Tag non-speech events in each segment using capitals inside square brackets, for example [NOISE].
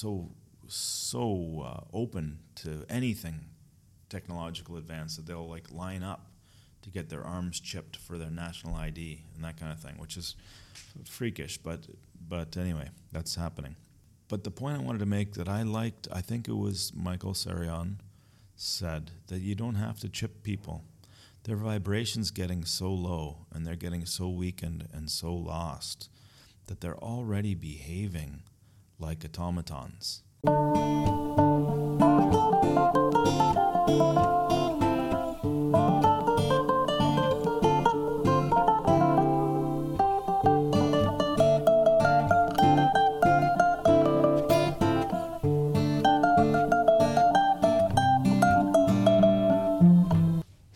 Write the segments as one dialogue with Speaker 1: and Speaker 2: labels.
Speaker 1: so so uh, open to anything technological advance that they'll like line up to get their arms chipped for their national ID and that kind of thing, which is freakish. But but anyway, that's happening. But the point I wanted to make that I liked, I think it was Michael Tsarion said that you don't have to chip people. Their vibration's getting so low and they're getting so weakened and so lost that they're already behaving like automatons.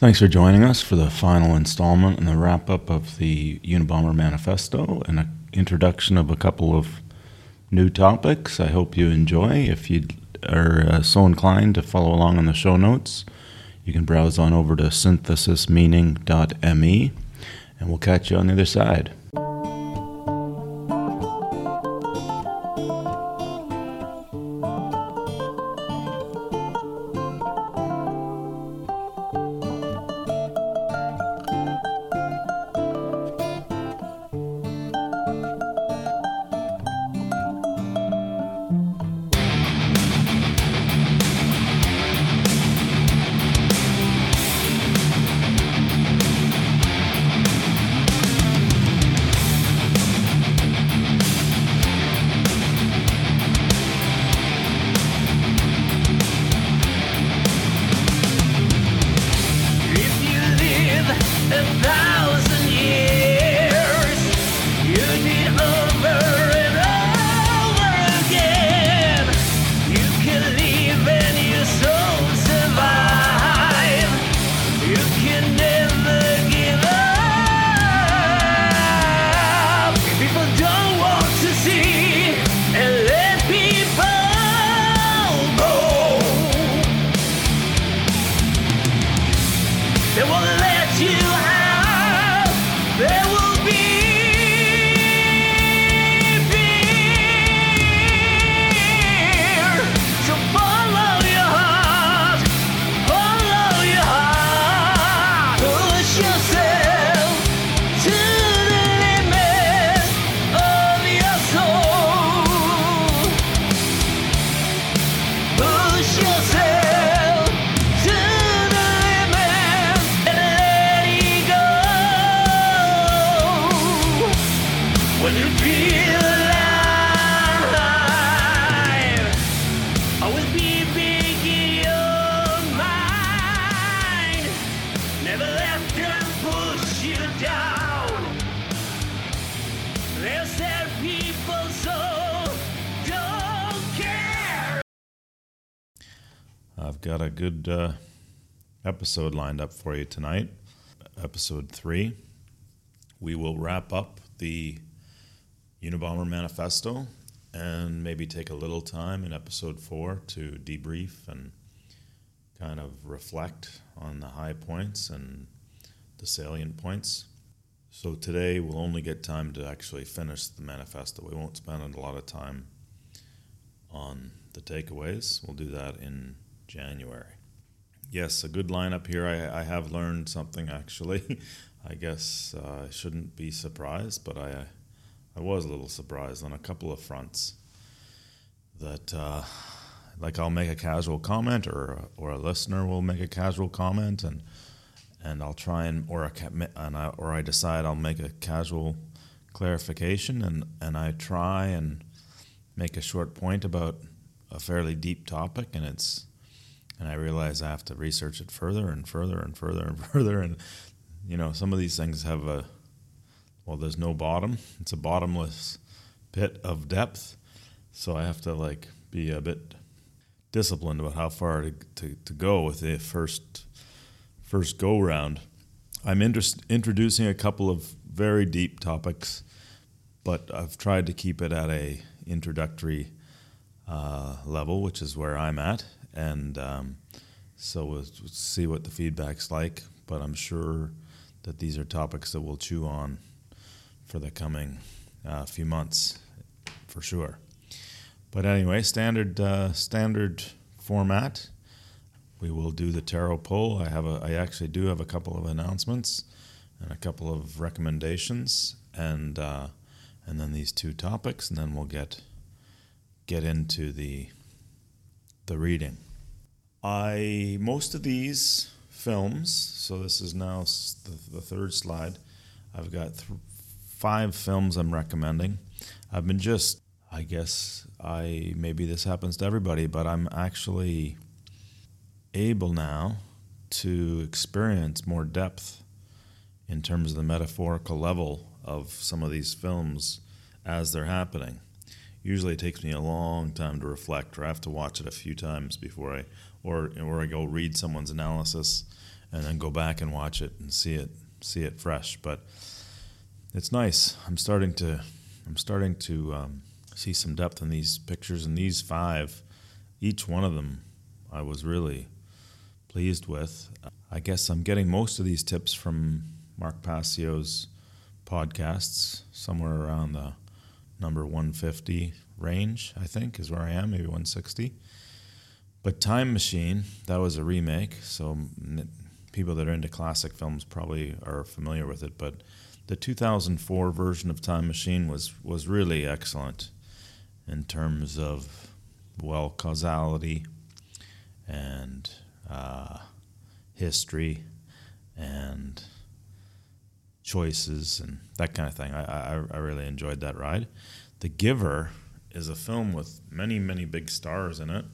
Speaker 1: Thanks for joining us for the final installment and the wrap up of the Unabomber Manifesto and an introduction of a couple of new topics. I hope you enjoy. If you are uh, so inclined to follow along on the show notes, you can browse on over to synthesismeaning.me and we'll catch you on the other side. Episode lined up for you tonight. Episode three. We will wrap up the Unabomber Manifesto and maybe take a little time in episode four to debrief and kind of reflect on the high points and the salient points. So today we'll only get time to actually finish the manifesto. We won't spend a lot of time on the takeaways. We'll do that in January. Yes, a good lineup here. I, I have learned something actually. [LAUGHS] I guess uh, I shouldn't be surprised, but I I was a little surprised on a couple of fronts. That uh, like I'll make a casual comment, or or a listener will make a casual comment, and and I'll try and or a and I, or I decide I'll make a casual clarification, and and I try and make a short point about a fairly deep topic, and it's and I realize I have to research it further and further and further and [LAUGHS] further. And you know, some of these things have a well, there's no bottom. It's a bottomless pit of depth. So I have to like be a bit disciplined about how far to, to, to go with the first first go round. I'm interest, introducing a couple of very deep topics, but I've tried to keep it at a introductory uh, level, which is where I'm at, and um, so we'll see what the feedback's like. But I'm sure that these are topics that we'll chew on for the coming uh, few months, for sure. But anyway, standard uh, standard format. We will do the tarot pull. I have a I actually do have a couple of announcements and a couple of recommendations and uh, and then these two topics and then we'll get get into the the reading. I most of these films, so this is now the, the third slide. I've got th- five films I'm recommending. I've been just I guess I maybe this happens to everybody, but I'm actually able now to experience more depth in terms of the metaphorical level of some of these films as they're happening. Usually, it takes me a long time to reflect, or I have to watch it a few times before I, or or I go read someone's analysis, and then go back and watch it and see it see it fresh. But it's nice. I'm starting to I'm starting to um, see some depth in these pictures, and these five, each one of them, I was really pleased with. I guess I'm getting most of these tips from Mark Passio's podcasts, somewhere around the number 150 range, I think, is where I am, maybe 160. But Time Machine, that was a remake, so people that are into classic films probably are familiar with it. But the 2004 version of Time Machine was was really excellent in terms of well causality and uh, history and choices and that kind of thing. I, I, I really enjoyed that ride. The Giver is a film with many, many big stars in it.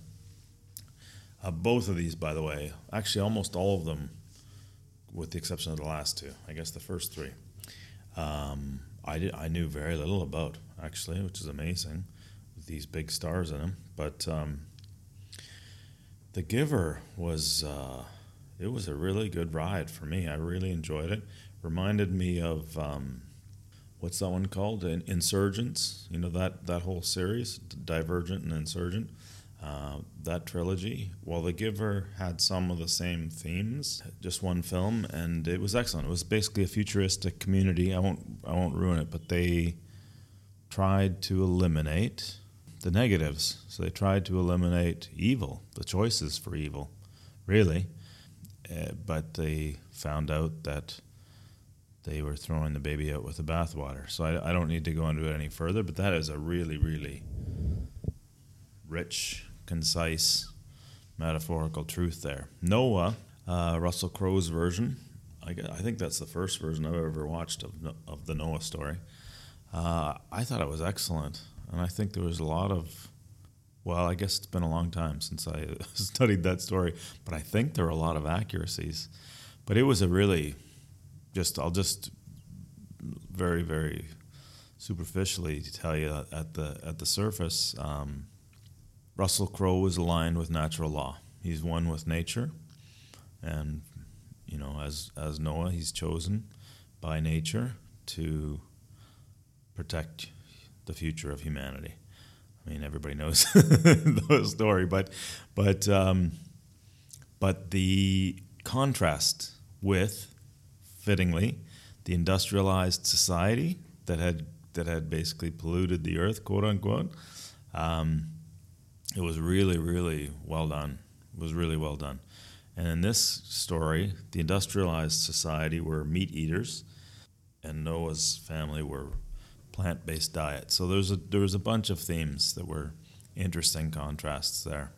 Speaker 1: Uh, both of these, by the way, actually almost all of them, with the exception of the last two, I guess the first three, um, I, did, I knew very little about, actually, which is amazing, with these big stars in them. But um, The Giver was, uh, it was a really good ride for me. I really enjoyed it reminded me of um, what's that one called? Insurgents. You know that that whole series, Divergent and Insurgent. Uh, that trilogy. Well, The Giver had some of the same themes, just one film, and it was excellent. It was basically a futuristic community. I won't I won't ruin it, but they tried to eliminate the negatives. So they tried to eliminate evil, the choices for evil, really. Uh, but they found out that they were throwing the baby out with the bathwater. So I, I don't need to go into it any further, but that is a really, really rich, concise, metaphorical truth there. Noah, uh, Russell Crowe's version, I, I, think that's the first version I've ever watched of, of the Noah story. Uh, I thought it was excellent, and I think there was a lot of well, I guess it's been a long time since I [LAUGHS] studied that story, but I think there are a lot of accuracies. But it was a really just I'll just very very superficially tell you at the at the surface, um, Russell Crowe is aligned with natural law. He's one with nature, and you know, as as Noah, he's chosen by nature to protect the future of humanity. I mean, everybody knows [LAUGHS] the story, but but um, but the contrast with fittingly, the industrialized society that had that had basically polluted the earth, quote unquote. Um, it was really, really well done. It was really well done. And in this story, the industrialized society were meat eaters, and Noah's family were plant-based diet. So there's a there was a bunch of themes that were interesting contrasts there.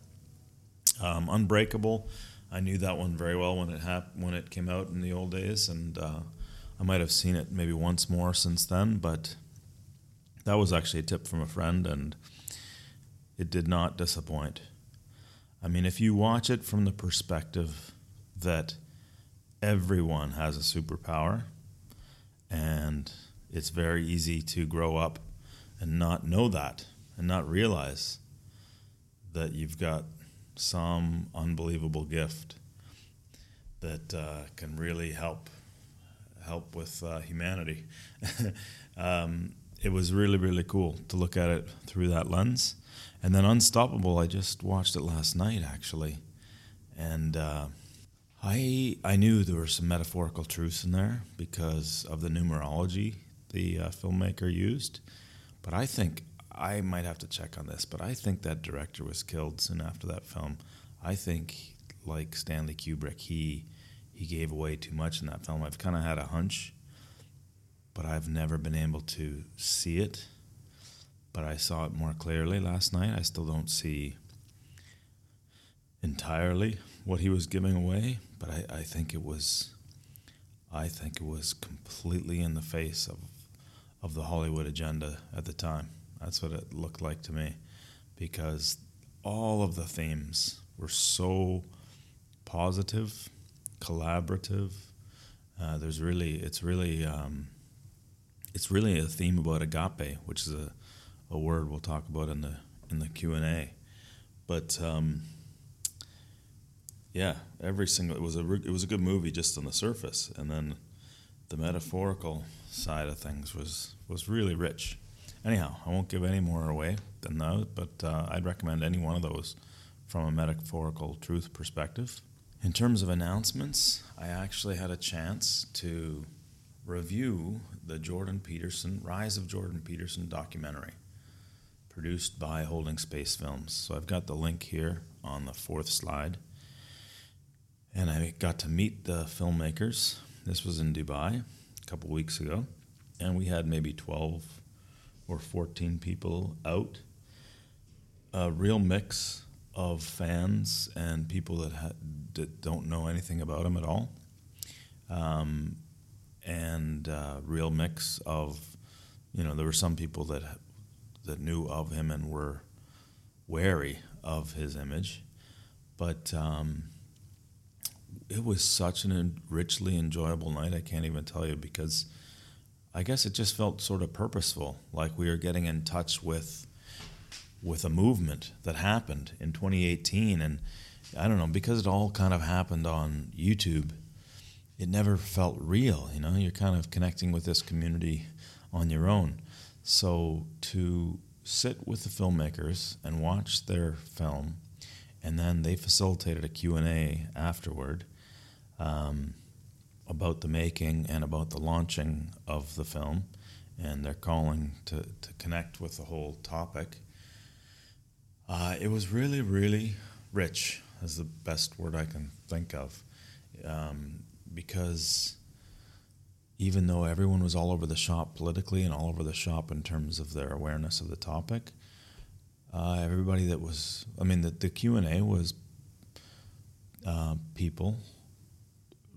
Speaker 1: Um, Unbreakable I knew that one very well when it hap- when it came out in the old days, and uh, I might have seen it maybe once more since then. But that was actually a tip from a friend, and it did not disappoint. I mean, if you watch it from the perspective that everyone has a superpower, and it's very easy to grow up and not know that and not realize that you've got some unbelievable gift that uh, can really help help with uh, humanity. [LAUGHS] um, it was really really cool to look at it through that lens. And then Unstoppable, I just watched it last night actually, and uh, I I knew there were some metaphorical truths in there because of the numerology the uh, filmmaker used, but I think I might have to check on this, but I think that director was killed soon after that film. I think, like Stanley Kubrick, he he gave away too much in that film. I've kind of had a hunch, but I've never been able to see it. But I saw it more clearly last night. I still don't see entirely what he was giving away, but I, I think it was I think it was completely in the face of of the Hollywood agenda at the time. That's what it looked like to me, because all of the themes were so positive, collaborative. Uh, there's really, it's really, um, it's really a theme about agape, which is a, a word we'll talk about in the in the Q and A. But um, yeah, every single it was a it was a good movie just on the surface, and then the metaphorical side of things was was really rich. Anyhow, I won't give any more away than that, but uh, I'd recommend any one of those from a metaphorical truth perspective. In terms of announcements, I actually had a chance to review the Jordan Peterson Rise of Jordan Peterson documentary produced by Holding Space Films. So I've got the link here on the fourth slide. And I got to meet the filmmakers. This was in Dubai a couple weeks ago. And we had maybe 12 or 14 people out. A real mix of fans and people that, ha- that don't know anything about him at all. Um, and uh, real mix of, you know, there were some people that that knew of him and were wary of his image, but um, it was such an richly enjoyable night. I can't even tell you because I guess it just felt sort of purposeful, like we were getting in touch with with a movement that happened in 2018 and I don't know because it all kind of happened on YouTube it never felt real you know? You're kind of connecting with this community on your own so to sit with the filmmakers and watch their film and then they facilitated a Q&A afterward um, about the making and about the launching of the film and they're calling to, to connect with the whole topic uh, it was really, really rich, is the best word I can think of. Um, because even though everyone was all over the shop politically and all over the shop in terms of their awareness of the topic, uh, everybody that was, I mean, the, the Q&A was uh, people,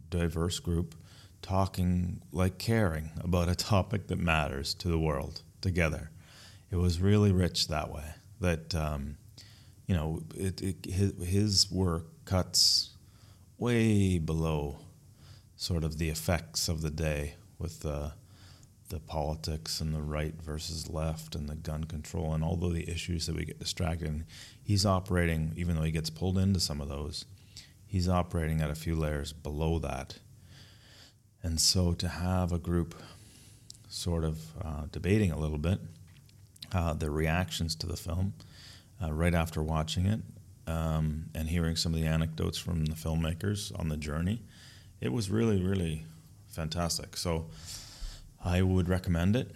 Speaker 1: diverse group, talking like caring about a [LAUGHS] topic that matters to the world together. It was really rich that way that um, you know it, it, his, his work cuts way below sort of the effects of the day with the the politics and the right versus left and the gun control and all of the issues that we get distracted in. He's operating, even though he gets pulled into some of those, he's operating at a few layers below that. And so to have a group sort of uh, debating a little bit uh, the reactions to the film uh, right after watching it um, and hearing some of the anecdotes from the filmmakers on the journey. It was really, really fantastic. So I would recommend it.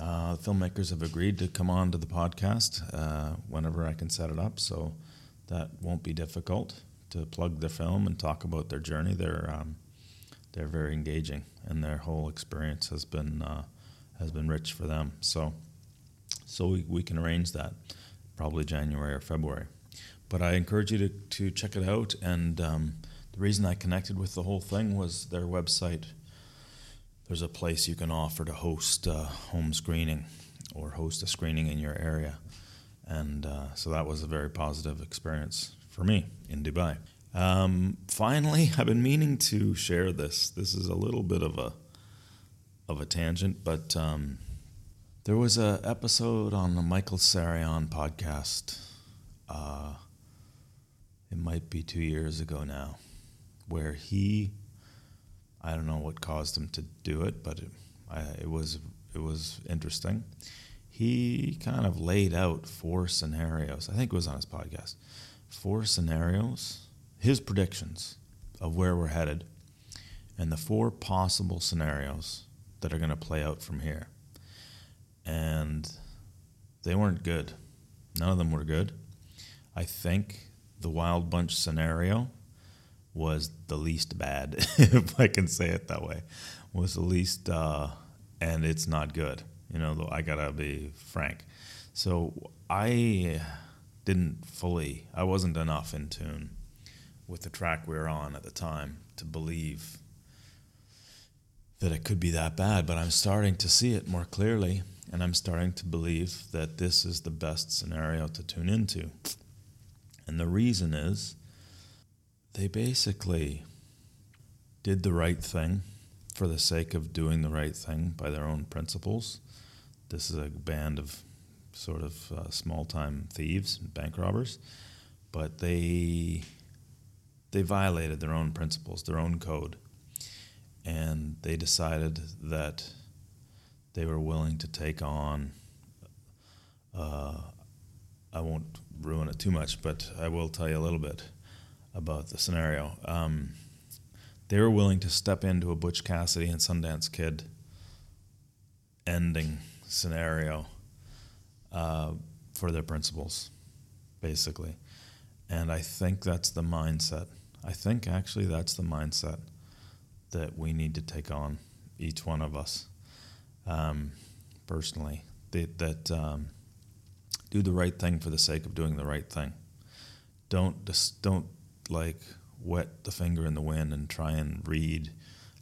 Speaker 1: Uh, filmmakers have agreed to come on to the podcast uh, whenever I can set it up, so that won't be difficult to plug their film and talk about their journey. They're um, they're very engaging, and their whole experience has been uh, has been rich for them. So so we, we can arrange that probably January or February. But I encourage you to, to check it out. And um, the reason I connected with the whole thing was their website. There's a place you can offer to host a home screening or host a screening in your area. And uh, so that was a very positive experience for me in Dubai. Um, finally, [LAUGHS] I've been meaning to share this. This is a little bit of a of a tangent, but um, there was an episode on the Michael Tsarion podcast. Uh, it might be two years ago now, where he, I don't know what caused him to do it, but it, I, it was it was interesting. He kind of laid out four scenarios. I think it was on his podcast. Four scenarios, his predictions of where we're headed, and the four possible scenarios that are going to play out from here. And they weren't good. None of them were good. I think the Wild Bunch scenario was the least bad, [LAUGHS] if I can say it that way. Was the least, uh, and it's not good. You know, I gotta be frank. So I didn't fully, I wasn't enough in tune with the track we were on at the time to believe that it could be that bad, but I'm starting to see it more clearly, and I'm starting to believe that this is the best scenario to tune into. And the reason is they basically did the right thing for the sake of doing the right thing by their own principles. This is a band of sort of uh, small time thieves and bank robbers, but they they violated their own principles, their own code, and they decided that they were willing to take on. Uh, I won't ruin it too much, but I will tell you a little bit about the scenario. Um, they were willing to step into a Butch Cassidy and Sundance Kid ending scenario uh, for their principles, basically. And I think that's the mindset. I think actually that's the mindset that we need to take on, each one of us, um, personally. That, that um, do the right thing for the sake of doing the right thing. Don't don't like wet the finger in the wind and try and read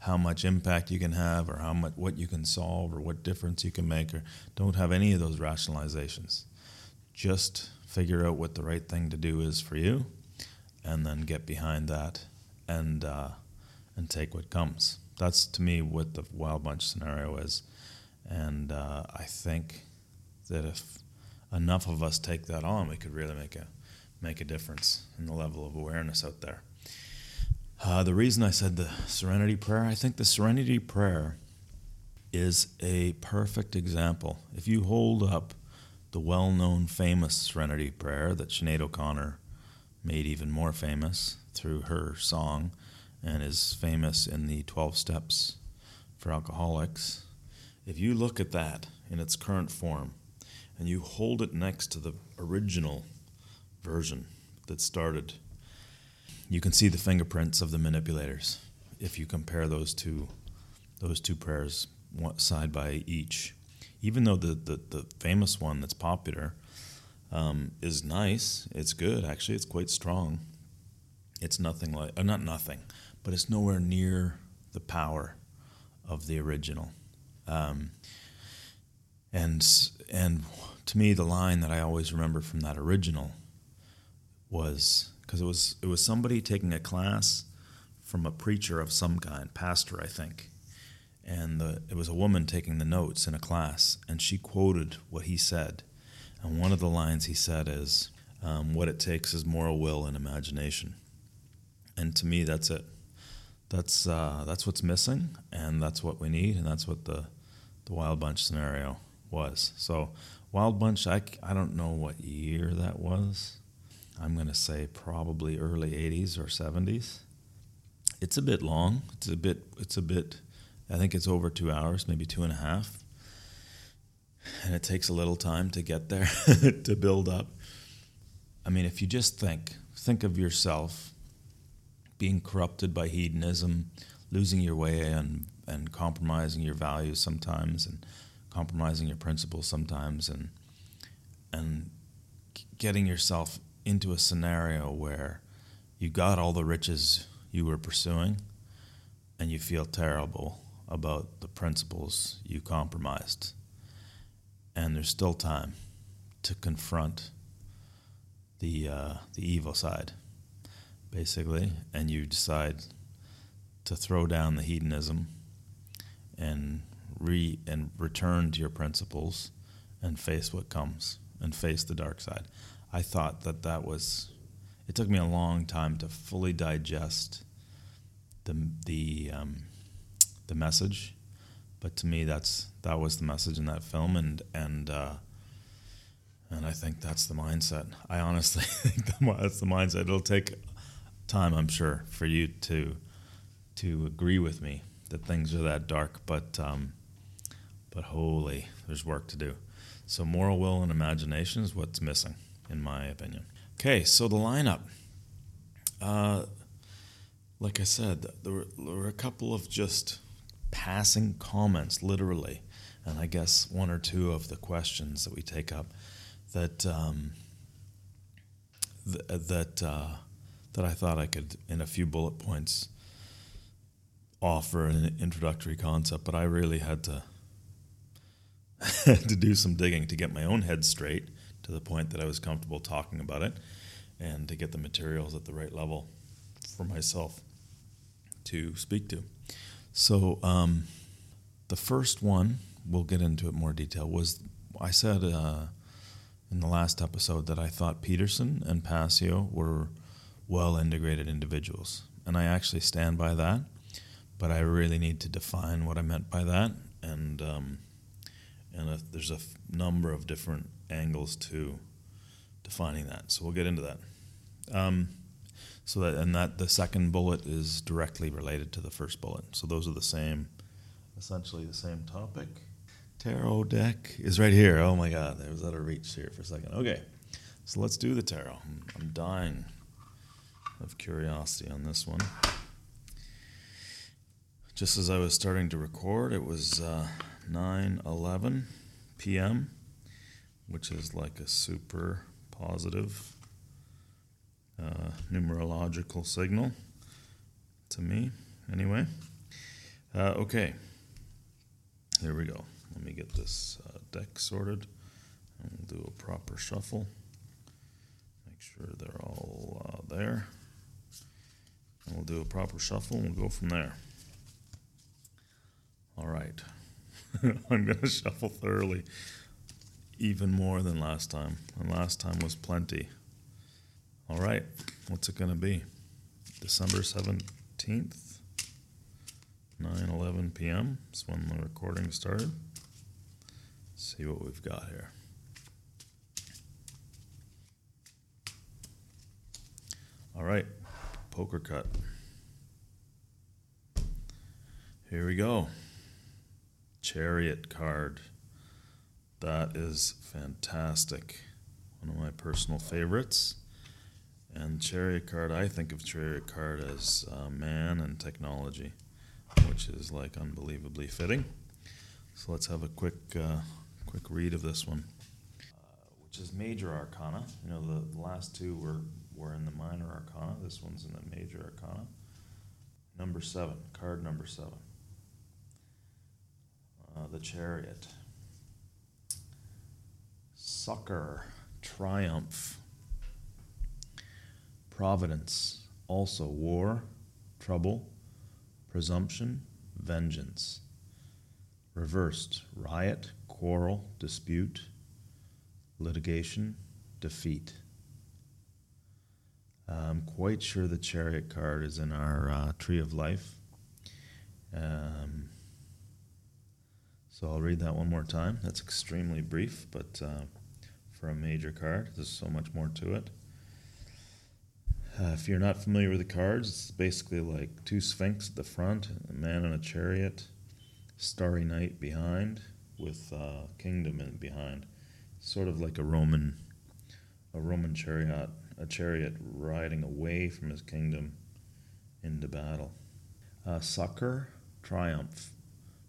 Speaker 1: how much impact you can have or how much what you can solve or what difference you can make or don't have any of those rationalizations. Just figure out what the right thing to do is for you and then get behind that and uh, and take what comes. That's to me what the wild bunch scenario is. And uh, I think that if enough of us take that on we could really make a make a difference in the level of awareness out there uh, the reason I said the Serenity Prayer, I think the Serenity Prayer is a perfect example. If you hold up the well known, famous Serenity Prayer that Sinead O'Connor made even more famous through her song and is famous in the 12 Steps for Alcoholics, if you look at that in its current form and you hold it next to the original version that started you can see the fingerprints of the manipulators if you compare those two those two prayers side by each. Even though the, the, the famous one that's popular um, is nice, it's good actually, it's quite strong. It's nothing like, uh, not nothing, but it's nowhere near the power of the original. Um, and and to me, the line that I always remember from that original was because it was it was somebody taking a class from a preacher of some kind, pastor, I think, and the, it was a woman taking the notes in a class, and she quoted what he said, and one of the lines he said is, um, "What it takes is moral will and imagination," and to me, that's it. That's uh, that's what's missing, and that's what we need, and that's what the the Wild Bunch scenario was. So, Wild Bunch, I, I don't know what year that was. I'm going to say probably early 80s or 70s. It's a bit long. It's a bit, it's a bit, I think it's over two hours, maybe two and a half. And it takes a little time to get there, [LAUGHS] to build up. I mean, if you just think, think of yourself being corrupted by hedonism, losing your way and, and compromising your values sometimes and compromising your principles sometimes and, and getting yourself into a scenario where you got all the riches you were pursuing and you feel terrible about the principles you compromised. And there's still time to confront the, uh, the evil side, basically, and you decide to throw down the hedonism and re and return to your principles and face what comes and face the dark side. I thought that that was. It took me a long time to fully digest the the um, the message, but to me, that's that was the message in that film, and and uh, and I think that's the mindset. I honestly [LAUGHS] think that's the mindset. It'll take time, I'm sure, for you to to agree with me that things are that dark, but um, but holy, there's work to do. So moral will and imagination is what's missing, in my opinion. Okay, so the lineup. Uh, like I said, there were, there were a couple of just passing comments, literally, and I guess one or two of the questions that we take up that um, th- that uh, that I thought I could, in a few bullet points, offer an introductory concept. But I really had to [LAUGHS] to do some digging to get my own head straight to the point that I was comfortable talking about it, and to get the materials at the right level for myself to speak to. So um, the first one, we'll get into it more detail, was I said uh, in the last episode that I thought Peterson and Passio were well integrated individuals. And I actually stand by that, but I really need to define what I meant by that. And, um, and a, there's a f- number of different angles to defining that. So we'll get into that. Um, so that and that the second bullet is directly related to the first bullet. So those are the same, essentially the same topic. Tarot deck is right here. Oh my God, I was out of reach here for a second. Okay, so let's do the tarot. I'm, I'm dying of curiosity on this one. Just as I was starting to record, it was uh, 9:11 p.m., which is like a super positive uh, numerological signal to me, anyway. Uh, okay, here we go. Let me get this uh, deck sorted and we'll do a proper shuffle. Make sure they're all uh, there. And we'll do a proper shuffle and we'll go from there. All right. [LAUGHS] I'm going to shuffle thoroughly, even more than last time. And last time was plenty. All right, what's it going to be? December 17th, 9 11 p.m. is when the recording started. Let's see what we've got here. All right, poker cut. Here we go. Chariot card. That is fantastic. One of my personal favorites. And Chariot card, I think of Chariot card as uh, man and technology, which is like unbelievably fitting. So let's have a quick, uh, quick read of this one, uh, which is Major Arcana. You know, the, the last two were were in the Minor Arcana. This one's in the Major Arcana. Number seven, card number seven. Uh, the Chariot. Succor, Triumph providence, also war, trouble, presumption, vengeance. Reversed, riot, quarrel, dispute, litigation, defeat. I'm quite sure the chariot card is in our uh, tree of life. Um, so I'll read that one more time. That's extremely brief, but uh, for a major card, there's so much more to it. Uh, if you're not familiar with the cards, it's basically like two sphinx at the front, a man on a chariot, starry night behind, with uh, kingdom in behind. Sort of like a Roman, a Roman chariot, a chariot riding away from his kingdom into battle. Uh, succor, triumph,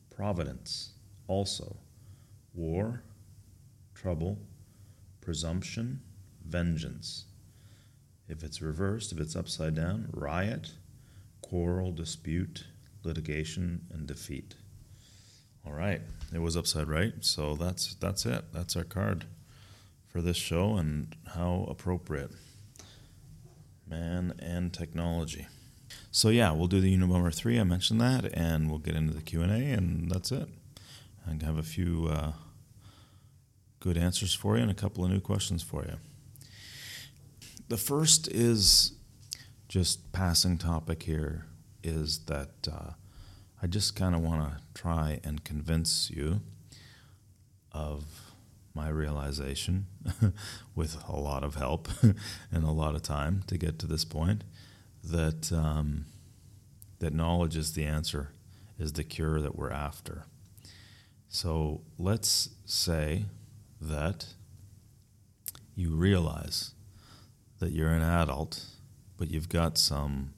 Speaker 1: providence, also, war, trouble, presumption, vengeance if it's reversed, if it's upside down, riot, quarrel, dispute, litigation, and defeat. All right, it was upside right, so that's that's it. That's our card for this show, and how appropriate. Man and technology. So yeah, we'll do the Unabomber three. I mentioned that, and we'll get into the Q and A, and that's it. I have a few uh, good answers for you and a couple of new questions for you. The first is just passing topic here is that uh, I just kind of want to try and convince you of my realization [LAUGHS] with a lot of help [LAUGHS] and a lot of time to get to this point that um, that knowledge is the answer is the cure that we're after so let's say that you realize that you're an adult, but you've got some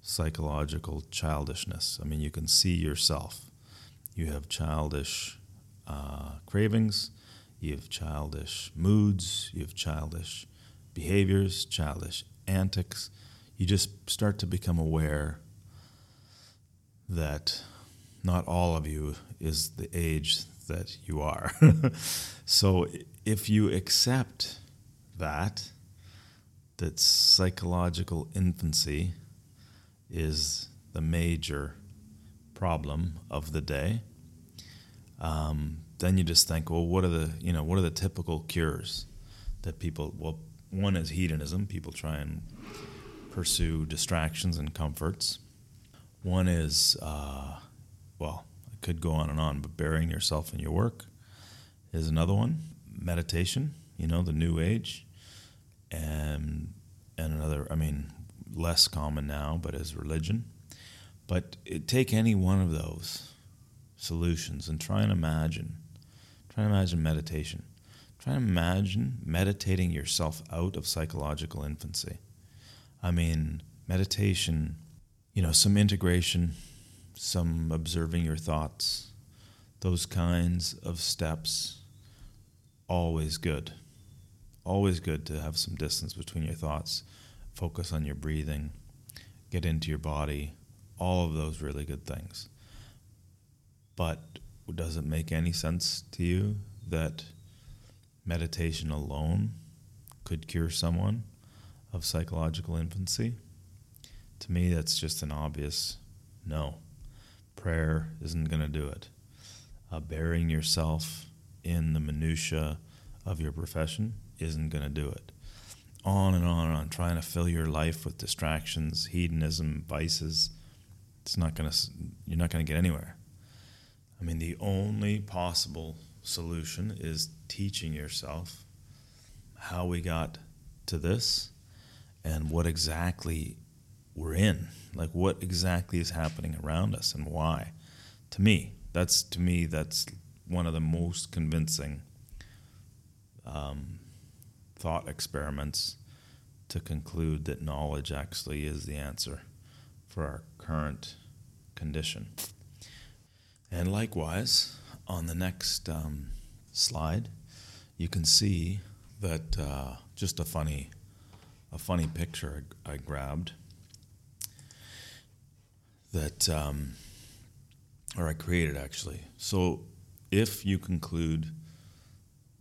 Speaker 1: psychological childishness. I mean, you can see yourself. You have childish uh, cravings, you have childish moods, you have childish behaviors, childish antics. You just start to become aware that not all of you is the age that you are. [LAUGHS] so if you accept that, that psychological infancy is the major problem of the day, um, then you just think, well, what are the you know what are the typical cures that people? Well, one is hedonism. People try and pursue distractions and comforts. One is, uh, well, could go on and on, but burying yourself in your work is another one. Meditation, you know, the new age, and and another. I mean, less common now, but is religion. But it, take any one of those solutions and try and imagine. Try and imagine meditation. Try and imagine meditating yourself out of psychological infancy. I mean, meditation, you know, some integration, some observing your thoughts, those kinds of steps, always good. Always good to have some distance between your thoughts, focus on your breathing, get into your body, all of those really good things. But does it make any sense to you that meditation alone could cure someone of psychological infancy? To me, that's just an obvious no. Prayer isn't going to do it. Uh, burying yourself in the minutiae of your profession isn't going to do it. On and on and on, trying to fill your life with distractions, hedonism, vices. It's not going to. You're not going to get anywhere. I mean, the only possible solution is teaching yourself how we got to this and what exactly we're in. Like, what exactly is happening around us and why. To me, that's to me that's one of the most convincing um, thought experiments to conclude that knowledge actually is the answer for our current condition. And likewise, on the next um, slide, you can see that uh, just a funny, a funny picture I, I grabbed that, um, or I created actually. So, if you conclude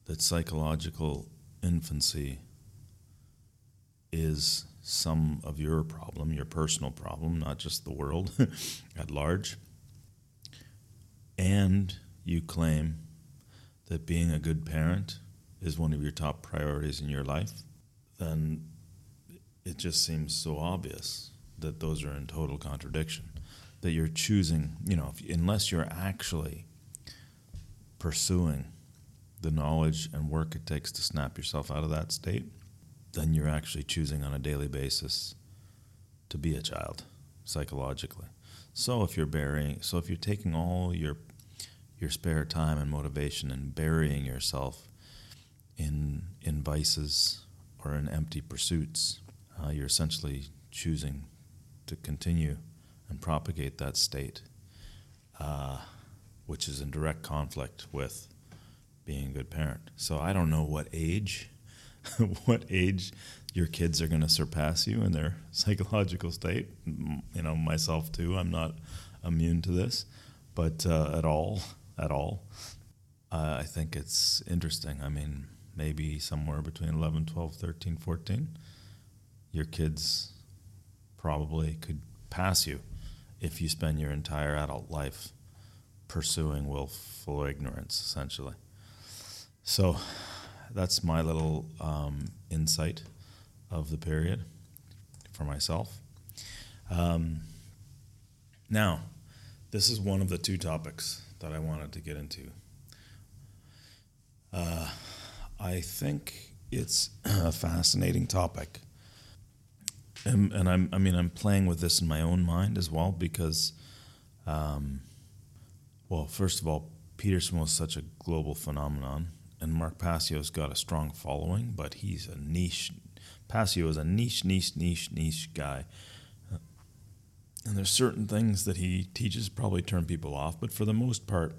Speaker 1: that psychological infancy is some of your problem, your personal problem, not just the world [LAUGHS] at large and you claim that being a good parent is one of your top priorities in your life, then it just seems so obvious that those are in total contradiction. That you're choosing, you know, if, unless you're actually pursuing the knowledge and work it takes to snap yourself out of that state, then you're actually choosing on a daily basis to be a child psychologically. So if you're burying, so if you're taking all your your spare time and motivation and burying yourself in in vices or in empty pursuits, uh, you're essentially choosing to continue and propagate that state, uh, which is in direct conflict with being a good parent. So I don't know what age, [LAUGHS] what age your kids are going to surpass you in their [LAUGHS] psychological state. You know, myself too. I'm not immune to this, but uh, at all at all. Uh, I think it's interesting. I mean, maybe somewhere between 11, 12, 13, 14, your kids probably could pass you if you spend your entire adult life pursuing willful ignorance, essentially. So that's my little um, insight of the period for myself. Um, now, this is one of the two topics that I wanted to get into. Uh, I think it's [CLEARS THROAT] a fascinating topic. And, and, I'm, I mean, I'm playing with this in my own mind as well because, um, well, first of all, Peterson was such a global phenomenon, and Mark Passio's got a strong following, but he's a niche. Passio is a niche, niche, niche, niche guy. And there's certain things that he teaches probably turn people off, but for the most part,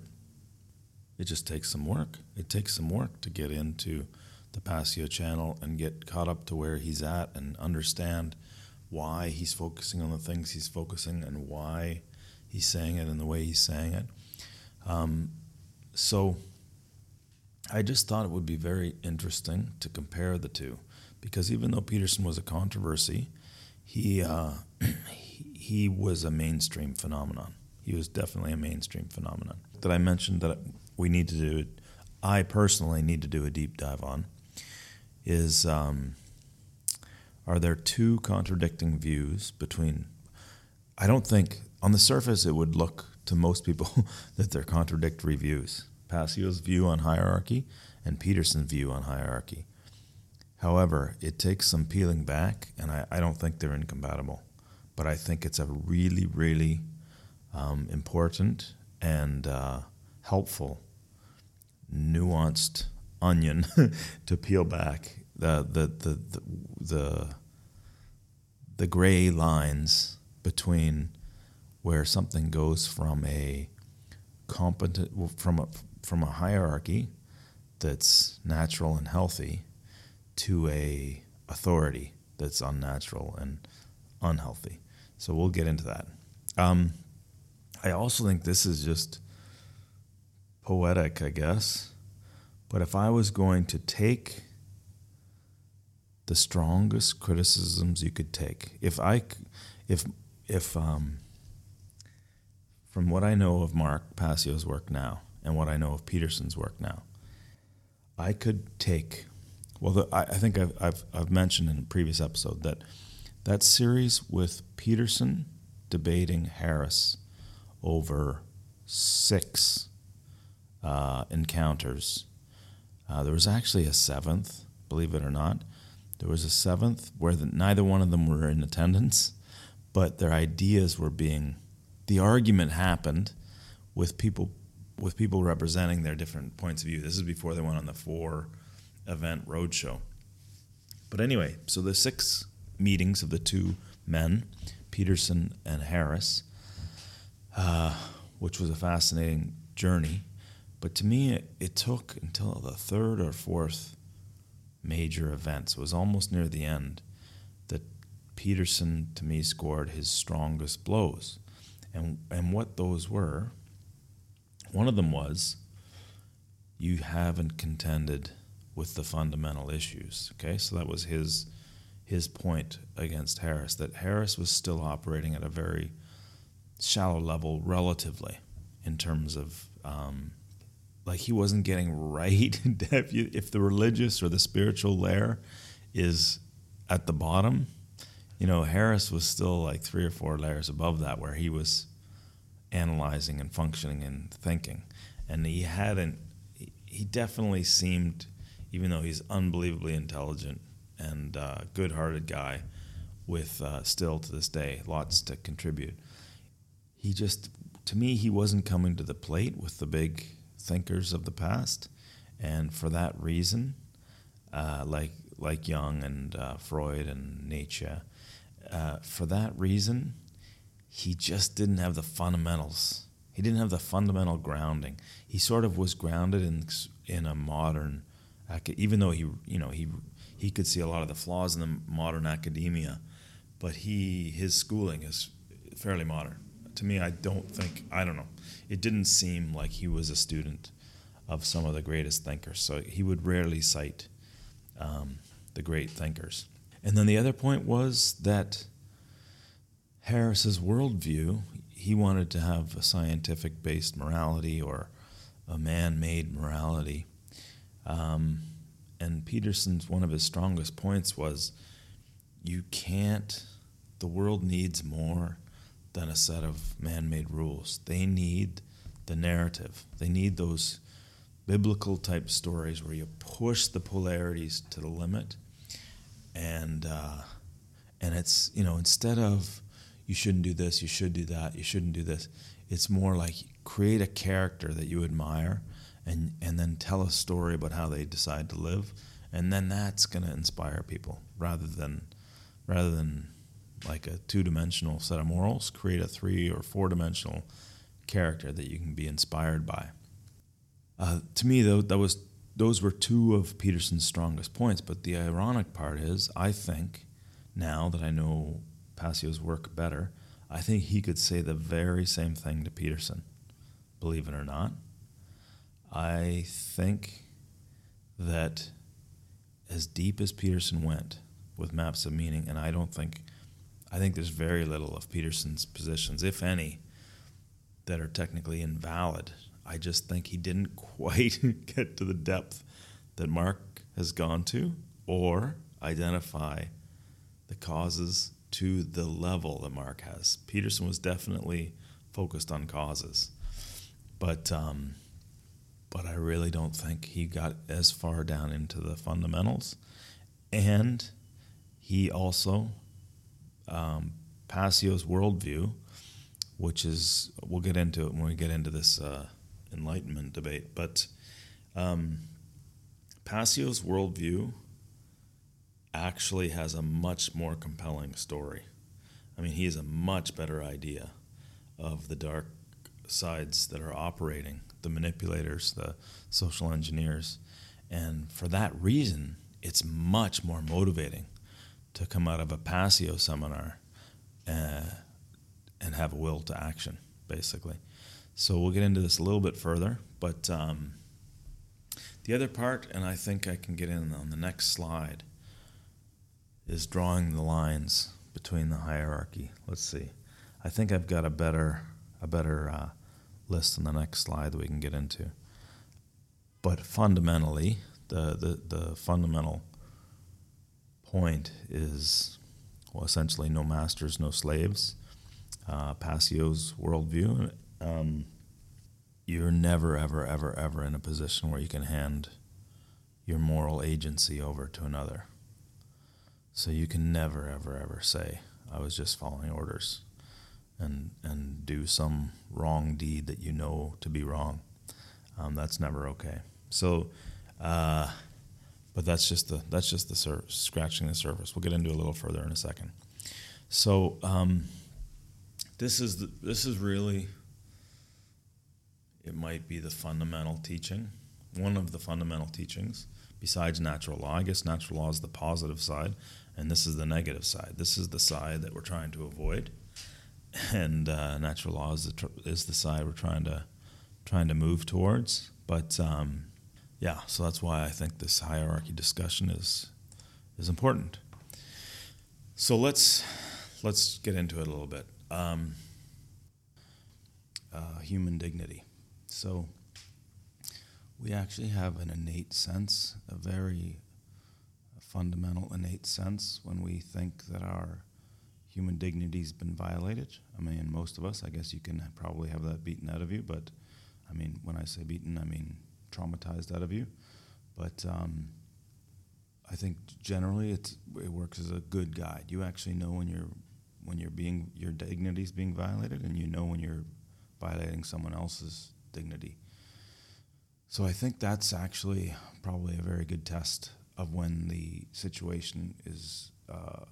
Speaker 1: it just takes some work. It takes some work to get into the Passio channel and get caught up to where he's at and understand why he's focusing on the things he's focusing and why he's saying it and the way he's saying it. Um, so I just thought it would be very interesting to compare the two because even though Peterson was a controversy, he, uh, he, [CLEARS THROAT] he was a mainstream phenomenon. He was definitely a mainstream phenomenon. That I mentioned that we need to do, I personally need to do a deep dive on, is um, are there two contradicting views between? I don't think on the surface it would look to most people [LAUGHS] that they're contradictory views. Passio's view on hierarchy and Peterson's view on hierarchy. However, it takes some peeling back, and I, I don't think they're incompatible. But I think it's a really, really um, important and uh, helpful, nuanced onion [LAUGHS] to peel back the the the the the, the gray lines between where something goes from a competent from a from a hierarchy that's natural and healthy to a authority that's unnatural and unhealthy. So we'll get into that. Um, I also think this is just poetic, I guess. But if I was going to take the strongest criticisms you could take, if I, if if um, from what I know of Mark Passio's work now and what I know of Peterson's work now, I could take. Well, the, I, I, think I've, I've, I've mentioned in a previous episode that that series with Peterson debating Harris over six uh, encounters. Uh, there was actually a seventh, believe it or not. There was a seventh where the, neither one of them were in attendance, but their ideas were being the argument happened with people with people representing their different points of view. This is before they went on the four event roadshow. But anyway, so the six meetings of the two men, Peterson and Harris, uh, which was a fascinating journey. But to me, it, it took until the third or fourth major events. it was almost near the end, that Peterson, to me, scored his strongest blows and and what those were. One of them was you haven't contended with the fundamental issues. Okay, so that was his his point against Harris that Harris was still operating at a very shallow level relatively in terms of um, like he wasn't getting right [LAUGHS] if, the religious or the spiritual layer is at the bottom you know, Harris was still like three or four layers above that, where he was analyzing and functioning and thinking, and he hadn't. He definitely seemed, even though he's unbelievably intelligent and uh, good-hearted guy, with uh, still to this day lots to contribute. He just, to me, he wasn't coming to the plate with the big thinkers of the past, and for that reason, uh, like like Jung and uh, Freud and Nietzsche uh, for that reason, he just didn't have the fundamentals. He didn't have the fundamental grounding. He sort of was grounded in in a modern, even though he you know he he could see a lot of the flaws in the modern academia, but he his schooling is fairly modern. To me, I don't think I don't know. It didn't seem like he was a student of some of the greatest thinkers. So he would rarely cite um, the great thinkers. And then the other point was that Harris's worldview, he wanted to have a scientific based morality or a man made morality. Um, and Peterson's one of his strongest points was you can't, the world needs more than a set of man made rules. They need the narrative, they need those biblical type stories where you push the polarities to the limit and uh, and it's you know instead of you shouldn't do this, you should do that, you shouldn't do this. It's more like create a character that you admire and and then tell a story about how they decide to live, and then that's going to inspire people rather than rather than like a two-dimensional set of morals. Create a three or four-dimensional character that you can be inspired by. Uh, to me, though, that was those were two of Peterson's strongest points. But the ironic part is, I think now that I know Passio's work better, I think he could say the very same thing to Peterson. Believe it or not, I think that as deep as Peterson went with maps of meaning, and I don't think, I think there's very little of Peterson's positions, if any, that are technically invalid. I just think he didn't [LAUGHS] quite get to the depth that Mark has gone to or identify the causes to the level that Mark has. Peterson was definitely focused on causes, but um, but I really don't think he got as far down into the fundamentals, and he also um, Passio's worldview, which is we'll get into it when we get into this uh, enlightenment debate, but um, Passio's worldview actually has a much more compelling story. I mean, he has a much better idea of the dark sides that are operating, the manipulators, the social engineers. And for that reason, it's much more motivating to come out of a Passio seminar uh, and have a will to action, basically. So we'll get into this a little bit further, but um, the other part, and I think I can get in on the next slide, is drawing the lines between the hierarchy. Let's see. I think I've got a better a better uh, list on the next slide that we can get into. But fundamentally, the the, the fundamental point is well, essentially no masters, no slaves. Uh, Passio's worldview. Um, you're never, ever, ever, ever in a position where you can hand your moral agency over to another. So you can never, ever, ever say, I was just following orders and, and do some wrong deed that you know to be wrong. Um, that's never okay. So, uh, but that's just the that's just the sur- scratching the surface. We'll get into a little further in a second. So um, this is the, this is really it might be the fundamental teaching, one of the fundamental teachings besides natural law. I guess natural law is the positive side, and this is the negative side. This is the side that we're trying to avoid, and uh, natural law is the tr- is the side we're trying to trying to move towards. But um, yeah, so that's why I think this hierarchy discussion is is important. So let's let's get into it a little bit. Um, uh, human dignity. So we actually have an innate sense, a very fundamental innate sense when we think that our human dignity's been violated. I mean, most of us, I guess you can probably have that beaten out of you, but I mean, when I say beaten, I mean traumatized out of you. But um, I think generally it works as a good guide. You actually know when you're when you're being your dignity is being violated, and you know when you're violating someone else's dignity. So I think that's actually probably a very good test of when the situation is uh,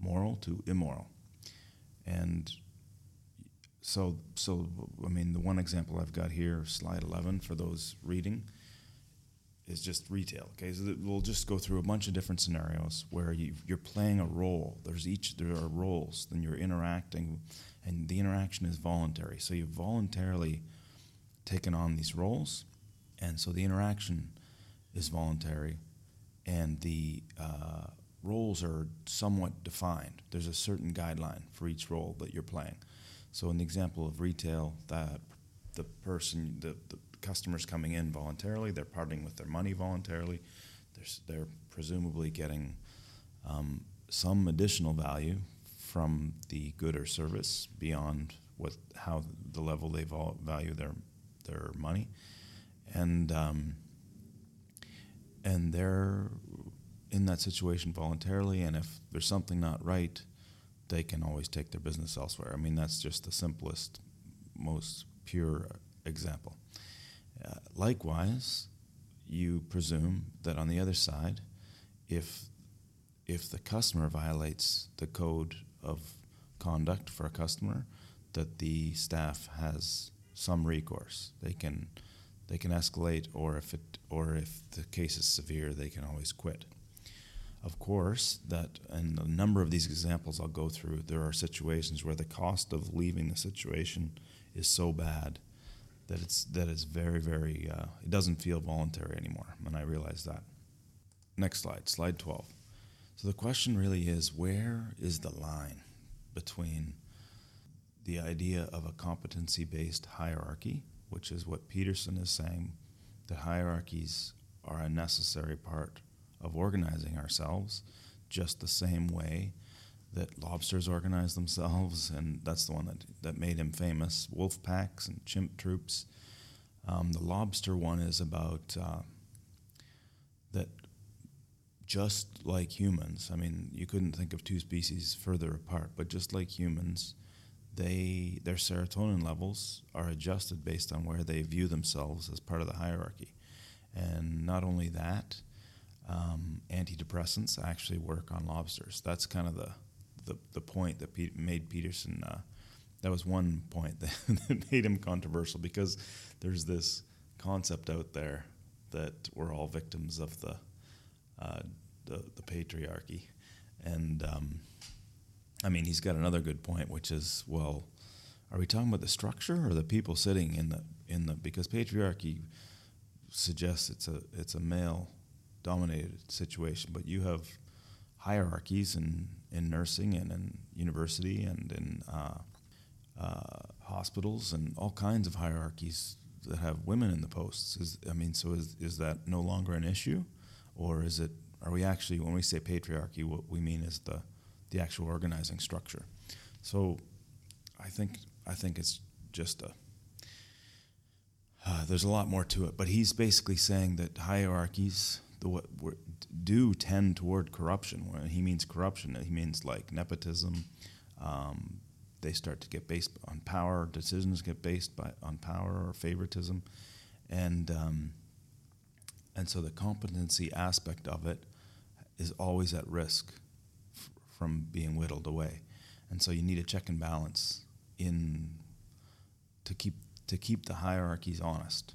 Speaker 1: moral to immoral. And so, so I mean, the one example I've got here, slide 11, for those reading, is just retail. Okay, so we'll just go through a bunch of different scenarios where you, you're playing a role. There's each there are roles, then you're interacting, and the interaction is voluntary. So you've voluntarily taken on these roles, and so the interaction is voluntary and the uh, roles are somewhat defined. There's a certain guideline for each role that you're playing. So in the example of retail, that the person, the, the customers coming in voluntarily, they're parting with their money voluntarily, they're, they're presumably getting um, some additional value from the good or service beyond what how the level they value their their money, and um, and they're in that situation voluntarily. And if there's something not right, they can always take their business elsewhere. I mean, that's just the simplest, most pure example. Uh, likewise, you presume that on the other side, if if the customer violates the code of conduct for a customer, that the staff has some recourse. They can they can escalate, or if it or if the case is severe, they can always quit. Of course, that in a number of these examples I'll go through, there are situations where the cost of leaving the situation is so bad that it's that it's very very uh, it doesn't feel voluntary anymore, and I realize that. Next slide, slide twelve. So the question really is, where is the line between the idea of a competency-based hierarchy, which is what Peterson is saying, that hierarchies are a necessary part of organizing ourselves, just the same way that lobsters organize themselves, [LAUGHS] and that's the one that, that made him famous wolf packs and chimp troops. Um, the lobster one is about uh, that just like humans, I mean, you couldn't think of two species further apart, but just like humans, they their serotonin levels are adjusted based on where they view themselves as part of the hierarchy. And not only that, um, antidepressants actually work on lobsters. That's kind of the the, the point that Pete made Peterson. Uh, that was one point [LAUGHS] that, that made him controversial because there's this concept out there that we're all victims of the uh, the, the, patriarchy, and um, I mean he's got another good point, which is well, are we talking about the structure or the people sitting in the in the because patriarchy suggests it's a it's a male dominated situation, but you have hierarchies in, in nursing and in university and in uh, uh, hospitals and all kinds of hierarchies that have women in the posts. Is, I mean, so is, is that no longer an issue? Or is it, are we actually, when we say patriarchy, what we mean is the, the actual organizing structure? So I think, I think it's just a, uh, there's a lot more to it, but he's basically saying that hierarchies do tend toward corruption. When he means corruption, he means like nepotism. Um, they start to get based on power. Decisions get based by, on power or favoritism, and um, and so the competency aspect of it is always at risk f- from being whittled away, and so you need a check and balance in to keep to keep the hierarchies honest.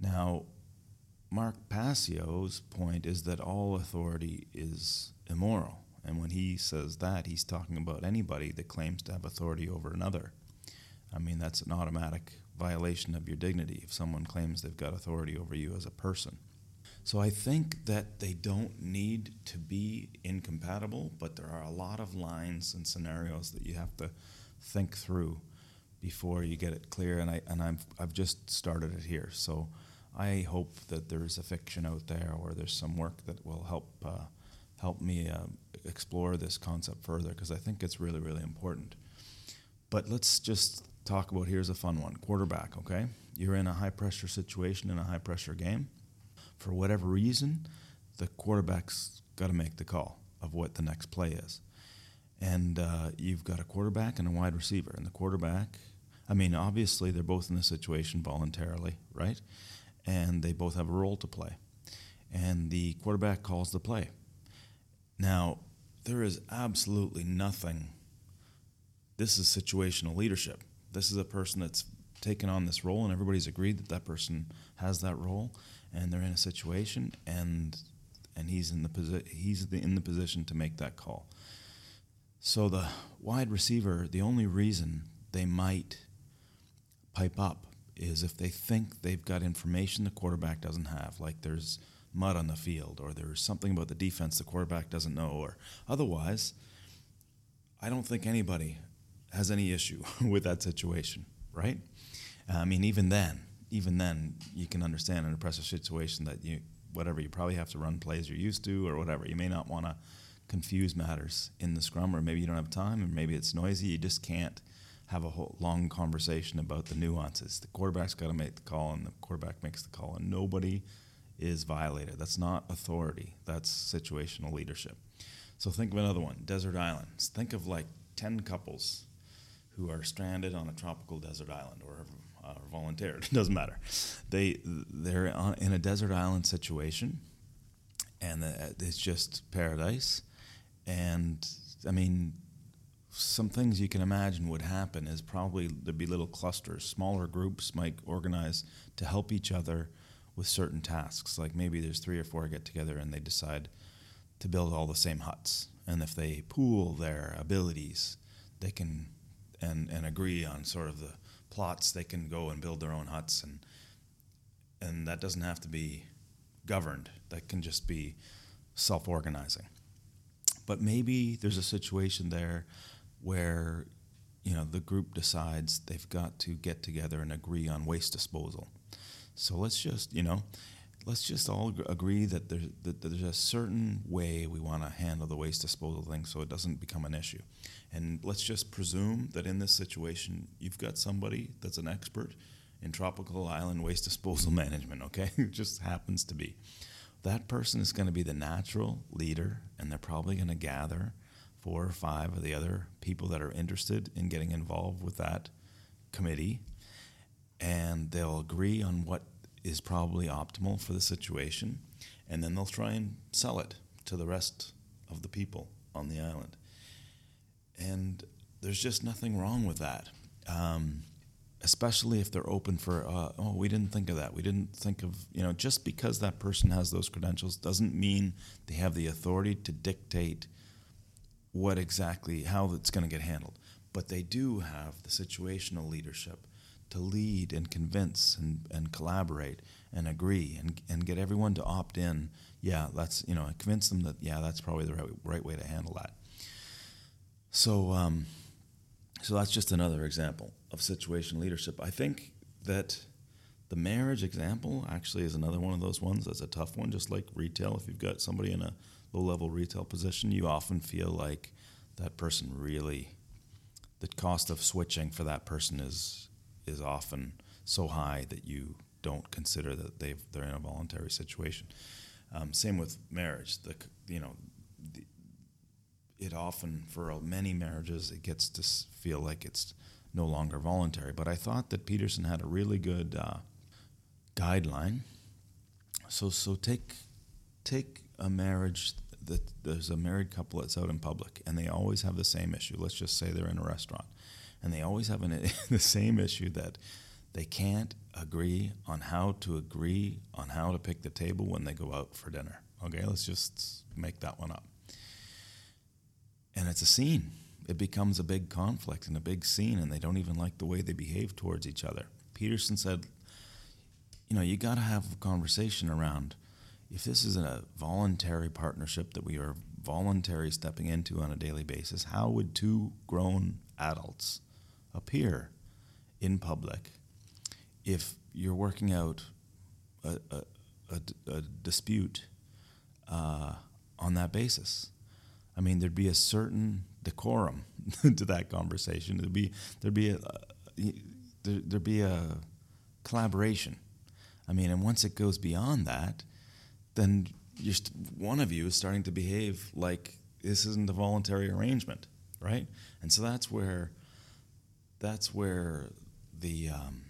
Speaker 1: Now, Mark Passio's point is that all authority is immoral. And when he says that, he's talking about anybody that claims to have authority over another. I mean, that's an automatic violation of your dignity if someone claims they've got authority over you as a person. So I think that they don't need to be incompatible, but there are a lot of lines and scenarios that you have to think through before you get it clear. And I and I've I've just started it here. So I hope that there's a fiction out there or there's some work that will help uh, help me uh, explore this concept further because I think it's really really important. But let's just talk about here's a fun one quarterback. Okay, you're in a high pressure situation in a high pressure game. For whatever reason, the quarterback's got to make the call of what the next play is. And uh, you've got a quarterback and a wide receiver. And the quarterback, I mean, obviously they're both in the situation voluntarily, right? And they both have a role to play. And the quarterback calls the play. Now, there is absolutely nothing. This is situational leadership. This is a person that's taken on this role, and everybody's agreed that that person has that role, and they're in a situation, and and he's in the posi- he's in the position to make that call. So the wide receiver, the only reason they might pipe up is if they think they've got information the quarterback doesn't have, like there's mud on the field or there's something about the defense the quarterback doesn't know, or otherwise, I don't think anybody has any issue [LAUGHS] with that situation, right? I mean, even then, even then, you can understand in a pressure situation that you, whatever, you probably have to run plays you're used to or whatever. You may not want to confuse matters in the scrum, or maybe you don't have time, or maybe it's noisy. You just can't have a whole long conversation about the nuances. The quarterback's got to make the call, and the quarterback makes the call, and nobody is violated. That's not authority. That's situational leadership. So think of another one: desert islands. Think of like ten couples who are stranded on a tropical desert island or, uh, volunteered. It [LAUGHS] doesn't matter. They they're on, in a desert island situation, and the, it's just paradise. And I mean, some things you can imagine would happen is probably there'd be little clusters, smaller groups might organize to help each other with certain tasks. Like maybe there's three or four get together and they decide to build all the same huts. And if they pool their abilities, they can and and agree on sort of the plots. They can go and build their own huts, and and that doesn't have to be governed. That can just be self-organizing. But maybe there's a situation there where you know the group decides they've got to get together and agree on waste disposal. So let's just you know let's just all agree that there's, that there's a certain way we want to handle the waste disposal thing so it doesn't become an issue. And let's just presume that in this situation, you've got somebody that's an expert in tropical island waste disposal [LAUGHS] management, okay? [LAUGHS] it just happens to be. That person is going to be the natural leader, and they're probably going to gather four or five of the other people that are interested in getting involved with that committee, and they'll agree on what is probably optimal for the situation, and then they'll try and sell it to the rest of the people on the island. And there's just nothing wrong with that. Um, especially if they're open for, uh, oh, we didn't think of that. We didn't think of, you know, just because that person has those credentials doesn't mean they have the authority to dictate what exactly, how it's going to get handled. But they do have the situational leadership to lead and convince and, and collaborate and agree and, and get everyone to opt in. Yeah, that's, you know, convince them that, yeah, that's probably the right, right way to handle that. So, um, so that's just another example of situational leadership. I think that the marriage example actually is another one of those ones that's a tough one, just like retail. If you've got somebody in a low level retail position, you often feel like that person really, the cost of switching for that person is is often so high that you don't consider that they've they're in a voluntary situation. Um, same with marriage. The you know, the, it often for many marriages it gets to feel like it's no longer voluntary. But I thought that Peterson had a really good uh, guideline. So so take take a marriage that there's a married couple that's out in public and they always have the same issue. Let's just say they're in a restaurant and they always have an, [LAUGHS] the same issue that they can't agree on how to agree on how to pick the table when they go out for dinner. Okay, let's just make that one up. And it's a scene. It becomes a big conflict and a big scene, and they don't even like the way they behave towards each other. Peterson said, you know, you got to have a conversation around if this isn't a voluntary partnership that we are voluntary stepping into on a daily basis, how would two grown adults appear in public if you're working out a, a, a, a dispute uh, on that basis. I mean, there'd be a certain decorum [LAUGHS] to that conversation. There'd be there'd be a uh, there'd be a collaboration. I mean, and once it goes beyond that, then st- one of you is starting to behave like this isn't a voluntary arrangement, right? And so that's where that's where the um,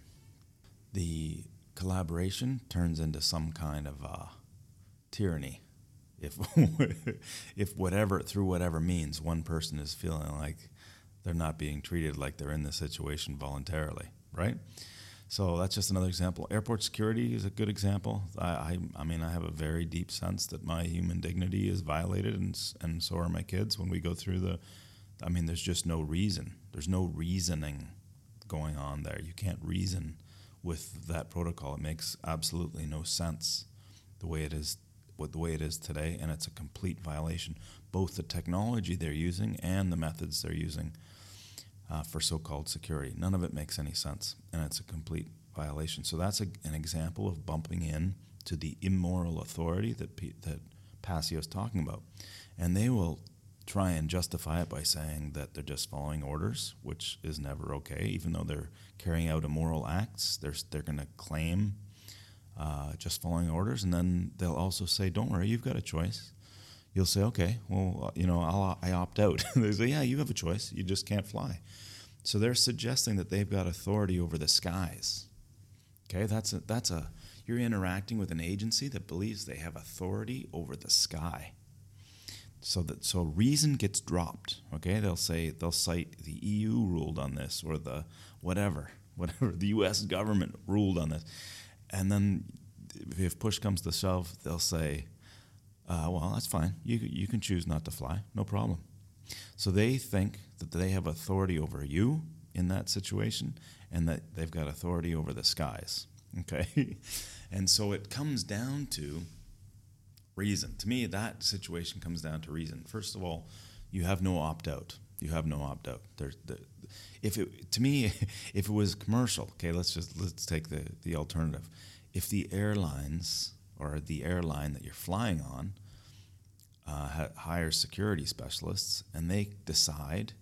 Speaker 1: the collaboration turns into some kind of uh, tyranny. If [LAUGHS] if whatever through whatever means one person is feeling like they're not being treated like they're in the situation voluntarily, right? So that's just another example. Airport security is a good example. I, I, I, mean, I have a very deep sense that my human dignity is violated, and and so are my kids when we go through the. I mean, there's just no reason there's no reasoning going on there. You can't reason with that protocol. It makes absolutely no sense the way it is with the way it is today, and it's a complete violation. Both the technology they're using and the methods they're using uh, for so-called security. None of it makes any sense, and it's a complete violation. So that's a, an example of bumping in to the immoral authority that P- that is talking about, and they will try and justify it by saying that they're just following orders, which is never okay. Even though they're carrying out immoral acts, they're they're going to claim uh, just following orders, and then they'll also say, "Don't worry, you've got a choice." You'll say, "Okay, well, uh, you know, I'll, I opt out." [LAUGHS] they say, "Yeah, you have a choice. You just can't fly." So they're suggesting that they've got authority over the skies. Okay, that's a, that's a you're interacting with an agency that believes they have authority over the sky. So that so reason gets dropped. Okay, they'll say they'll cite the EU ruled on this or the whatever [LAUGHS] whatever the U.S. government ruled on this, and then if push comes to shove, they'll say, uh, "Well, that's fine. You you can choose not to fly, no problem." So they think that they have authority over you in that situation, and that they've got authority over the skies. [LAUGHS] Okay, and so it comes down to reason. To me, that situation comes down to reason. First of all, you have no opt out. You have no opt out. There's the, if it to me, [LAUGHS] if it was commercial, okay, let's just let's take the the alternative. If the airlines or the airline that you're flying on uh, security specialists and they decide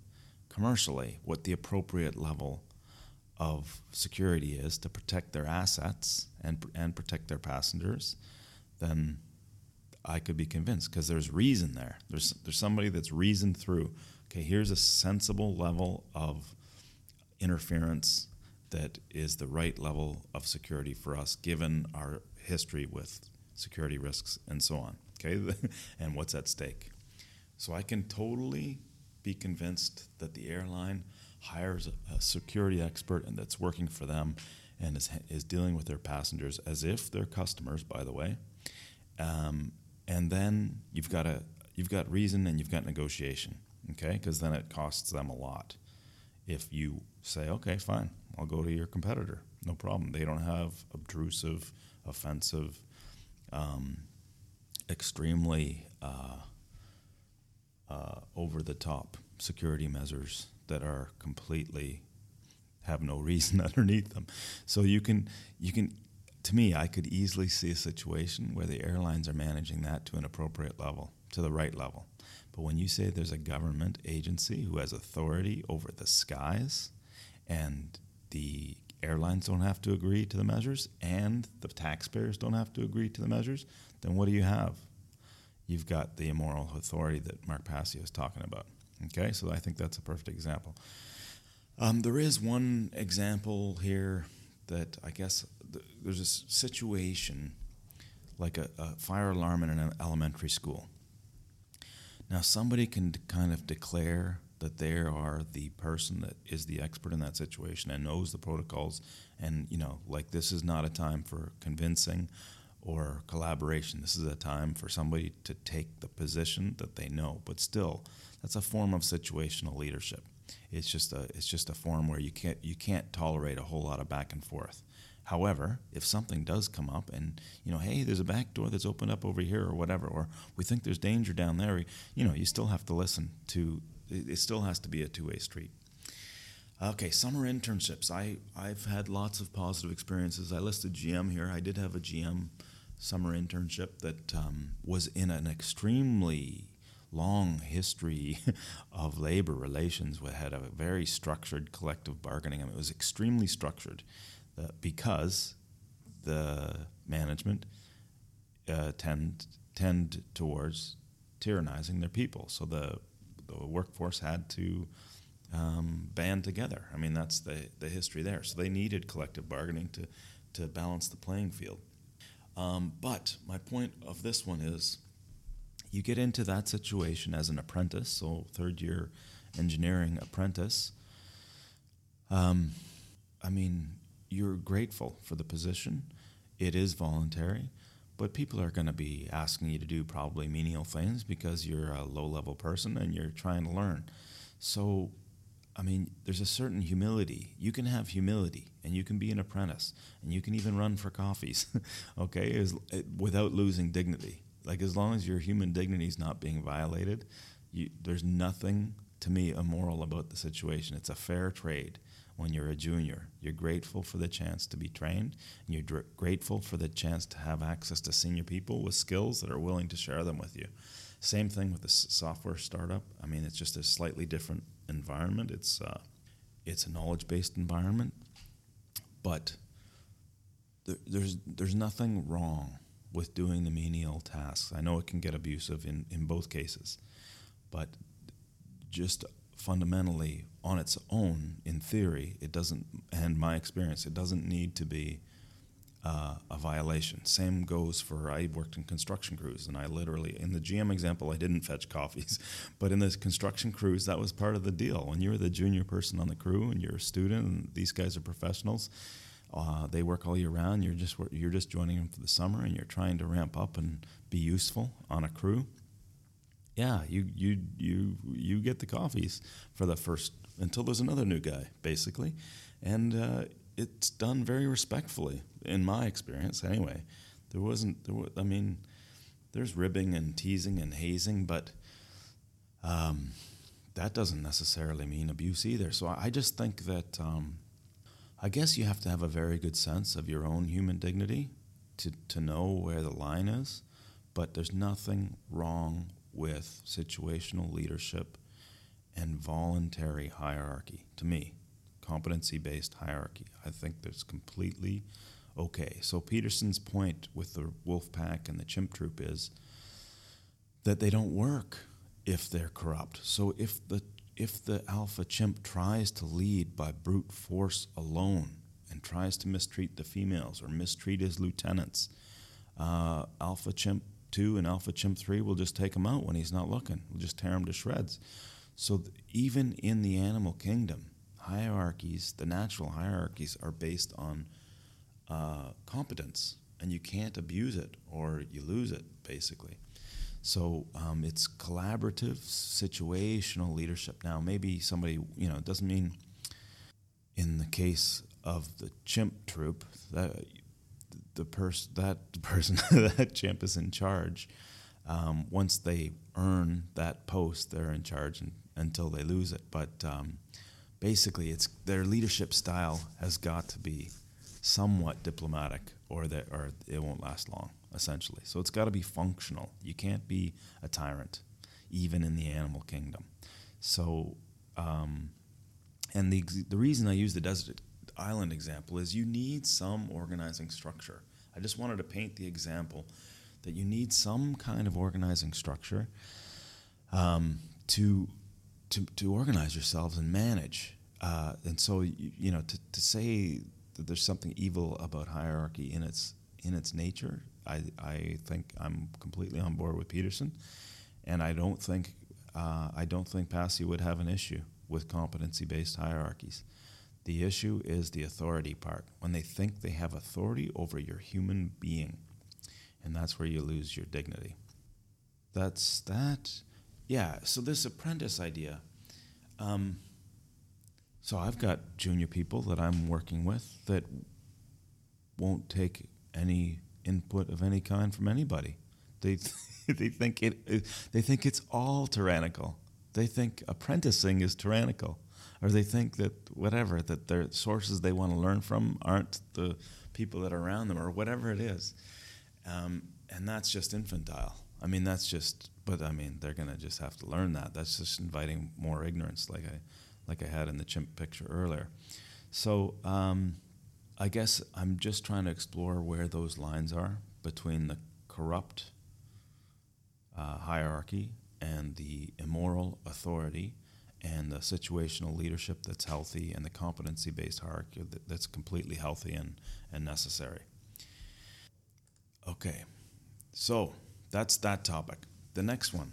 Speaker 1: commercially what the appropriate level of security is to protect their assets and, and protect their passengers, then I could be convinced because there's reason there. There's, there's somebody that's reasoned through, okay, here's a sensible level of interference that is the right level of security for us given our history with security risks and so on, okay, [LAUGHS] and what's at stake. So I can totally be convinced that the airline hires a, security expert and that's working for them and is, is dealing with their passengers as if they're customers, by the way. Um, and then you've got a you've got reason and you've got negotiation, okay? Because then it costs them a lot. If you say, okay, fine, I'll go to your competitor, no problem. They don't have obtrusive, offensive, um, extremely uh, uh, over the top security measures that are completely have no [LAUGHS] reason underneath them. So you can you can to me I could easily see a situation where the airlines are managing that to an appropriate level, to the right level. But when you say there's a government agency who has authority over the skies and the airlines don't have to agree to the measures and the taxpayers don't have to agree to the measures, then what do you have? You've got the immoral authority that Mark Passio is talking about. Okay, so I think that's a perfect example. Um, there is one example here that I guess th- there's a situation like a, a fire alarm in an elementary school. Now, somebody can kind of declare that they are the person that is the expert in that situation and knows the protocols and you know like this is not a time for convincing or collaboration. This is a time for somebody to take the position that they know. But still that's a form of situational leadership. It's just a it's just a form where you can't you can't tolerate a whole lot of back and forth. However, if something does come up and, you know, hey, there's a back door that's opened up over here or whatever, or we think there's danger down there, you know, you still have to listen to it still has to be a two-way street. Okay, summer internships. I, I've had lots of positive experiences. I listed GM here. I did have a GM summer internship that um, was in an extremely long history [LAUGHS] of labor relations. We had a very structured collective bargaining. I mean, it was extremely structured uh, because the management uh, tend tend towards tyrannizing their people. So the the workforce had to um, band together. I mean, that's the, the history there. So they needed collective bargaining to, to balance the playing field. Um, but my point of this one is you get into that situation as an apprentice, so third year engineering apprentice. Um, I mean, you're grateful for the position. It is voluntary. But people are going to be asking you to do probably menial things because you're a low level person and you're trying to learn. So, I mean, there's a certain humility. You can have humility and you can be an apprentice and you can even run for coffees, [LAUGHS] okay, as, eh, without losing dignity. Like, as long as your human dignity is not being violated, you, there's nothing to me immoral about the situation. It's a fair trade when you're a junior. You're grateful for the chance to be trained, and you're dr- grateful for the chance to have access to senior people with skills that are willing to share them with you. Same thing with the s- software startup. I mean, it's just a slightly different environment. It's uh, it's a knowledge-based environment, but there, there's there's nothing wrong with doing the menial tasks. I know it can get abusive in, in both cases, but just fundamentally on its own, in theory, it doesn't, and my experience, it doesn't need to be uh, a violation. Same goes for I worked in construction crews, and I literally, in the GM example, I didn't fetch coffees, [LAUGHS] but in the construction crews, that was part of the deal. When you're the junior person on the crew and you're a student, and these guys are professionals, uh, they work all year round. You're just you're just joining them for the summer, and you're trying to ramp up and be useful on a crew. Yeah, you you you you get the coffees for the first until there's another new guy, basically, and uh, it's done very respectfully, in my experience. Anyway, there wasn't there. Was, I mean, there's ribbing and teasing and hazing, but um, that doesn't necessarily mean abuse either. So I just think that um, I guess you have to have a very good sense of your own human dignity to to know where the line is. But there's nothing wrong with situational leadership and voluntary hierarchy to me competency based hierarchy. I think that's completely okay. So Peterson's point with the wolf pack and the chimp troop is that they don't work if they're corrupt. So if the if the alpha chimp tries to lead by brute force alone and tries to mistreat the females or mistreat his lieutenants, uh, alpha chimp two and alpha chimp three will just take him out when he's not looking. We'll just tear him to shreds. So even in the animal kingdom, hierarchies, the natural hierarchies, are based on uh, competence, and you can't abuse it or you lose it, basically. So um, it's collaborative, situational leadership. Now, maybe somebody, you know, it doesn't mean in the case of the chimp troop that the person that [LAUGHS] person that chimp is in charge. Um, once they earn that post, they're in charge and, until they lose it. But um, basically it's their leadership style has got to be somewhat diplomatic or that or it won't last long essentially. So it's got to be functional. You can't be a tyrant even in the animal kingdom. So um, and the the reason I use the desert island example is you need some organizing structure. I just wanted to paint the example that you need some kind of organizing structure um, to to, to organize yourselves and manage. Uh, and so, you, you, know, to, to say that there's something evil about hierarchy in its in its nature, I, I think I'm completely on board with Peterson, and I don't think uh, I don't think Passio would have an issue with competency-based hierarchies. The issue is the authority part. When they think they have authority over your human being, and that's where you lose your dignity. That's that yeah, so this apprentice idea. Um, so I've got junior people that I'm working with that won't take any input of any kind from anybody. They [LAUGHS] they think it they think it's all tyrannical. They think apprenticing is tyrannical, or they think that whatever that their sources they want to learn from aren't the people that are around them, or whatever it is, um, and that's just infantile. I mean, that's just but I mean, they're gonna just have to learn that. That's just inviting more ignorance, like I, like I had in the chimp picture earlier. So um, I guess I'm just trying to explore where those lines are between the corrupt uh, hierarchy and the immoral authority and the situational leadership that's healthy and the competency based hierarchy that, that's completely healthy and, and necessary. Okay, so that's that topic. The next one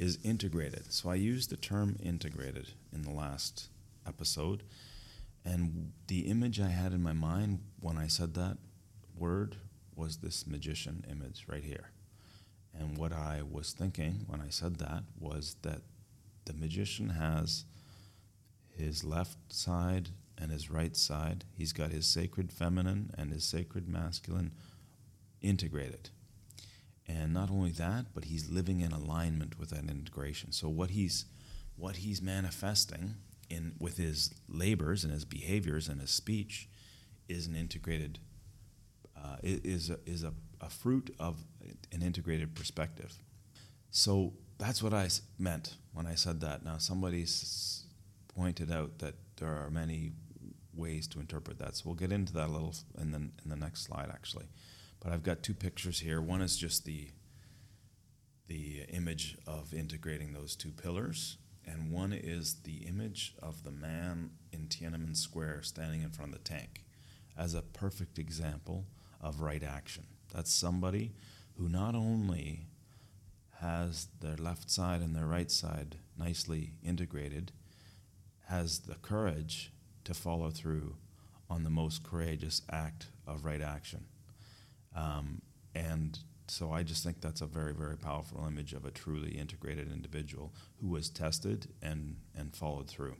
Speaker 1: is integrated. So I used the term integrated in the last episode. And the image I had in my mind when I said that word was this magician image right here. And what I was thinking when I said that was that the magician has his left side and his right side. He's got his sacred feminine and his sacred masculine integrated. And not only that, but he's living in alignment with that integration. So what he's what he's manifesting in with his labors and his behaviors and his speech is an integrated uh, is a, is a, a fruit of an integrated perspective. So that's what I meant when I said that. Now somebody pointed out that there are many ways to interpret that. So we'll get into that a little in the in the next slide actually. But I've got two pictures here. One is just the the image of integrating those two pillars, and one is the image of the man in Tiananmen Square standing in front of the tank as a perfect example of right action. That's somebody who not only has their left side and their right side nicely integrated, has the courage to follow through on the most courageous act of right action. Um, and so I just think that's a very, very powerful image of a truly integrated individual who was tested and, and followed through.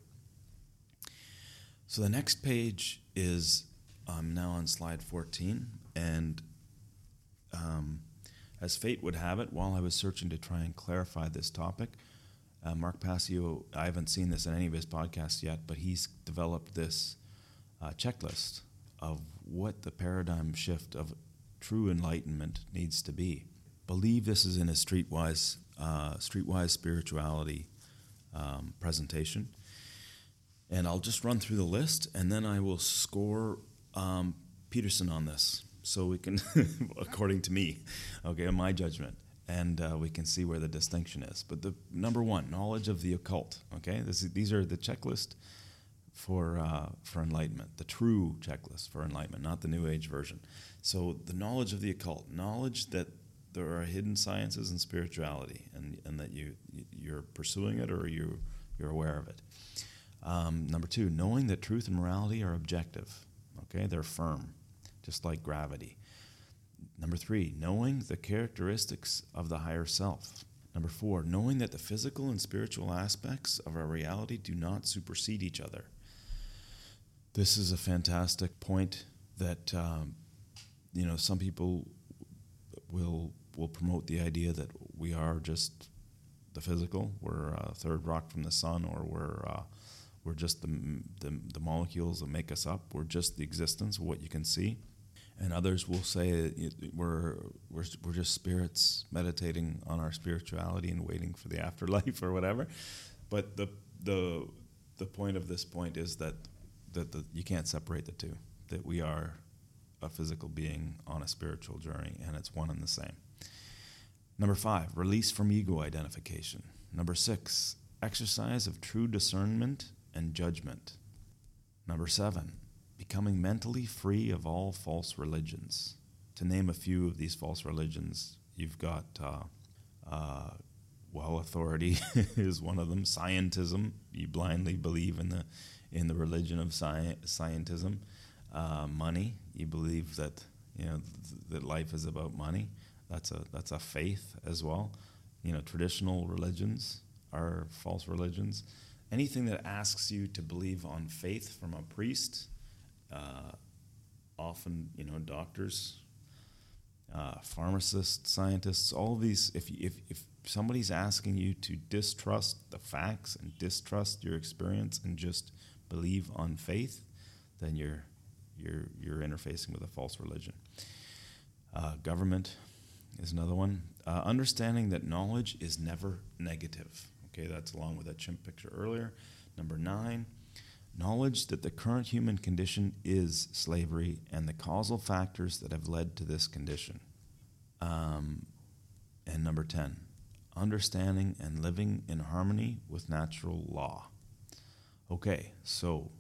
Speaker 1: So the next page is I'm now on slide 14, and um, as fate would have it, while I was searching to try and clarify this topic, uh, Mark Passio, I haven't seen this in any of his podcasts yet, but he's developed this uh, checklist of what the paradigm shift of true enlightenment needs to be. Believe this is in a streetwise, uh, streetwise spirituality um, presentation. And I'll just run through the list and then I will score um, Peterson on this. So we can, [LAUGHS] according to me, okay, my judgment, and uh, we can see where the distinction is. But the number one, knowledge of the occult. Okay, this, these are the checklist for uh, for enlightenment, the true checklist for enlightenment, not the New Age version. So the knowledge of the occult, knowledge that there are hidden sciences and spirituality, and, and that you you're pursuing it or you you're aware of it. Um, number two, knowing that truth and morality are objective. Okay, they're firm, just like gravity. Number three, knowing the characteristics of the higher self. Number four, knowing that the physical and spiritual aspects of our reality do not supersede each other. This is a fantastic point that um, you know some people will will promote the idea that we are just the physical. We're a third rock from the sun, or we're uh, we're just the, the, the molecules that make us up. We're just the existence of what you can see. And others will say we're, we're, we're just spirits meditating on our spirituality and waiting for the [LAUGHS] afterlife or whatever. But the, the, the point of this point is that that the, you can't separate the two. That we are a physical being on a spiritual journey, and it's one and the same. Number five, release from ego identification. Number six, exercise of true discernment and judgment. Number seven, becoming mentally free of all false religions. To name a few of these false religions, you've got, uh, uh, well, authority [LAUGHS] is one of them. Scientism, you blindly believe in the in the religion of sci- scientism. Uh, money, you believe that you know th- that life is about money. That's a that's a faith as well. You know, traditional religions are false religions. Anything that asks you to believe on faith from a priest, uh, often you know doctors, uh, pharmacists, scientists, all these. If if if somebody's asking you to distrust the facts and distrust your experience and just believe on faith, then you're you're you're interfacing with a false religion. Uh, government is another one. Uh, understanding that knowledge is never negative. Okay, that's along with that chimp picture earlier. Number nine, knowledge that the current human condition is slavery and the causal factors that have led to this condition. Um, and number 10, understanding and living in harmony with natural law. Okay, so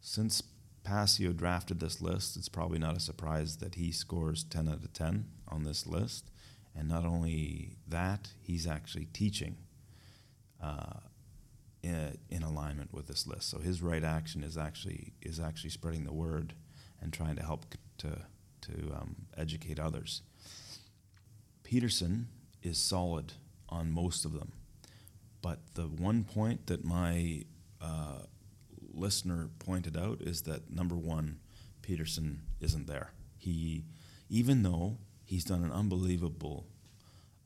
Speaker 1: since Passio drafted this list, it's probably not a surprise that he scores 10 out of 10 on this list. And not only that, he's actually teaching uh, in, in, alignment with this list. So his right action is actually is actually spreading the word and trying to help to to um, educate others. Peterson is solid on most of them, but the one point that my uh, listener pointed out is that number one, Peterson isn't there. He, even though he's done an unbelievable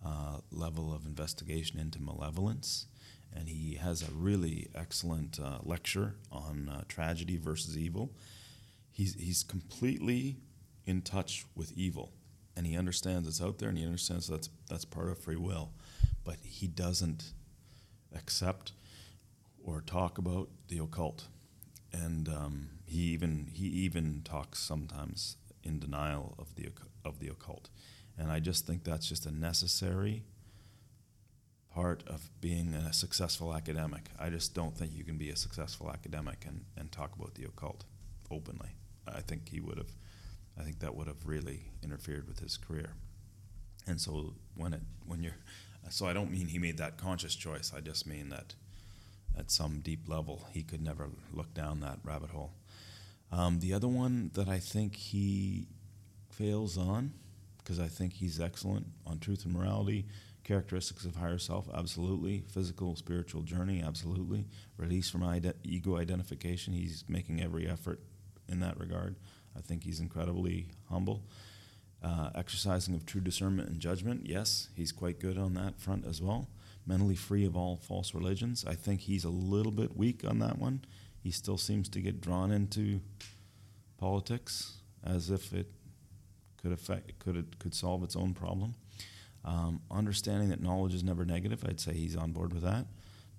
Speaker 1: uh, level of investigation into malevolence, and he has a really excellent uh, lecture on uh, tragedy versus evil. He's he's completely in touch with evil, and he understands it's out there, and he understands that's that's part of free will, but he doesn't accept or talk about the occult. And um, he even he even talks sometimes in denial of the of the occult. And I just think that's just a necessary part of being a successful academic. I just don't think you can be a successful academic and, and talk about the occult openly. I think he would have, I think that would have really interfered with his career. And so when it when you're, so I don't mean he made that conscious choice. I just mean that at some deep level he could never look down that rabbit hole. Um, the other one that I think he fails on, because I think he's excellent on truth and morality, characteristics of higher self, absolutely. Physical, spiritual journey, absolutely. Release from ide- ego identification, he's making every effort in that regard. I think he's incredibly humble. Uh, exercising of true discernment and judgment, yes, he's quite good on that front as well. Mentally free of all false religions, I think he's a little bit weak on that one. He still seems to get drawn into politics as if it could affect, could it could solve its own problem. Um, understanding that knowledge is never negative, I'd say he's on board with that.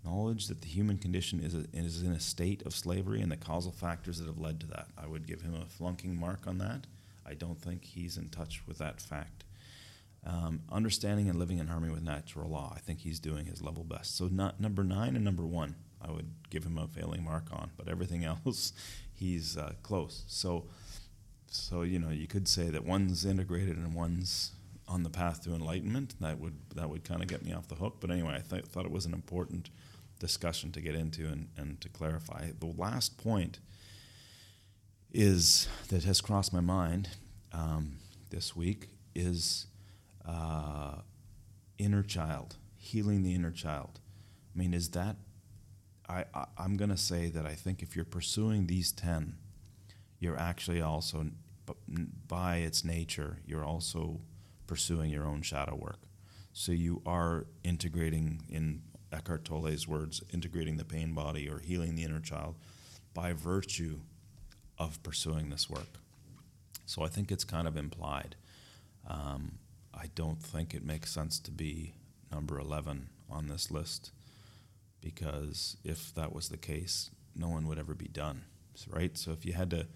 Speaker 1: Knowledge that the human condition is, a, is in a state of slavery and the causal factors that have led to that. I would give him a flunking mark on that. I don't think he's in touch with that fact. Um, understanding and living in harmony with natural law. I think he's doing his level best. So, not number nine and number one, I would give him a failing mark on, but everything [LAUGHS] else, he's uh, close. So, so you know, you could say that one's integrated and one's on the path to enlightenment. That would that would kind of get me off the hook. But anyway, I th- thought it was an important discussion to get into and, and to clarify. The last point is that has crossed my mind um, this week is uh, inner child, healing the inner child. I mean, is that I, I I'm going to say that I think if you're pursuing these ten, you're actually also by its nature you're also pursuing your own shadow work. So you are integrating, in Eckhart Tolle's words, integrating the pain body or healing the inner child by virtue of pursuing this work. So I think it's kind of implied. Um, I don't think it makes sense to be number 11 on this list because if that was the case, no one would ever be done, right? So if you had to,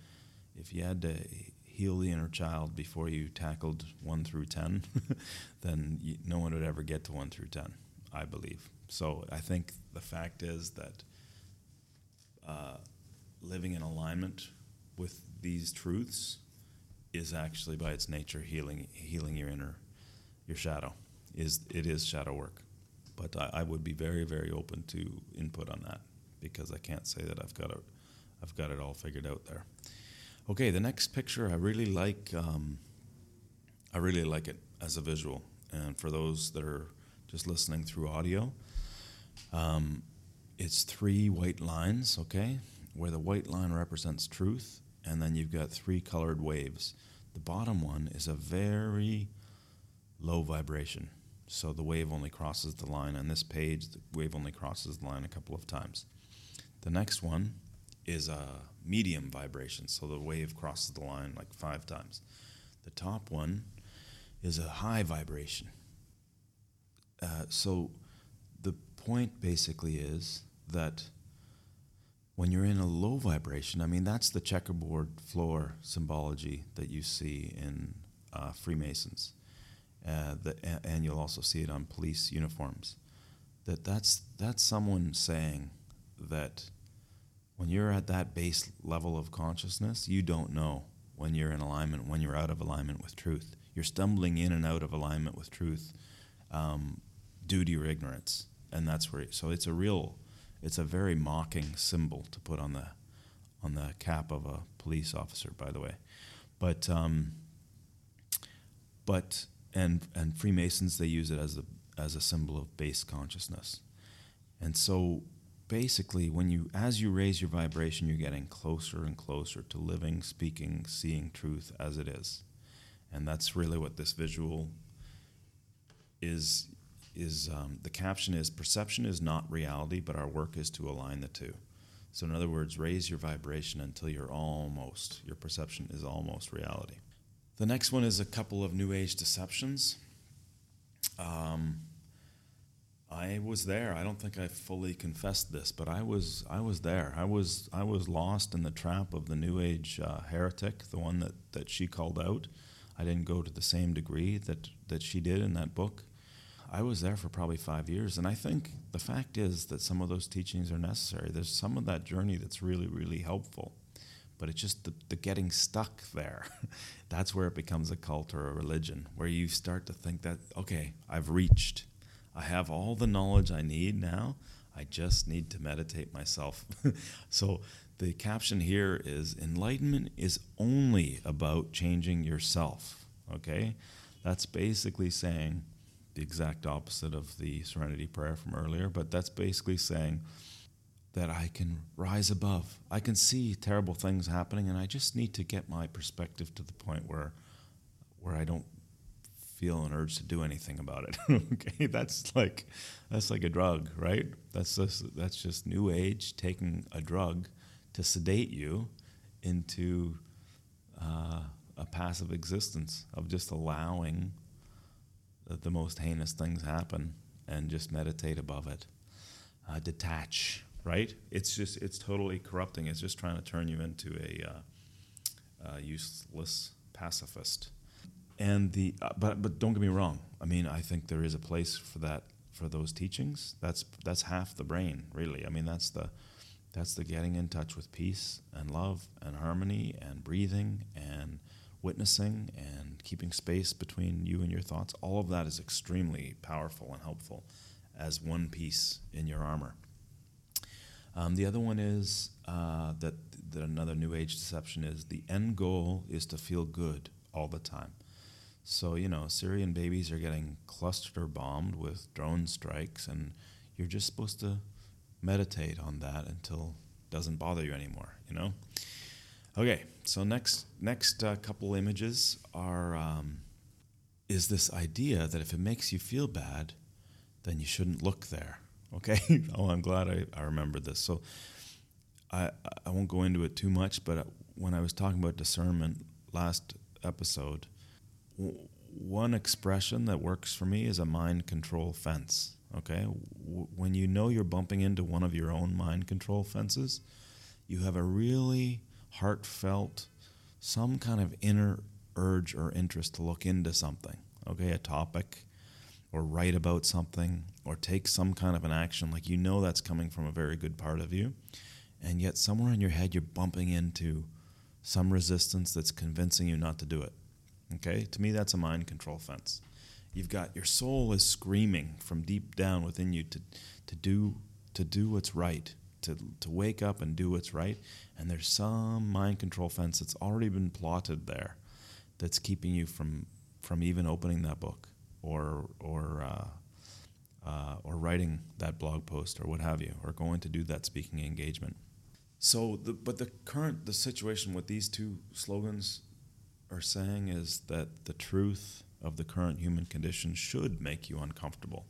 Speaker 1: if you had to heal the inner child before you tackled 1 through 10, [LAUGHS] then you, no one would ever get to 1 through 10, I believe. So I think the fact is that uh, living in alignment with these truths is actually by its nature healing healing your inner your shadow is it is shadow work but I, I, would be very very open to input on that because I can't say that I've got it I've got it all figured out there Okay, the next picture I really like. Um, I really like it as a visual, and for those that are just listening through audio, um, it's three white lines. Okay, where the white line represents truth, and then you've got three colored waves. The bottom one is a very low vibration. So the wave only crosses the line. On this page, the wave only crosses the line a couple of times. The next one is a medium vibration, so the wave crosses the line like five times. The top one is a high vibration. Uh, so the point basically is that when you're in a low vibration, I mean, that's the checkerboard floor symbology that you see in uh, Freemasons. Uh, the, and you'll also see it on police uniforms. That that's, that's someone saying that when you're at that base level of consciousness, you don't know when you're in alignment, when you're out of alignment with truth. You're stumbling in and out of alignment with truth um, due to your ignorance, and that's where. So it's a real, it's a very mocking symbol to put on the on the cap of a police officer, by the way. But um, but and and Freemasons they use it as a as a symbol of base consciousness, and so basically when you as you raise your vibration you're getting closer and closer to living speaking seeing truth as it is. And that's really what this visual is is um, the caption is perception is not reality but our work is to align the two. So in other words raise your vibration until you're almost your perception is almost reality the next one is a couple of new age deceptions um, I was there. I don't think I fully confessed this, but I was I was there. I was I was lost in the trap of the New Age uh, heretic, the one that, that she called out. I didn't go to the same degree that, that she did in that book. I was there for probably five years, and I think the fact is that some of those teachings are necessary. There's some of that journey that's really, really helpful, but it's just the, the getting stuck there. [LAUGHS] that's where it becomes a cult or a religion, where you start to think that okay, I've reached, I have all the knowledge I need now. I just need to meditate myself. [LAUGHS] so the caption here is enlightenment is only about changing yourself. Okay, that's basically saying the exact opposite of the serenity prayer from earlier, but that's basically saying that I can rise above. I can see terrible things happening and I just need to get my perspective to the point where where I don't feel an urge to do anything about it. [LAUGHS] okay, that's like that's like a drug, right? That's just, that's just new age taking a drug to sedate you into uh, a passive existence of just allowing that the most heinous things happen and just meditate above it. Uh, detach, right? It's just, it's totally corrupting. It's just trying to turn you into a uh, uh, useless pacifist. And the, uh, but, but don't get me wrong. I mean, I think there is a place for that, for those teachings. That's, that's half the brain, really. I mean, that's the, that's the getting in touch with peace and love and harmony and breathing and witnessing and keeping space between you and your thoughts, all of that is extremely powerful and helpful as one piece in your armor. Um, the other one is uh, that, that another New Age deception is the end goal is to feel good all the time. So, you know, Syrian babies are getting cluster bombed with drone strikes, and you're just supposed to meditate on that until it doesn't bother you anymore, you know? Okay, so next next uh, couple images are um, is this idea that if it makes you feel bad, then you shouldn't look there. Okay. [LAUGHS] oh, I'm glad I, I remember this. So I I won't go into it too much, but uh, when I was talking about discernment last episode, w- one expression that works for me is a mind control fence. Okay, w- when you know you're bumping into one of your own mind control fences, you have a really heartfelt, some kind of inner urge or interest to look into something, okay, a topic, or write about something, or take some kind of an action, like you know that's coming from a very good part of you, and yet somewhere in your head you're bumping into some resistance that's convincing you not to do it. Okay? To me, that's a mind control fence. You've got your soul is screaming from deep down within you to, to do to do what's right, to, to wake up and do what's right. And there's some mind control fence that's already been plotted there that's keeping you from, from even opening that book or, or, uh, uh, or writing that blog post or what have you, or going to do that speaking engagement. So, the, but the current the situation with these two slogans are saying is that the truth of the current human condition should make you uncomfortable.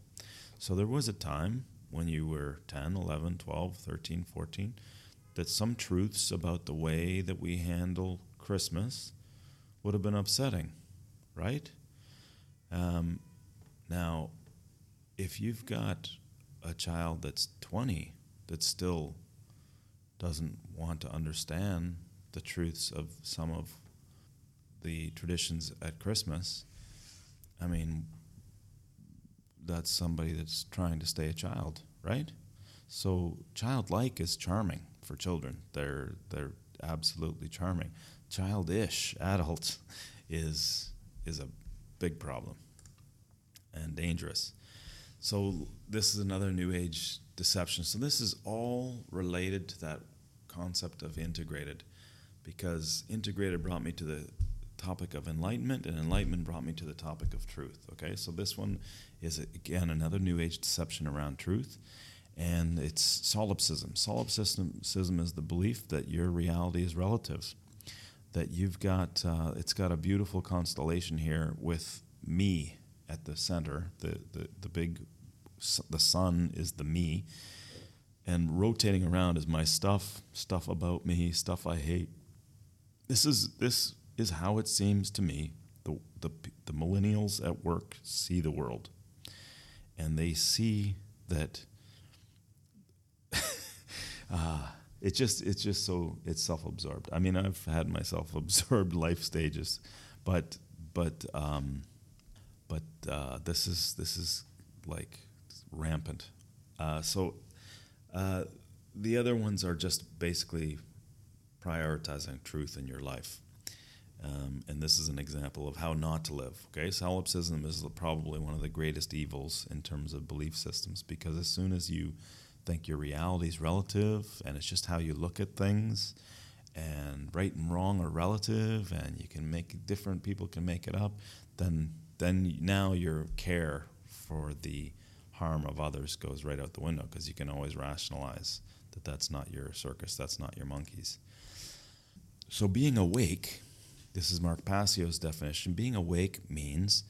Speaker 1: So there was a time when you were 10, 11, 12, 13, 14, that some truths about the way that we handle Christmas would have been upsetting, right? Um, now, if you've got a child that's 20 that still doesn't want to understand the truths of some of the traditions at Christmas, I mean, that's somebody that's trying to stay a child, right? So childlike is charming for children. They're they're absolutely charming. Childish adults [LAUGHS] is is a big problem and dangerous. So this is another new age deception. So this is all related to that concept of integrated because integrated brought me to the topic of enlightenment, and enlightenment brought me to the topic of truth. Okay, so this one is again another New Age deception around truth, and it's solipsism. Solipsism is the belief that your reality is relative, that you've got uh, it's got a beautiful constellation here with me at the center. The the the big the sun is the me, and rotating around is my stuff, stuff about me, stuff I hate. This is this is how it seems to me the, the, the millennials at work see the world. And they see that uh, [LAUGHS] it just it's just so it's self-absorbed. I mean, I've had my self-absorbed [LAUGHS] life stages, but but um, but uh, this is this is like rampant. Uh, so uh, the other ones are just basically prioritizing truth in your life. Um, and this is an example of how not to live. Okay, solipsism is probably one of the greatest evils in terms of belief systems because as soon as you think your reality is relative and it's just how you look at things, and right and wrong are relative, and you can make different people can make it up, then then now your care for the harm of others goes right out the window because you can always rationalize that that's not your circus, that's not your monkeys. So being awake this is Mark Passio's definition. Being awake means,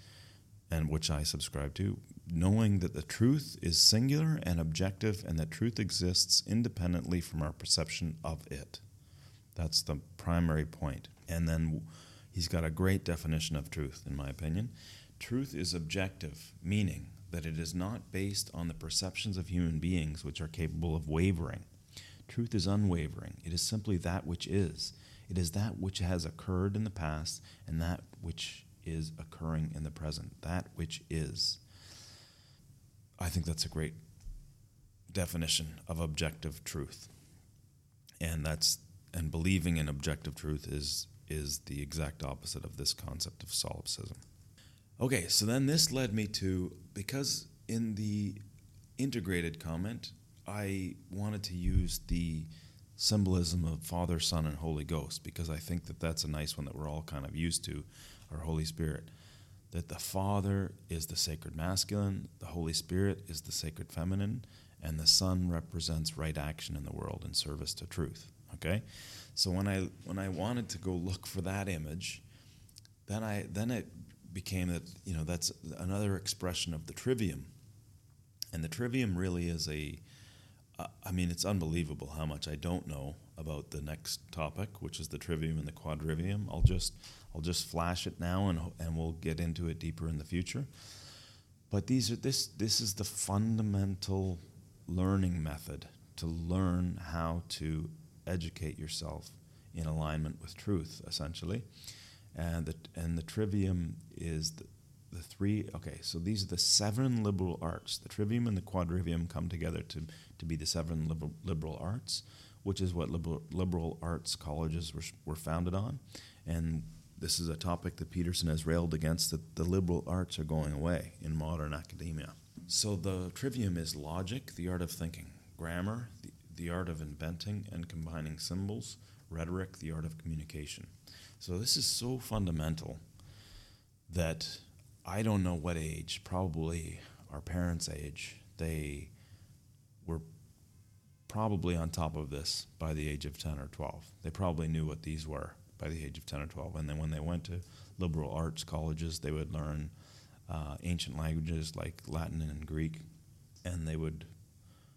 Speaker 1: and which I subscribe to, knowing that the truth is singular and objective and that truth exists independently from our perception of it. That's the primary point. And then he's got a great definition of truth, in my opinion. Truth is objective, meaning that it is not based on the perceptions of human beings which are capable of wavering. Truth is unwavering, it is simply that which is. It is that which has occurred in the past and that which is occurring in the present. That which is. I think that's a great definition of objective truth. And that's and believing in objective truth is is the exact opposite of this concept of solipsism. Okay, so then this led me to because in the integrated comment, I wanted to use the symbolism of Father, Son, and Holy Ghost because I think that that's a nice one that we're all kind of used to, our Holy Spirit. That the Father is the sacred masculine, the Holy Spirit is the sacred feminine, and the Son represents right action in the world in service to truth. Okay, so when I when I wanted to go look for that image, then I then it became that you know that's another expression of the trivium, and the trivium really is a uh, I mean, it's unbelievable how much I don't know about the next topic, which is the trivium and the quadrivium. I'll just I'll just flash it now, and and we'll get into it deeper in the future. But these are this this is the fundamental learning method to learn how to educate yourself in alignment with truth, essentially. And the and the trivium is the, the three okay so these are the seven liberal arts. The trivium and the quadrivium come together to, to be the seven liberal, liberal arts which is what liberal, liberal arts colleges were, were founded on. And this is a topic that peterson has railed against that the liberal arts are going away in modern academia. So the trivium is logic the art of thinking grammar the, the art of inventing and combining symbols rhetoric the art of communication so this is so fundamental that I don't know what age, probably our parents' age, they were probably on top of this by the age of 10 or 12. They probably knew what these were by the age of 10 or 12. And then when they went to liberal arts colleges, they would learn uh, ancient languages like Latin and Greek, and they would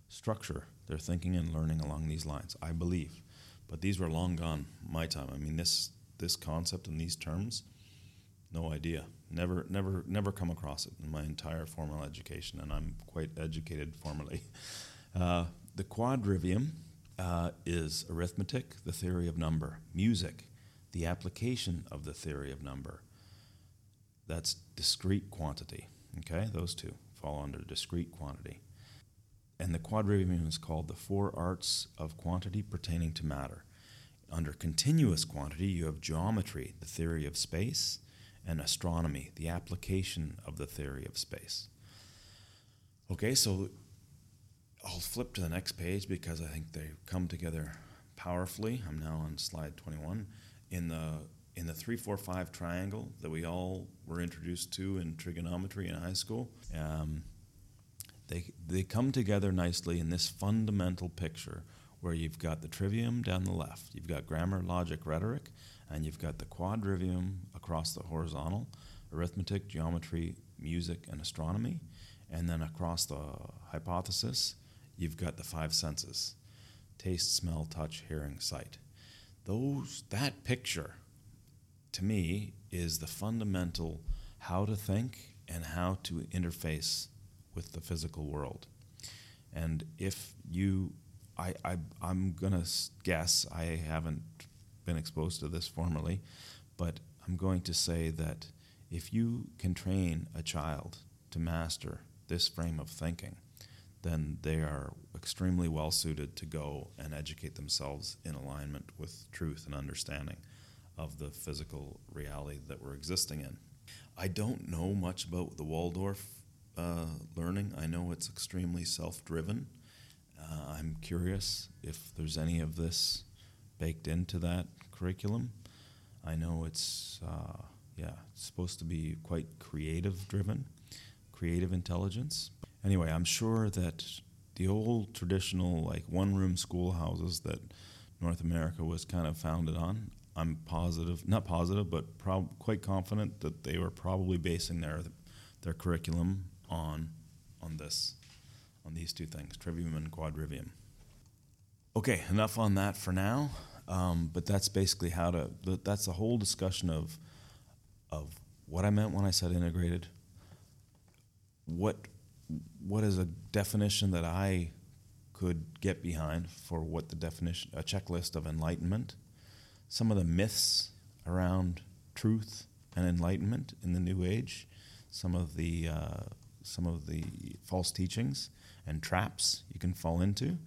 Speaker 1: structure their thinking and learning along these lines, I believe. But these were long gone my time. I mean, this, this concept and these terms, no idea. Never, never, never come across it in my entire formal education, and I'm quite educated formally. [LAUGHS] Uh, the quadrivium uh, is arithmetic, the theory of number, music, the application of the theory of number. That's discrete quantity. Okay, those two fall under discrete quantity. And the quadrivium is called the four arts of quantity pertaining to matter. Under continuous quantity, you have geometry, the theory of space, and astronomy, the application of the theory of space. Okay, so I'll flip to the next page because I think they come together powerfully. I'm now on slide 21. In the in the 345 triangle that we all were introduced to in trigonometry in high school, um, they, they come together nicely in this fundamental picture where you've got the trivium down the left, you've got grammar, logic, rhetoric, and you've got the quadrivium across the horizontal arithmetic, geometry, music, and astronomy. And then across the hypothesis, you've got the five senses taste, smell, touch, hearing, sight. Those, that picture, to me, is the fundamental how to think and how to interface with the physical world. And if you, I, I, I'm going to guess, I haven't been exposed to this formally, but I'm going to say that if you can train a child to master this frame of thinking, then they are extremely well suited to go and educate themselves in alignment with truth and understanding of the physical reality that we're existing in. I don't know much about the Waldorf uh, learning. I know it's extremely self driven. Uh, I'm curious if there's any of this baked into that curriculum. I know it's, uh, yeah, it's supposed to be quite creative driven, creative intelligence. Anyway, I'm sure that the old traditional, like one room schoolhouses that North America was kind of founded on, I'm positive, not positive, but prob- quite confident that they were probably basing their their curriculum on on this, on these two things, trivium and quadrivium. Okay, enough on that for now. Um, but that's basically how to. That's the whole discussion of of what I meant when I said integrated. What what is a definition that I could get behind for what the definition a checklist of enlightenment some of the myths around truth and enlightenment in the New Age, some of the uh, some of the false teachings and traps you can fall into,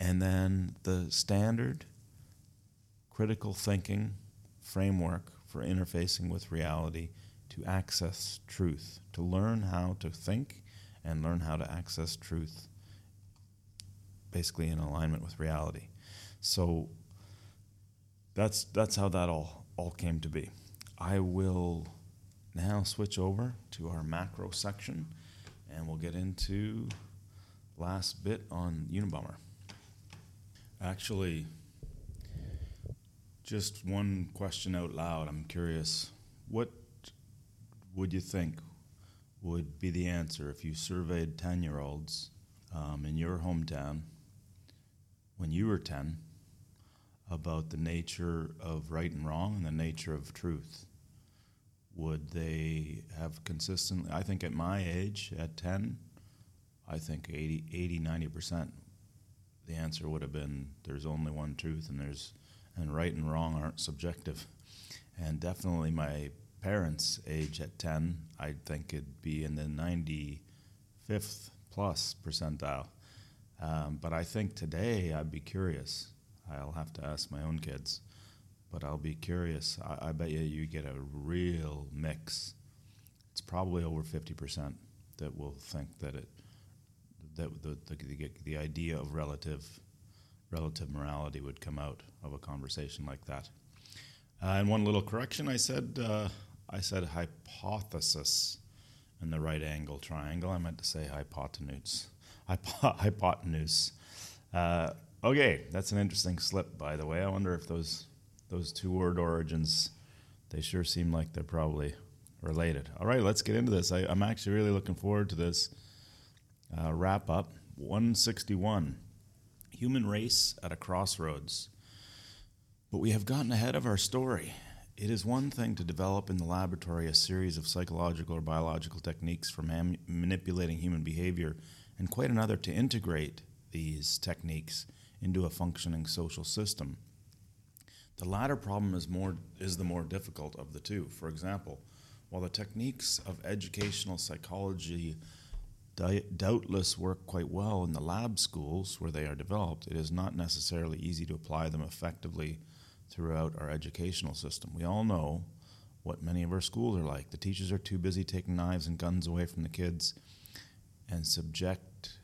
Speaker 1: and then the standard critical thinking framework for interfacing with reality to access truth, to learn how to think and learn how to access truth basically in alignment with reality. So that's that's how that all all came to be. I will now switch over to our macro section, and we'll get into last bit on Unabomber. Actually, just one question out loud. I'm curious. What would you think would be the answer if you surveyed 10 year olds um, in your hometown when you were 10 about the nature of right and wrong and the nature of truth? Would they have consistently, I think at my age, at 10, I think 80, 80 90%, the answer would have been there's only one truth and there's, and right and wrong aren't subjective. And definitely my parents' age at 10, I think it'd be in the 95th plus percentile. Um, but I think today I'd be curious I'll have to ask my own kids, but I'll be curious. I, I bet you you get a real mix. It's probably over fifty percent that will think that it that the, the, the, the idea of relative relative morality would come out of a conversation like that. Uh, and one little correction, I said uh, I said hypothesis in the right angle triangle. I meant to say hypotenuse. Hypo- [LAUGHS] hypotenuse. Uh, Okay, that's an interesting slip, by the way. I wonder if those those two word origins they sure seem like they're probably related. All right, let's get into this. I, am actually really looking forward to this uh, wrap up. 161, human race at a crossroads. But we have gotten ahead of our story. It is one thing to develop in the laboratory a series of psychological or biological techniques for man- manipulating human behavior, and quite another to integrate these techniques into a functioning social system. The latter problem is, more, is the more difficult of the two. For example, while the techniques of educational psychology di- doubtless work quite well in the lab schools where they are developed, it is not necessarily easy to apply them effectively throughout our educational system. We all know what many of our schools are like. The teachers are too busy taking knives and guns away from the kids and subject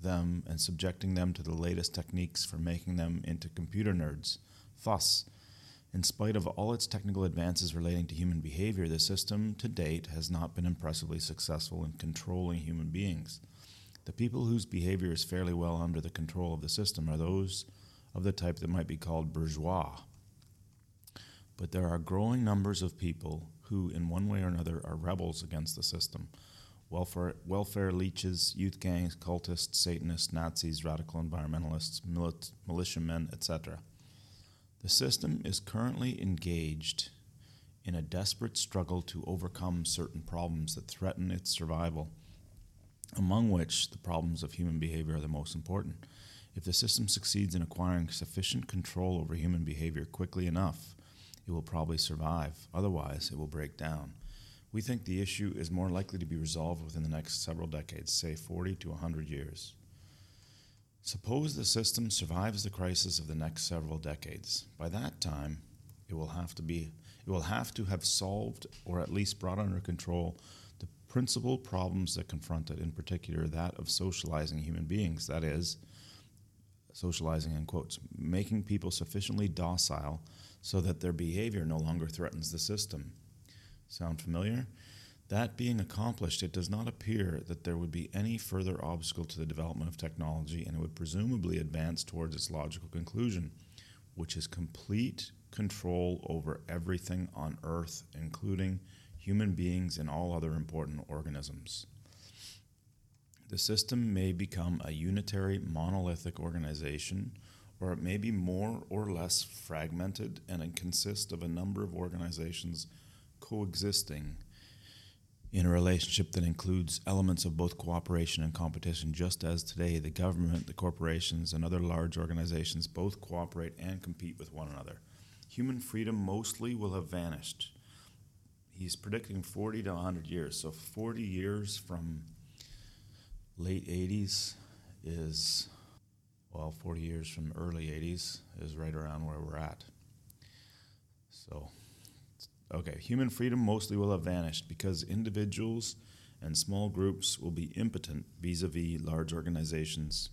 Speaker 1: them and subjecting them to the latest techniques for making them into computer nerds. Thus, in spite of all its technical advances relating to human behavior, the system to date has not been impressively successful in controlling human beings. The people whose behavior is fairly well under the control of the system are those of the type that might be called bourgeois. But there are growing numbers of people who, in one way or another, are rebels against the system welfare, welfare leeches, youth gangs, cultists, Satanists, Nazis, radical environmentalists, milit- militiamen, etc. The system is currently engaged in a desperate struggle to overcome certain problems that threaten its survival, among which the problems of human behavior are the most important. If the system succeeds in acquiring sufficient control over human behavior quickly enough, it will probably survive. Otherwise, it will break down. We think the issue is more likely to be resolved within the next several decades, say 40 to 100 years. Suppose the system survives the crisis of the next several decades. By that time, it will have to be it will have to have solved or at least brought under control the principal problems that confront it, in particular that of socializing human beings, that is, socializing in quotes, making people sufficiently docile so that their behavior no longer threatens the system. Sound familiar? That being accomplished, it does not appear that there would be any further obstacle to the development of technology, and it would presumably advance towards its logical conclusion, which is complete control over everything on Earth, including human beings and all other important organisms. The system may become a unitary, monolithic organization, or it may be more or less fragmented and consist of a number of organizations coexisting in a relationship that includes elements of both cooperation and competition, just as today the government, the corporations, and other large organizations both cooperate and compete with one another. Human freedom mostly will have vanished. He's predicting 40 to 100 years. So, 40 years from late 80s is, well, 40 years from early 80s is right around where we're at. So, okay, human freedom mostly will have vanished because individuals and small groups will be impotent vis a vis large organizations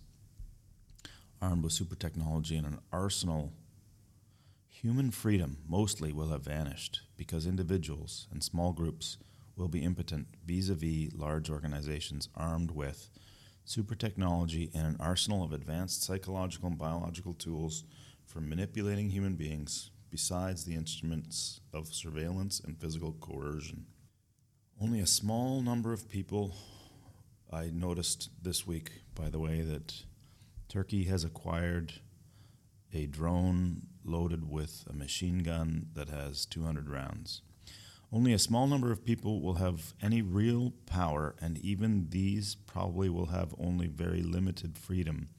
Speaker 1: armed with super technology and an arsenal. Human freedom mostly will have vanished because individuals and small groups will be impotent vis a vis large organizations armed with super technology and an arsenal of advanced psychological and biological tools for manipulating human beings, besides the instruments of surveillance and physical coercion. Only a small number of people, I noticed this week, by the way, that Turkey has acquired a drone loaded with a machine gun that has 200 rounds. Only a small number of people will have any real power, and even these probably will have only very limited freedom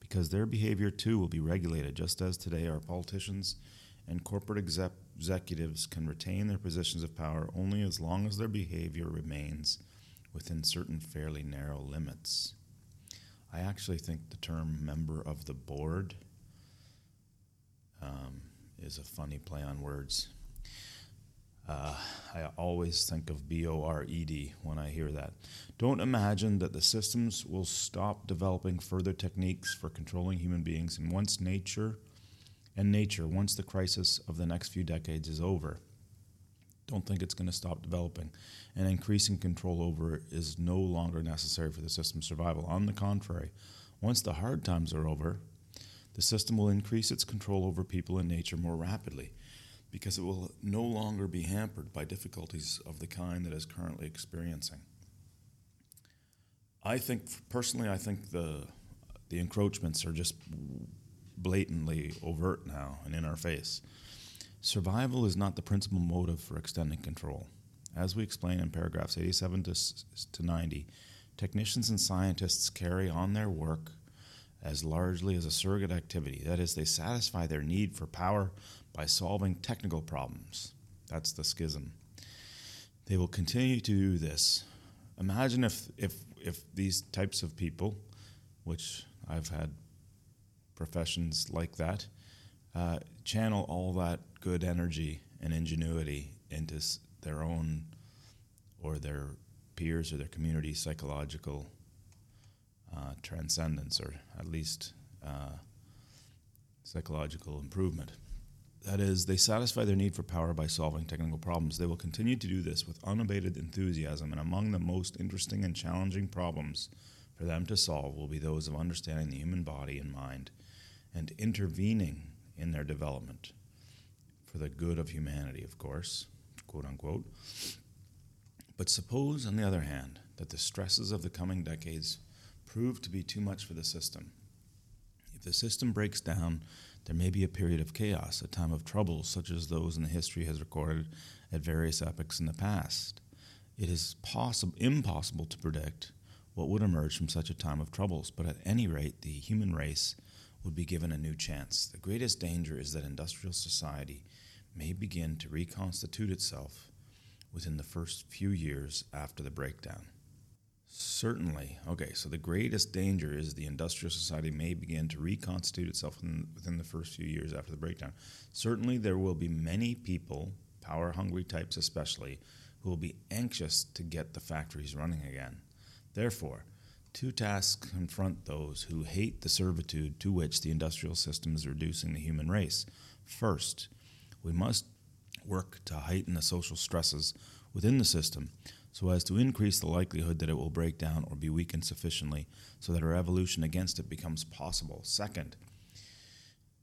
Speaker 1: because their behavior too will be regulated, just as today our politicians and corporate exec- executives can retain their positions of power only as long as their behavior remains within certain fairly narrow limits. I actually think the term member of the board um, is a funny play on words. Uh, I always think of B O R E D when I hear that. Don't imagine that the systems will stop developing further techniques for controlling human beings and once nature and nature, once the crisis of the next few decades is over. Don't think it's going to stop developing. And increasing control over it is no longer necessary for the system's survival. On the contrary, once the hard times are over, the system will increase its control over people and nature more rapidly because it will no longer be hampered by difficulties of the kind that is currently experiencing. I think, personally, I think the, the encroachments are just blatantly overt now and in our face. Survival is not the principal motive for extending control. As we explain in paragraphs 87 to, to 90, technicians and scientists carry on their work as largely as a surrogate activity. That is, they satisfy their need for power by solving technical problems. That's the schism. They will continue to do this. Imagine if, if, if these types of people, which I've had professions like that, uh, channel all that good energy and ingenuity into their own or their peers or their community psychological uh, transcendence or at least uh, psychological improvement. That is, they satisfy their need for power by solving technical problems. They will continue to do this with unabated enthusiasm, and among the most interesting and challenging problems for them to solve will be those of understanding the human body and mind and intervening in their development for the good of humanity, of course, quote unquote. But suppose, on the other hand, that the stresses of the coming decades prove to be too much for the system. If the system breaks down, there may be a period of chaos, a time of troubles such as those in the history has recorded at various epochs in the past. It is possible, impossible to predict what would emerge from such a time of troubles, but at any rate, the human race would be given a new chance. The greatest danger is that industrial society may begin to reconstitute itself within the first few years after the breakdown. Certainly, okay, so the greatest danger is the industrial society may begin to reconstitute itself within, the first few years after the breakdown. Certainly, there will be many people, power hungry types especially, who will be anxious to get the factories running again. Therefore, two tasks confront those who hate the servitude to which the industrial system is reducing the human race. First, we must work to heighten the social stresses within the system so as to increase the likelihood that it will break down or be weakened sufficiently so that a revolution against it becomes possible. Second,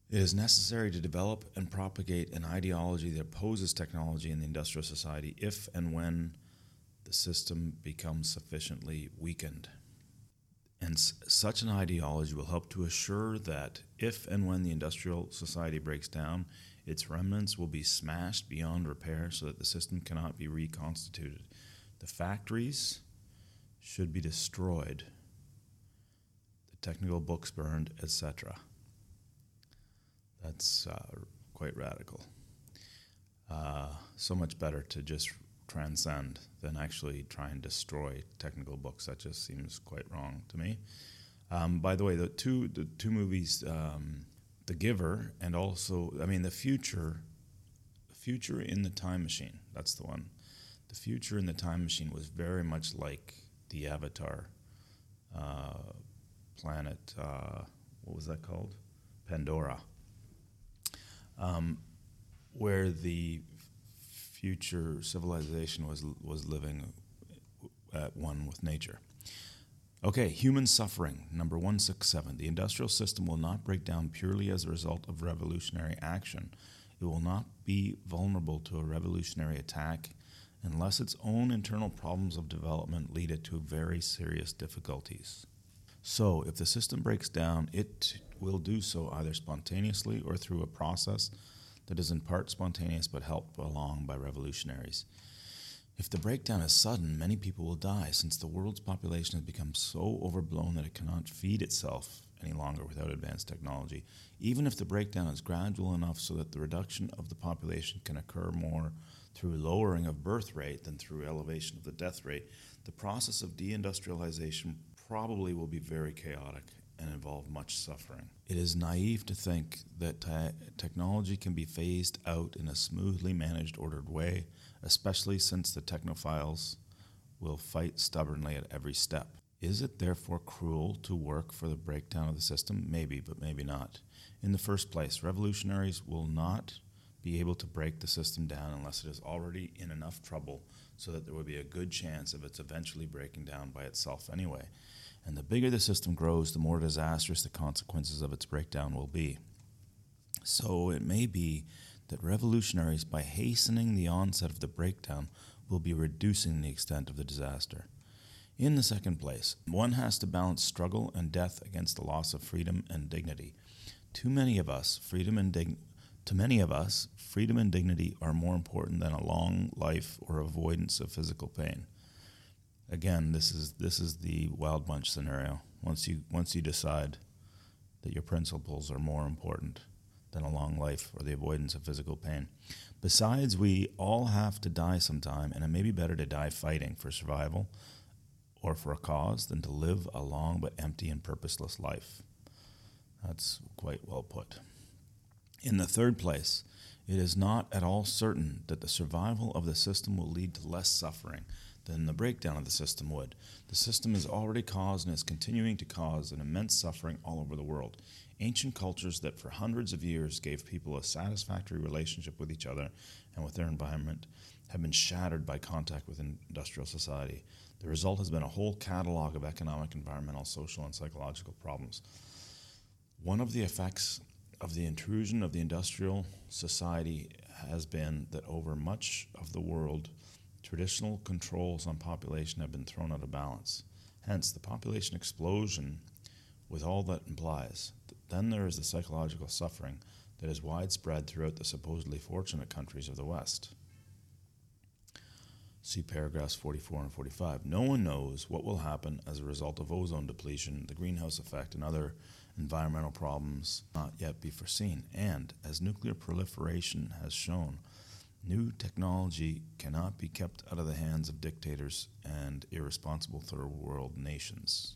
Speaker 1: it is necessary to develop and propagate an ideology that opposes technology in the industrial society if and when the system becomes sufficiently weakened. And s- such an ideology will help to assure that if and when the industrial society breaks down, its remnants will be smashed beyond repair so that the system cannot be reconstituted. The factories should be destroyed, the technical books burned, etc. That's uh, quite radical. Uh, so much better to just transcend than actually try and destroy technical books. That just seems quite wrong to me. Um, by the way, the two the two movies, um, The Giver and also, I mean, The Future, Future in the Time Machine. That's the one. The Future in the Time Machine was very much like the Avatar uh, planet. Uh, what was that called? Pandora um, where the future civilization was was living at one with nature. Okay, human suffering, number 167. The industrial system will not break down purely as a result of revolutionary action. It will not be vulnerable to a revolutionary attack unless its own internal problems of development lead it to very serious difficulties. So, if the system breaks down, it will do so either spontaneously or through a process that is in part spontaneous but helped along by revolutionaries. If the breakdown is sudden, many people will die since the world's population has become so overblown that it cannot feed itself any longer without advanced technology. Even if the breakdown is gradual enough so that the reduction of the population can occur more through lowering of birth rate than through elevation of the death rate, the process of deindustrialization probably will be very chaotic and involve much suffering. It is naive to think that te- technology can be phased out in a smoothly managed, ordered way, especially since the technophiles will fight stubbornly at every step. Is it therefore cruel to work for the breakdown of the system? Maybe, but maybe not. In the first place, revolutionaries will not be able to break the system down unless it is already in enough trouble so that there would be a good chance of its eventually breaking down by itself anyway. And the bigger the system grows, the more disastrous the consequences of its breakdown will be. So it may be that revolutionaries, by hastening the onset of the breakdown, will be reducing the extent of the disaster. In the second place, one has to balance struggle and death against the loss of freedom and dignity. Too many of us, freedom and dig- to many of us, freedom and dignity are more important than a long life or avoidance of physical pain. Again, this is this is the wild bunch scenario. Once you once you decide that your principles are more important than a long life or the avoidance of physical pain. Besides, we all have to die sometime, and it may be better to die fighting for survival or for a cause than to live a long but empty and purposeless life. That's quite well put. In the third place, it is not at all certain that the survival of the system will lead to less suffering than the breakdown of the system would. The system has already caused and is continuing to cause an immense suffering all over the world. Ancient cultures that for hundreds of years gave people a satisfactory relationship with each other and with their environment have been shattered by contact with industrial society. The result has been a whole catalog of economic, environmental, social, and psychological problems. One of the effects of the intrusion of the industrial society has been that over much of the world, traditional controls on population have been thrown out of balance. Hence, the population explosion with all that implies. Then there is the psychological suffering that is widespread throughout the supposedly fortunate countries of the West. See paragraphs 44 and 45. No one knows what will happen as a result of ozone depletion, the greenhouse effect, and other environmental problems not yet be foreseen. And as nuclear proliferation has shown, New technology cannot be kept out of the hands of dictators and irresponsible third world nations.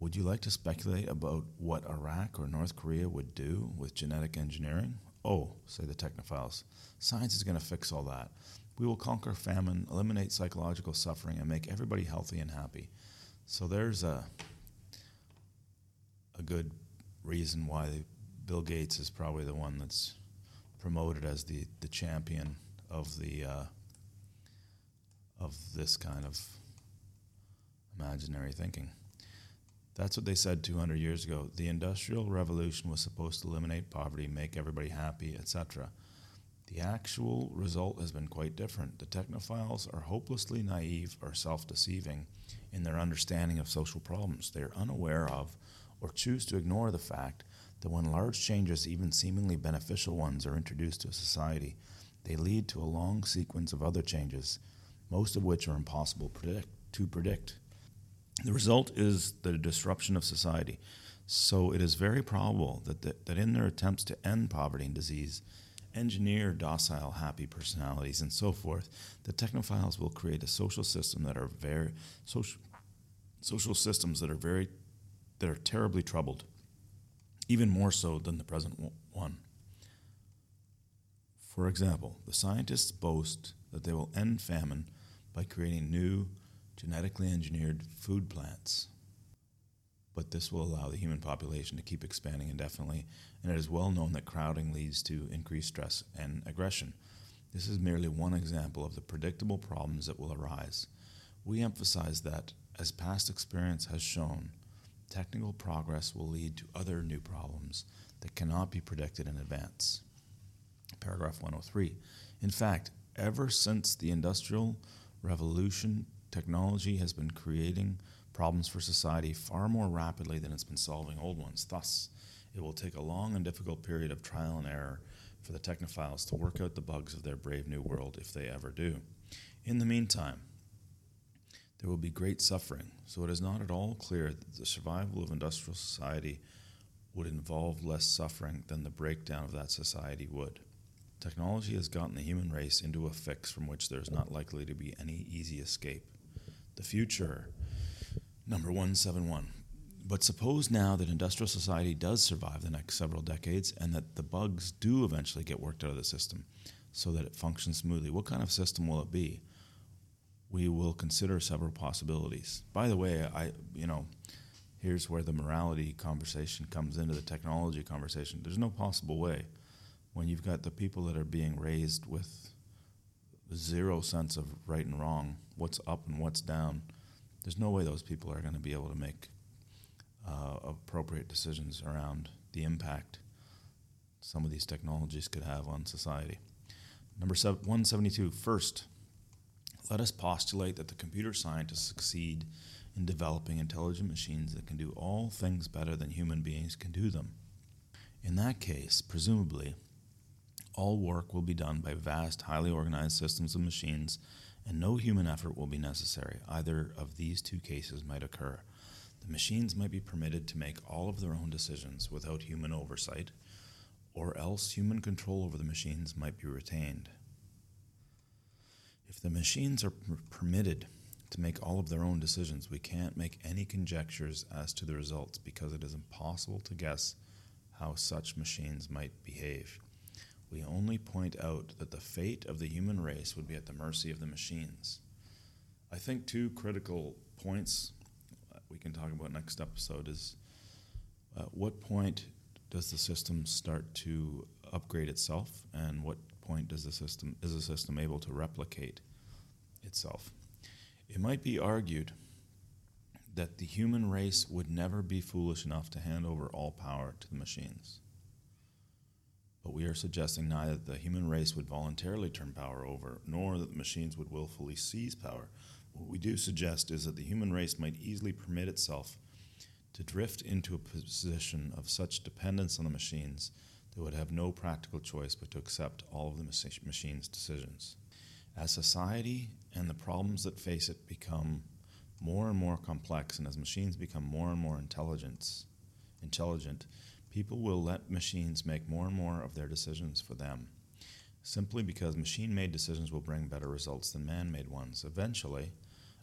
Speaker 1: Would you like to speculate about what Iraq or North Korea would do with genetic engineering? Oh, say the technophiles, science is going to fix all that. We will conquer famine, eliminate psychological suffering, and make everybody healthy and happy. So there's a, a good reason why Bill Gates is probably the one that's promoted as the, the champion of the uh, of this kind of imaginary thinking. That's what they said 200 years ago. The Industrial Revolution was supposed to eliminate poverty, make everybody happy, etc. The actual result has been quite different. The technophiles are hopelessly naive or self deceiving in their understanding of social problems. They are unaware of or choose to ignore the fact that when large changes, even seemingly beneficial ones, are introduced to a society, they lead to a long sequence of other changes, most of which are impossible predict, to predict. The result is the disruption of society. So it is very probable that, the, that in their attempts to end poverty and disease, engineer docile, happy personalities, and so forth, the technophiles will create a social system that are very social, social systems that are very that are terribly troubled, even more so than the present one. For example, the scientists boast that they will end famine by creating new genetically engineered food plants. But this will allow the human population to keep expanding indefinitely, and it is well known that crowding leads to increased stress and aggression. This is merely one example of the predictable problems that will arise. We emphasize that, as past experience has shown, technical progress will lead to other new problems that cannot be predicted in advance. Paragraph 103. In fact, ever since the Industrial Revolution, technology has been creating problems for society far more rapidly than it's been solving old ones. Thus, it will take a long and difficult period of trial and error for the technophiles to work out the bugs of their brave new world if they ever do. In the meantime, there will be great suffering, so it is not at all clear that the survival of industrial society would involve less suffering than the breakdown of that society would. Technology has gotten the human race into a fix from which there is not likely to be any easy escape. The future, number 171. But suppose now that industrial society does survive the next several decades and that the bugs do eventually get worked out of the system so that it functions smoothly. What kind of system will it be? We will consider several possibilities. By the way, I you know, here's where the morality conversation comes into the technology conversation. There's no possible way when you've got the people that are being raised with zero sense of right and wrong, what's up and what's down. There's no way those people are going to be able to make uh, appropriate decisions around the impact some of these technologies could have on society. Number seven, 172. First, let us postulate that the computer scientists succeed in developing intelligent machines that can do all things better than human beings can do them. In that case, presumably, all work will be done by vast, highly organized systems of machines, and no human effort will be necessary. Either of these two cases might occur. The machines might be permitted to make all of their own decisions without human oversight, or else human control over the machines might be retained. If the machines are permitted to make all of their own decisions, we can't make any conjectures as to the results because it is impossible to guess how such machines might behave. We only point out that the fate of the human race would be at the mercy of the machines. I think two critical points uh, we can talk about next episode is at what point does the system start to upgrade itself, and what point does the system is the system able to replicate itself? It might be argued that the human race would never be foolish enough to hand over all power to the machines. But we are suggesting neither that the human race would voluntarily turn power over, nor that the machines would willfully seize power. What we do suggest is that the human race might easily permit itself to drift into a position of such dependence on the machines that would have no practical choice but to accept all of the machine's decisions. As society and the problems that face it become more and more complex, and as machines become more and more intelligent, intelligent, people will let machines make more and more of their decisions for them. simply because machine made decisions will bring better results than man made ones. Eventually,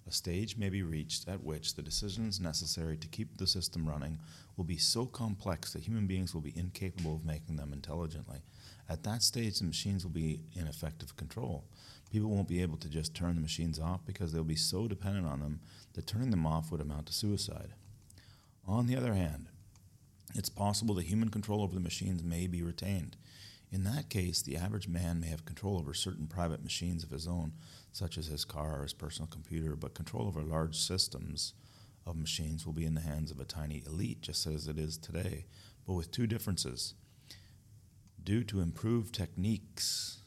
Speaker 1: a stage may be reached at which the decisions necessary to keep the system running will be so complex that human beings will be incapable of making them intelligently. At that stage, the machines will be in effective control. People won't be able to just turn the machines off because they'll be so dependent on them that turning them off would amount to suicide. On the other hand, it's possible that human control over the machines may be retained. In that case, the average man may have control over certain private machines of his own, such as his car or his personal computer, but control over large systems of machines will be in the hands of a tiny elite, just as it is today, but with two differences. Due to improved techniques,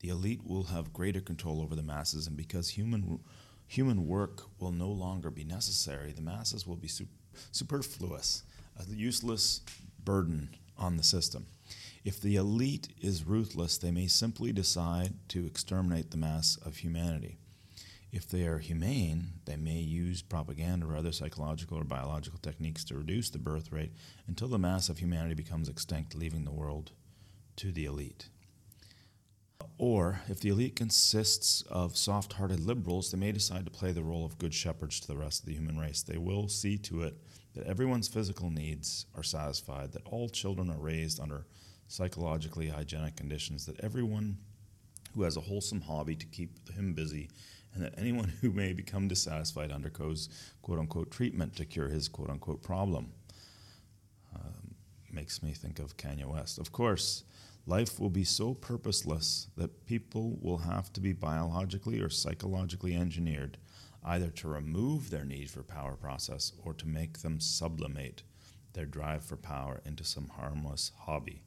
Speaker 1: the elite will have greater control over the masses, and because human, human work will no longer be necessary, the masses will be superfluous, a useless burden on the system. If the elite is ruthless, they may simply decide to exterminate the mass of humanity. If they are humane, they may use propaganda or other psychological or biological techniques to reduce the birth rate until the mass of humanity becomes extinct, leaving the world to the elite. Or, if the elite consists of soft hearted liberals, they may decide to play the role of good shepherds to the rest of the human race. They will see to it that everyone's physical needs are satisfied, that all children are raised under psychologically hygienic conditions, that everyone who has a wholesome hobby to keep him busy, and that anyone who may become dissatisfied undergoes quote unquote treatment to cure his quote unquote problem. Um, makes me think of Kanye West. Of course, life will be so purposeless that people will have to be biologically or psychologically engineered either to remove their need for power process or to make them sublimate their drive for power into some harmless hobby.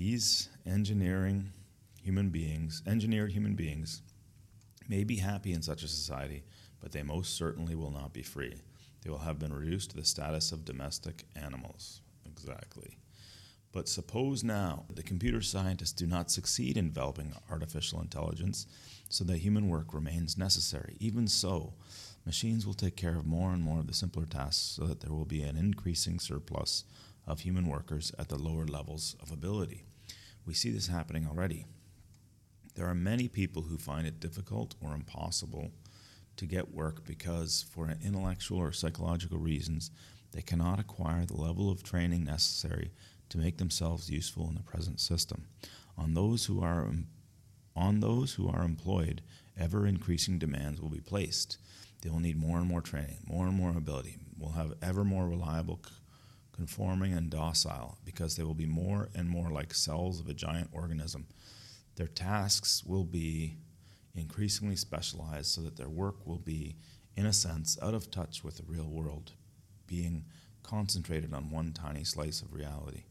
Speaker 1: These engineering human beings, engineered human beings, may be happy in such a society, but they most certainly will not be free. They will have been reduced to the status of domestic animals. Exactly. But suppose now the computer scientists do not succeed in developing artificial intelligence so that human work remains necessary. Even so, machines will take care of more and more of the simpler tasks so that there will be an increasing surplus of human workers at the lower levels of ability. We see this happening already. There are many people who find it difficult or impossible to get work because, for intellectual or psychological reasons, they cannot acquire the level of training necessary to make themselves useful in the present system. On those who are on those who are employed, ever increasing demands will be placed. They will need more and more training, more and more ability, will have ever more reliable conforming and docile, because they will be more and more like cells of a giant organism. Their tasks will be increasingly specialized so that their work will be, in a sense, out of touch with the real world, being concentrated on one tiny slice of reality.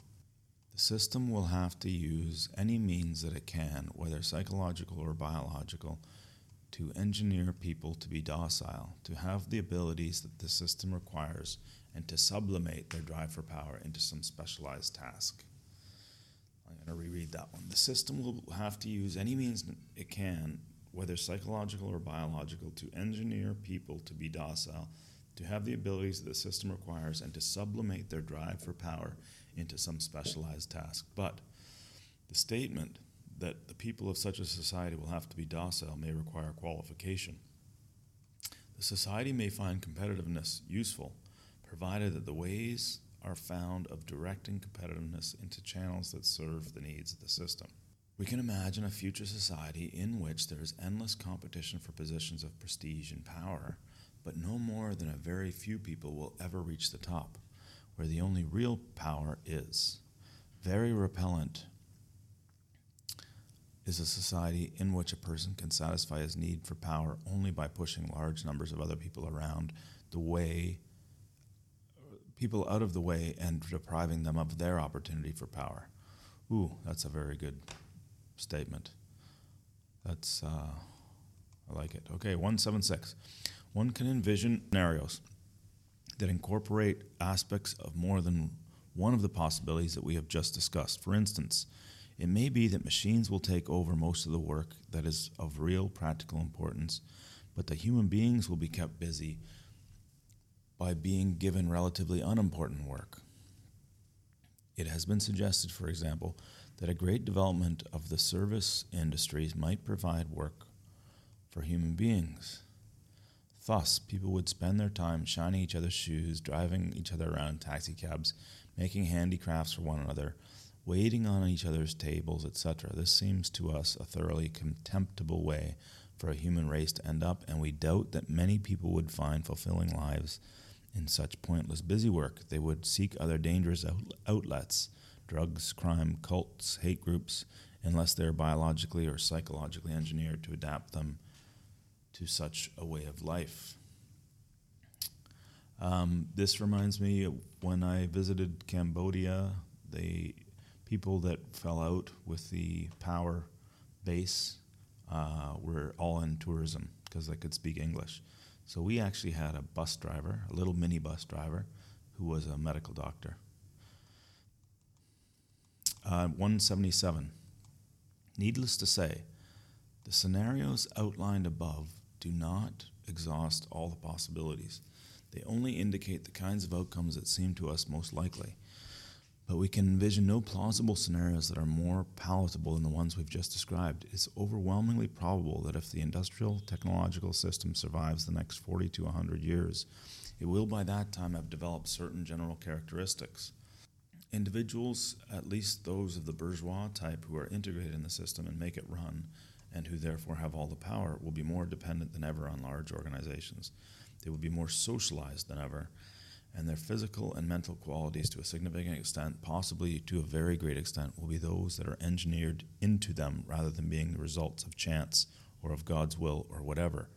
Speaker 1: The system will have to use any means that it can, whether psychological or biological, to engineer people to be docile, to have the abilities that the system requires and to sublimate their drive for power into some specialized task. I'm going to reread that one. The system will have to use any means it can, whether psychological or biological, to engineer people to be docile, to have the abilities that the system requires, and to sublimate their drive for power into some specialized task. But the statement that the people of such a society will have to be docile may require qualification. The society may find competitiveness useful provided that the ways are found of directing competitiveness into channels that serve the needs of the system. We can imagine a future society in which there is endless competition for positions of prestige and power, but no more than a very few people will ever reach the top, where the only real power is. Very repellent is a society in which a person can satisfy his need for power only by pushing large numbers of other people around the way people out of the way and depriving them of their opportunity for power. Ooh, that's a very good statement. That's, uh, I like it. Okay, 176. One can envision scenarios that incorporate aspects of more than one of the possibilities that we have just discussed. For instance, it may be that machines will take over most of the work that is of real practical importance, but that human beings will be kept busy by being given relatively unimportant work. It has been suggested, for example, that a great development of the service industries might provide work for human beings. Thus, people would spend their time shining each other's shoes, driving each other around in taxicabs, making handicrafts for one another, waiting on each other's tables, etc. This seems to us a thoroughly contemptible way for a human race to end up, and we doubt that many people would find fulfilling lives in such pointless busy work. They would seek other dangerous outlets drugs, crime, cults, hate groups, unless they're biologically or psychologically engineered to adapt them to such a way of life. Um, this reminds me when I visited Cambodia, the people that fell out with the power base uh, were all in tourism because they could speak English. So we actually had a bus driver, a little mini bus driver, who was a medical doctor. Uh, 177. Needless to say, the scenarios outlined above do not exhaust all the possibilities. They only indicate the kinds of outcomes that seem to us most likely. But we can envision no plausible scenarios that are more palatable than the ones we've just described. It's overwhelmingly probable that if the industrial technological system survives the next 40 to 100 years, it will by that time have developed certain general characteristics. Individuals, at least those of the bourgeois type who are integrated in the system and make it run, and who therefore have all the power, will be more dependent than ever on large organizations. They will be more socialized than ever, and their physical and mental qualities, to a significant extent, possibly to a very great extent, will be those that are engineered into them rather than being the results of chance or of God's will or whatever.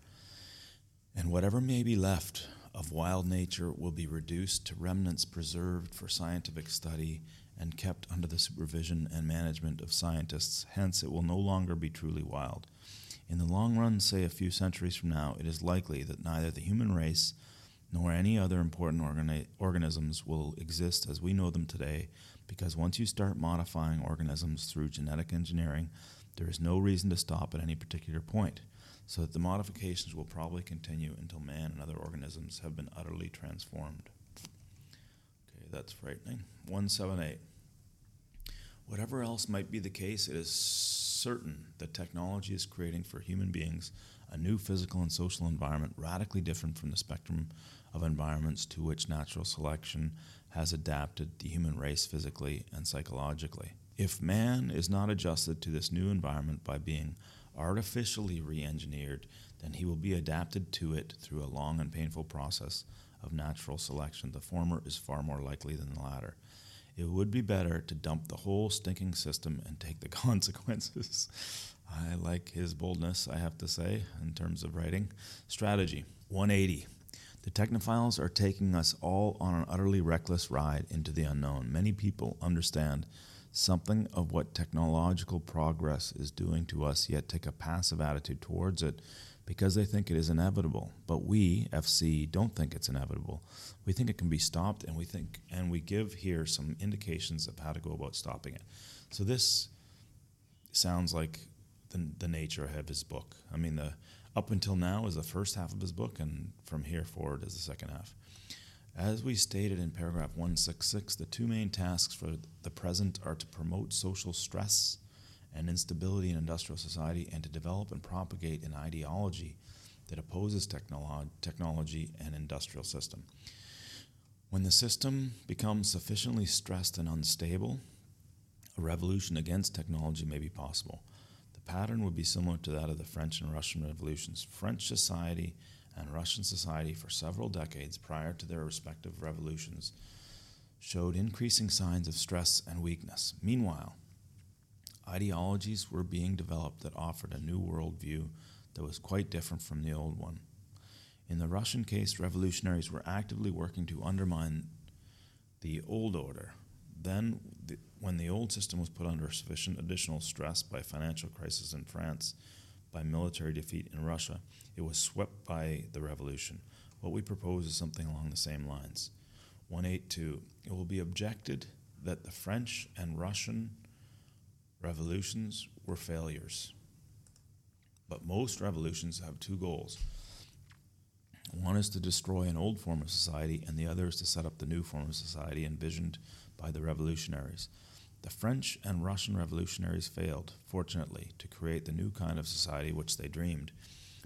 Speaker 1: And whatever may be left of wild nature will be reduced to remnants preserved for scientific study and kept under the supervision and management of scientists. Hence, it will no longer be truly wild. In the long run, say a few centuries from now, it is likely that neither the human race nor any other important organi- organisms will exist as we know them today, because once you start modifying organisms through genetic engineering, there is no reason to stop at any particular point, so that the modifications will probably continue until man and other organisms have been utterly transformed. Okay, that's frightening. 178. Whatever else might be the case, it is certain that technology is creating for human beings a new physical and social environment radically different from the spectrum of environments to which natural selection has adapted the human race physically and psychologically. If man is not adjusted to this new environment by being artificially re engineered, then he will be adapted to it through a long and painful process of natural selection. The former is far more likely than the latter. It would be better to dump the whole stinking system and take the [LAUGHS] consequences. I like his boldness, I have to say, in terms of writing. Strategy 180. The technophiles are taking us all on an utterly reckless ride into the unknown. Many people understand something of what technological progress is doing to us, yet take a passive attitude towards it because they think it is inevitable. But we, FC, don't think it's inevitable. We think it can be stopped, and we think, and we give here some indications of how to go about stopping it. So this sounds like the, the nature of his book. I mean, the up until now is the first half of his book, and from here forward is the second half. As we stated in paragraph 166, the two main tasks for the present are to promote social stress and instability in industrial society and to develop and propagate an ideology that opposes technolo- technology and industrial system. When the system becomes sufficiently stressed and unstable, a revolution against technology may be possible. The pattern would be similar to that of the French and Russian revolutions. French society and Russian society, for several decades prior to their respective revolutions, showed increasing signs of stress and weakness. Meanwhile, ideologies were being developed that offered a new worldview that was quite different from the old one. In the Russian case, revolutionaries were actively working to undermine the old order. Then, the, when the old system was put under sufficient additional stress by financial crisis in France, by military defeat in Russia, it was swept by the revolution. What we propose is something along the same lines. 182. It will be objected that the French and Russian revolutions were failures. But most revolutions have two goals. One is to destroy an old form of society, and the other is to set up the new form of society envisioned by the revolutionaries. The French and Russian revolutionaries failed, fortunately, to create the new kind of society which they dreamed,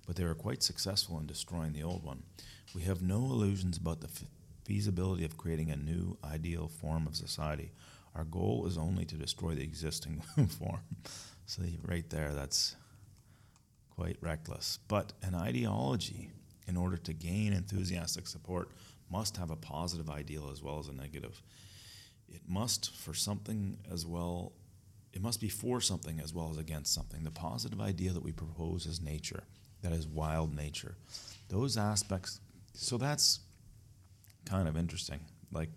Speaker 1: but they were quite successful in destroying the old one. We have no illusions about the feasibility of creating a new ideal form of society. Our goal is only to destroy the existing [LAUGHS] form. So, right there, that's quite reckless. But an ideology, in order to gain enthusiastic support, must have a positive ideal as well as a negative. It must for something as well it must be for something as well as against something. The positive idea that we propose is nature, that is wild nature. Those aspects so that's kind of interesting. Like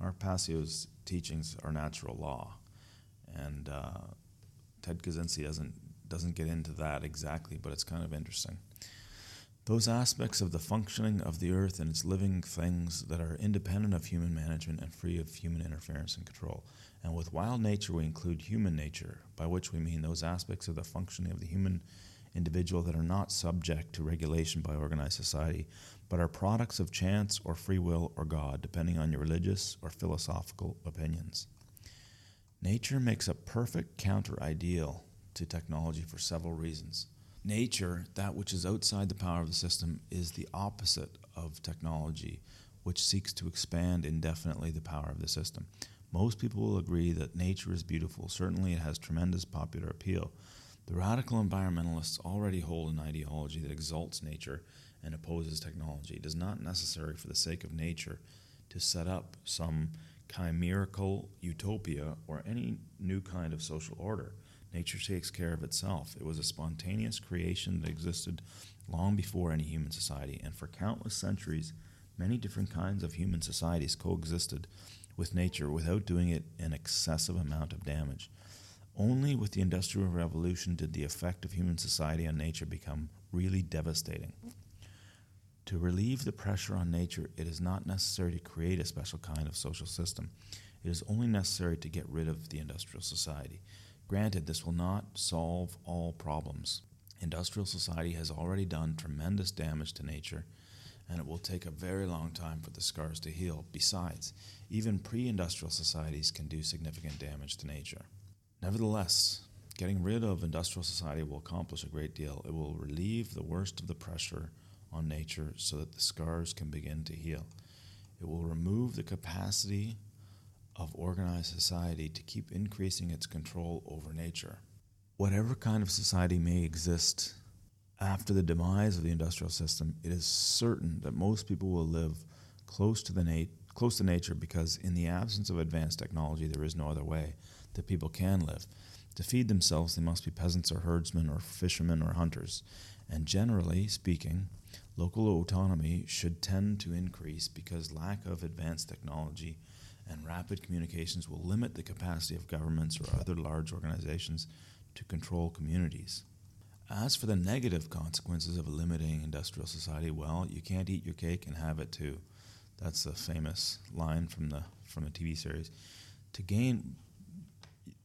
Speaker 1: Mark Passio's teachings are natural law, and uh, Ted Kaczynski doesn't doesn't get into that exactly, but it's kind of interesting. Those aspects of the functioning of the earth and its living things that are independent of human management and free of human interference and control. And with wild nature, we include human nature, by which we mean those aspects of the functioning of the human individual that are not subject to regulation by organized society, but are products of chance or free will or God, depending on your religious or philosophical opinions. Nature makes a perfect counter ideal to technology for several reasons. Nature, that which is outside the power of the system, is the opposite of technology, which seeks to expand indefinitely the power of the system. Most people will agree that nature is beautiful. Certainly, it has tremendous popular appeal. The radical environmentalists already hold an ideology that exalts nature and opposes technology. It is not necessary for the sake of nature to set up some chimerical utopia or any new kind of social order. Nature takes care of itself. It was a spontaneous creation that existed long before any human society, and for countless centuries, many different kinds of human societies coexisted with nature without doing it an excessive amount of damage. Only with the Industrial Revolution did the effect of human society on nature become really devastating. To relieve the pressure on nature, it is not necessary to create a special kind of social system. It is only necessary to get rid of the industrial society. Granted, this will not solve all problems. Industrial society has already done tremendous damage to nature, and it will take a very long time for the scars to heal. Besides, even pre industrial societies can do significant damage to nature. Nevertheless, getting rid of industrial society will accomplish a great deal. It will relieve the worst of the pressure on nature so that the scars can begin to heal. It will remove the capacity of organized society to keep increasing its control over nature. Whatever kind of society may exist after the demise of the industrial system, it is certain that most people will live close to the nat- close to nature because in the absence of advanced technology there is no other way that people can live. To feed themselves they must be peasants or herdsmen or fishermen or hunters. And generally speaking, local autonomy should tend to increase because lack of advanced technology and rapid communications will limit the capacity of governments or other large organizations to control communities. As for the negative consequences of a limiting industrial society, well, you can't eat your cake and have it too. That's a famous line from the from a TV series. To gain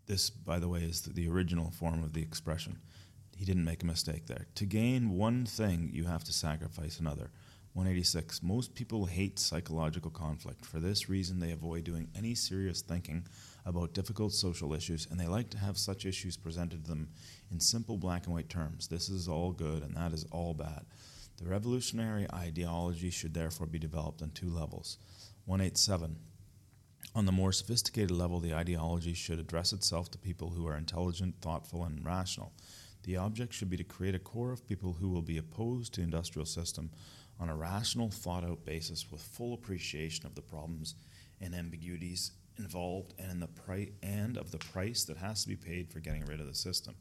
Speaker 1: this, by the way, is the, the original form of the expression. He didn't make a mistake there. To gain one thing, you have to sacrifice another. 186. Most people hate psychological conflict. For this reason, they avoid doing any serious thinking about difficult social issues, and they like to have such issues presented to them in simple black and white terms. This is all good, and that is all bad. The revolutionary ideology should therefore be developed on two levels. 187. On the more sophisticated level, the ideology should address itself to people who are intelligent, thoughtful, and rational. The object should be to create a core of people who will be opposed to industrial system on a rational, thought out basis with full appreciation of the problems and ambiguities involved and, the pri- and of the price that has to be paid for getting rid of the system.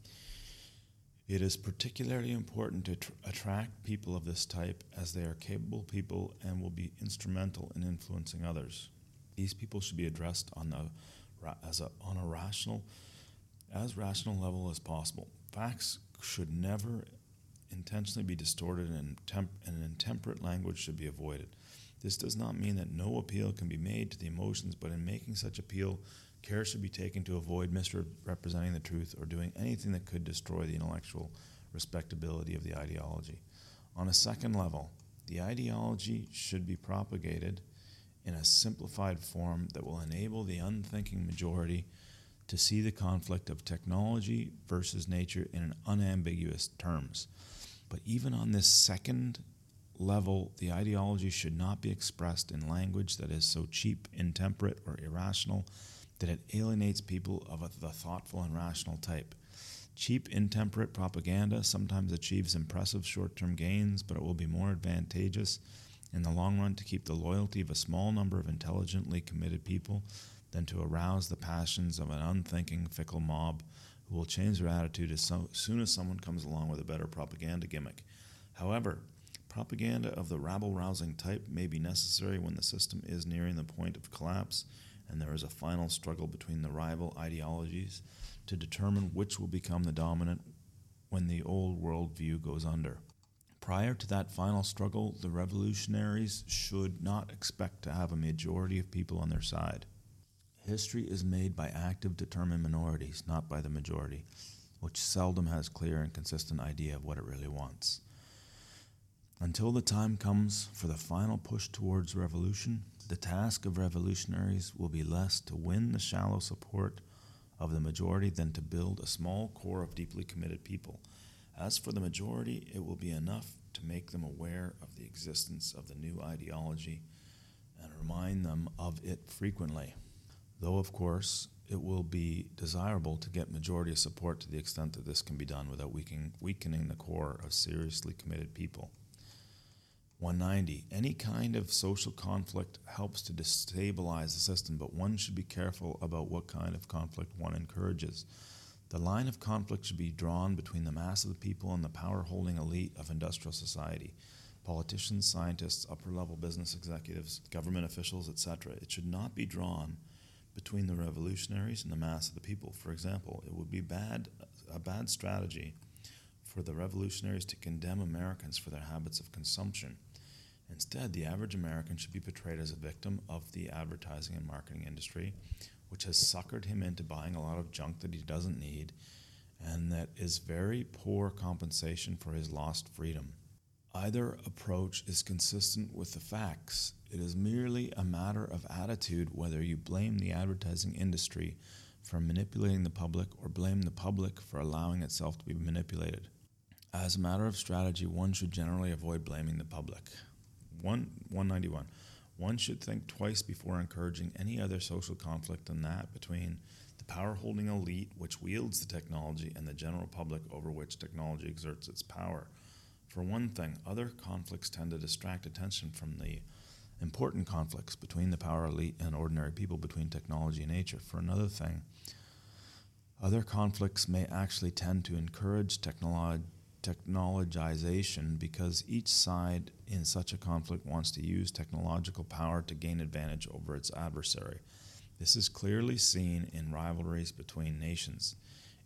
Speaker 1: It is particularly important to tr- attract people of this type as they are capable people and will be instrumental in influencing others. These people should be addressed on, the, as a, on a rational, as rational level as possible. Facts should never intentionally be distorted and, temp- and intemperate language should be avoided. This does not mean that no appeal can be made to the emotions, but in making such appeal, care should be taken to avoid misrepresenting the truth or doing anything that could destroy the intellectual respectability of the ideology. On a second level, the ideology should be propagated in a simplified form that will enable the unthinking majority to see the conflict of technology versus nature in unambiguous terms. But even on this second level, the ideology should not be expressed in language that is so cheap, intemperate, or irrational that it alienates people of the thoughtful and rational type. Cheap, intemperate propaganda sometimes achieves impressive short term gains, but it will be more advantageous in the long run to keep the loyalty of a small number of intelligently committed people than to arouse the passions of an unthinking, fickle mob will change their attitude as so, soon as someone comes along with a better propaganda gimmick. However, propaganda of the rabble rousing type may be necessary when the system is nearing the point of collapse and there is a final struggle between the rival ideologies to determine which will become the dominant when the old world view goes under. Prior to that final struggle, the revolutionaries should not expect to have a majority of people on their side. History is made by active, determined minorities, not by the majority, which seldom has clear and consistent idea of what it really wants. Until the time comes for the final push towards revolution, the task of revolutionaries will be less to win the shallow support of the majority than to build a small core of deeply committed people. As for the majority, it will be enough to make them aware of the existence of the new ideology and remind them of it frequently though, of course, it will be desirable to get majority support to the extent that this can be done without weakening, weakening the core of seriously committed people. 190. Any kind of social conflict helps to destabilize the system, but one should be careful about what kind of conflict one encourages. The line of conflict should be drawn between the mass of the people and the power holding elite of industrial society politicians, scientists, upper level business executives, government officials, etc. It should not be drawn between the revolutionaries and the mass of the people. For example, it would be bad, a bad strategy for the revolutionaries to condemn Americans for their habits of consumption. Instead, the average American should be portrayed as a victim of the advertising and marketing industry, which has suckered him into buying a lot of junk that he doesn't need and that is very poor compensation for his lost freedom. Either approach is consistent with the facts. It is merely a matter of attitude whether you blame the advertising industry for manipulating the public or blame the public for allowing itself to be manipulated. As a matter of strategy, one should generally avoid blaming the public. One, 191. One should think twice before encouraging any other social conflict than that between the power holding elite, which wields the technology, and the general public over which technology exerts its power. For one thing, other conflicts tend to distract attention from the important conflicts between the power elite and ordinary people, between technology and nature. For another thing, other conflicts may actually tend to encourage technolo- technologization because each side in such a conflict wants to use technological power to gain advantage over its adversary. This is clearly seen in rivalries between nations.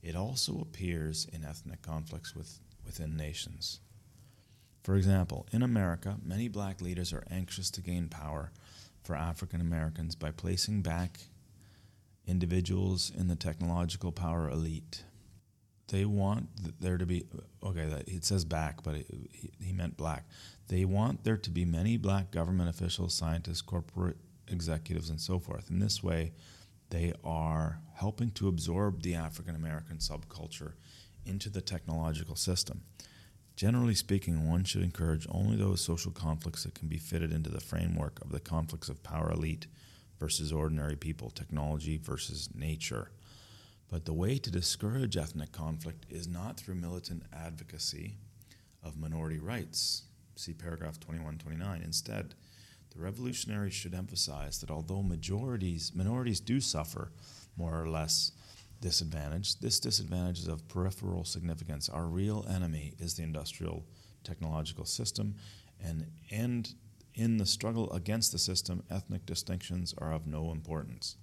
Speaker 1: It also appears in ethnic conflicts with, within nations. For example, in America, many black leaders are anxious to gain power for African Americans by placing back individuals in the technological power elite. They want there to be, okay, it says back, but he meant black. They want there to be many black government officials, scientists, corporate executives, and so forth. In this way, they are helping to absorb the African American subculture into the technological system. Generally speaking, one should encourage only those social conflicts that can be fitted into the framework of the conflicts of power elite versus ordinary people, technology versus nature. But the way to discourage ethnic conflict is not through militant advocacy of minority rights. See paragraph 2129. Instead, the revolutionaries should emphasize that although majorities minorities do suffer more or less disadvantage. This disadvantage is of peripheral significance. Our real enemy is the industrial technological system, and, in the struggle against the system, ethnic distinctions are of no importance.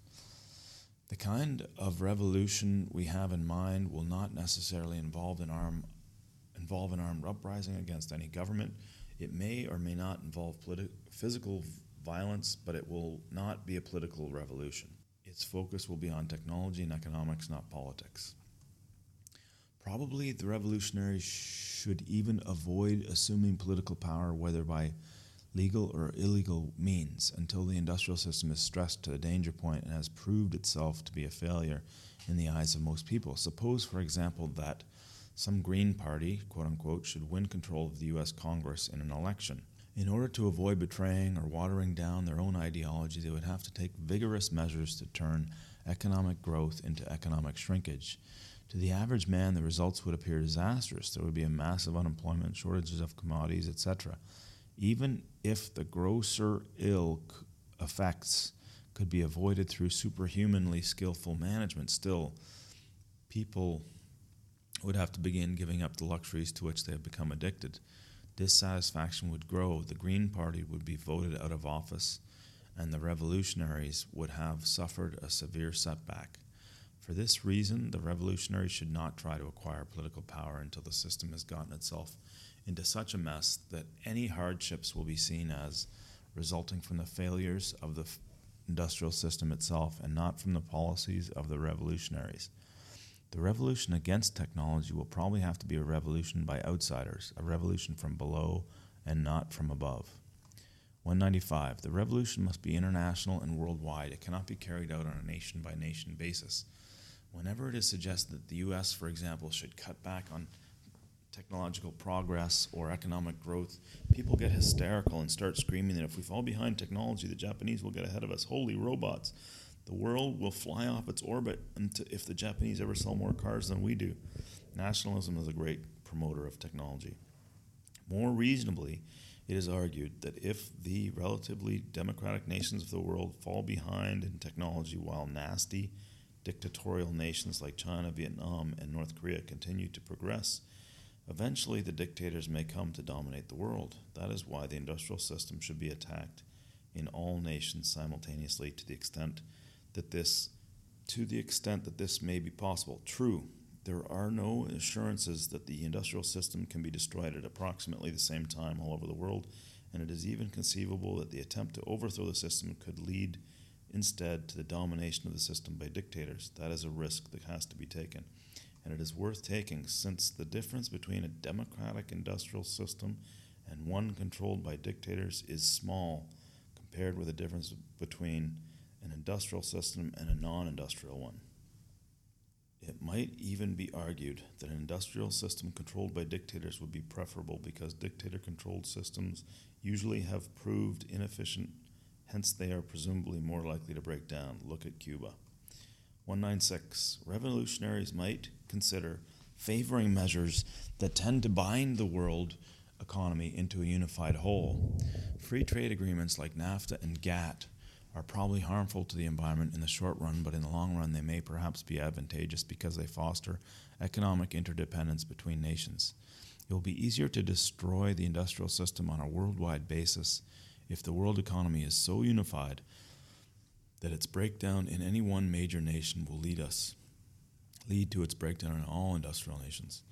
Speaker 1: The kind of revolution we have in mind will not necessarily involve an, arm, involve an armed uprising against any government. It may or may not involve politi- physical violence, but it will not be a political revolution its focus will be on technology and economics, not politics. Probably the revolutionaries should even avoid assuming political power, whether by legal or illegal means, until the industrial system is stressed to a danger point and has proved itself to be a failure in the eyes of most people. Suppose, for example, that some Green Party, quote unquote, should win control of the US Congress in an election. In order to avoid betraying or watering down their own ideology, they would have to take vigorous measures to turn economic growth into economic shrinkage. To the average man, the results would appear disastrous. There would be a massive unemployment, shortages of commodities, etc. Even if the grosser ill effects could be avoided through superhumanly skillful management, still, people would have to begin giving up the luxuries to which they have become addicted. Dissatisfaction would grow, the Green Party would be voted out of office, and the revolutionaries would have suffered a severe setback. For this reason, the revolutionaries should not try to acquire political power until the system has gotten itself into such a mess that any hardships will be seen as resulting from the failures of the industrial system itself and not from the policies of the revolutionaries. The revolution against technology will probably have to be a revolution by outsiders, a revolution from below and not from above. 195. The revolution must be international and worldwide. It cannot be carried out on a nation by nation basis. Whenever it is suggested that the US, for example, should cut back on technological progress or economic growth, people get hysterical and start screaming that if we fall behind technology, the Japanese will get ahead of us. Holy robots! The world will fly off its orbit if the Japanese ever sell more cars than we do. Nationalism is a great promoter of technology. More reasonably, it is argued that if the relatively democratic nations of the world fall behind in technology while nasty, dictatorial nations like China, Vietnam, and North Korea continue to progress, eventually the dictators may come to dominate the world. That is why the industrial system should be attacked in all nations simultaneously to the extent that this to the extent that this may be possible. True, there are no assurances that the industrial system can be destroyed at approximately the same time all over the world, and it is even conceivable that the attempt to overthrow the system could lead instead to the domination of the system by dictators. That is a risk that has to be taken. And it is worth taking since the difference between a democratic industrial system and one controlled by dictators is small compared with the difference between an industrial system and a non industrial one. It might even be argued that an industrial system controlled by dictators would be preferable because dictator controlled systems usually have proved inefficient, hence, they are presumably more likely to break down. Look at Cuba. 196. Revolutionaries might consider favoring measures that tend to bind the world economy into a unified whole. Free trade agreements like NAFTA and GATT are probably harmful to the environment in the short run, but in the long run, they may perhaps be advantageous because they foster economic interdependence between nations. It will be easier to destroy the industrial system on a worldwide basis if the world economy is so unified that its breakdown in any one major nation will lead us lead to its breakdown in all industrial nations.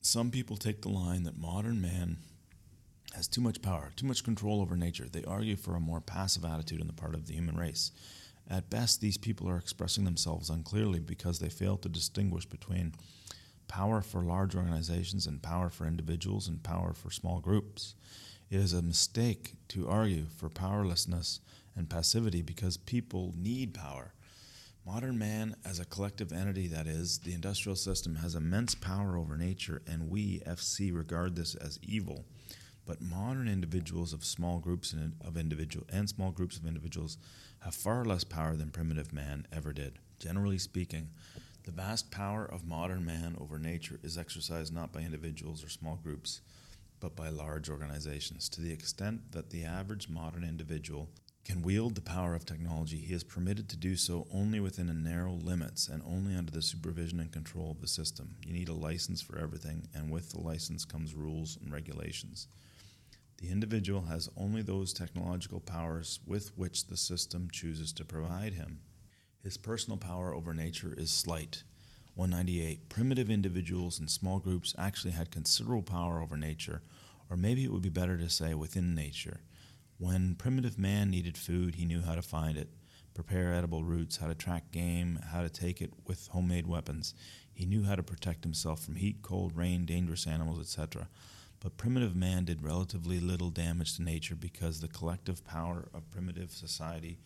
Speaker 1: Some people take the line that modern man has too much power, too much control over nature. They argue for a more passive attitude on the part of the human race. At best, these people are expressing themselves unclearly because they fail to distinguish between power for large organizations and power for individuals and power for small groups. It is a mistake to argue for powerlessness and passivity because people need power. Modern man, as a collective entity that is, the industrial system, has immense power over nature, and we, FC, regard this as evil. But modern individuals of small groups of individual and small groups of individuals have far less power than primitive man ever did. Generally speaking, the vast power of modern man over nature is exercised not by individuals or small groups, but by large organizations. To the extent that the average modern individual can wield the power of technology, he is permitted to do so only within a narrow limits and only under the supervision and control of the system. You need a license for everything, and with the license comes rules and regulations. The individual has only those technological powers with which the system chooses to provide him. His personal power over nature is slight. 198. Primitive individuals and small groups actually had considerable power over nature, or maybe it would be better to say within nature. When primitive man needed food, he knew how to find it, prepare edible roots, how to track game, how to take it with homemade weapons. He knew how to protect himself from heat, cold, rain, dangerous animals, etc. but primitive man did relatively little damage to nature because the collective power of primitive society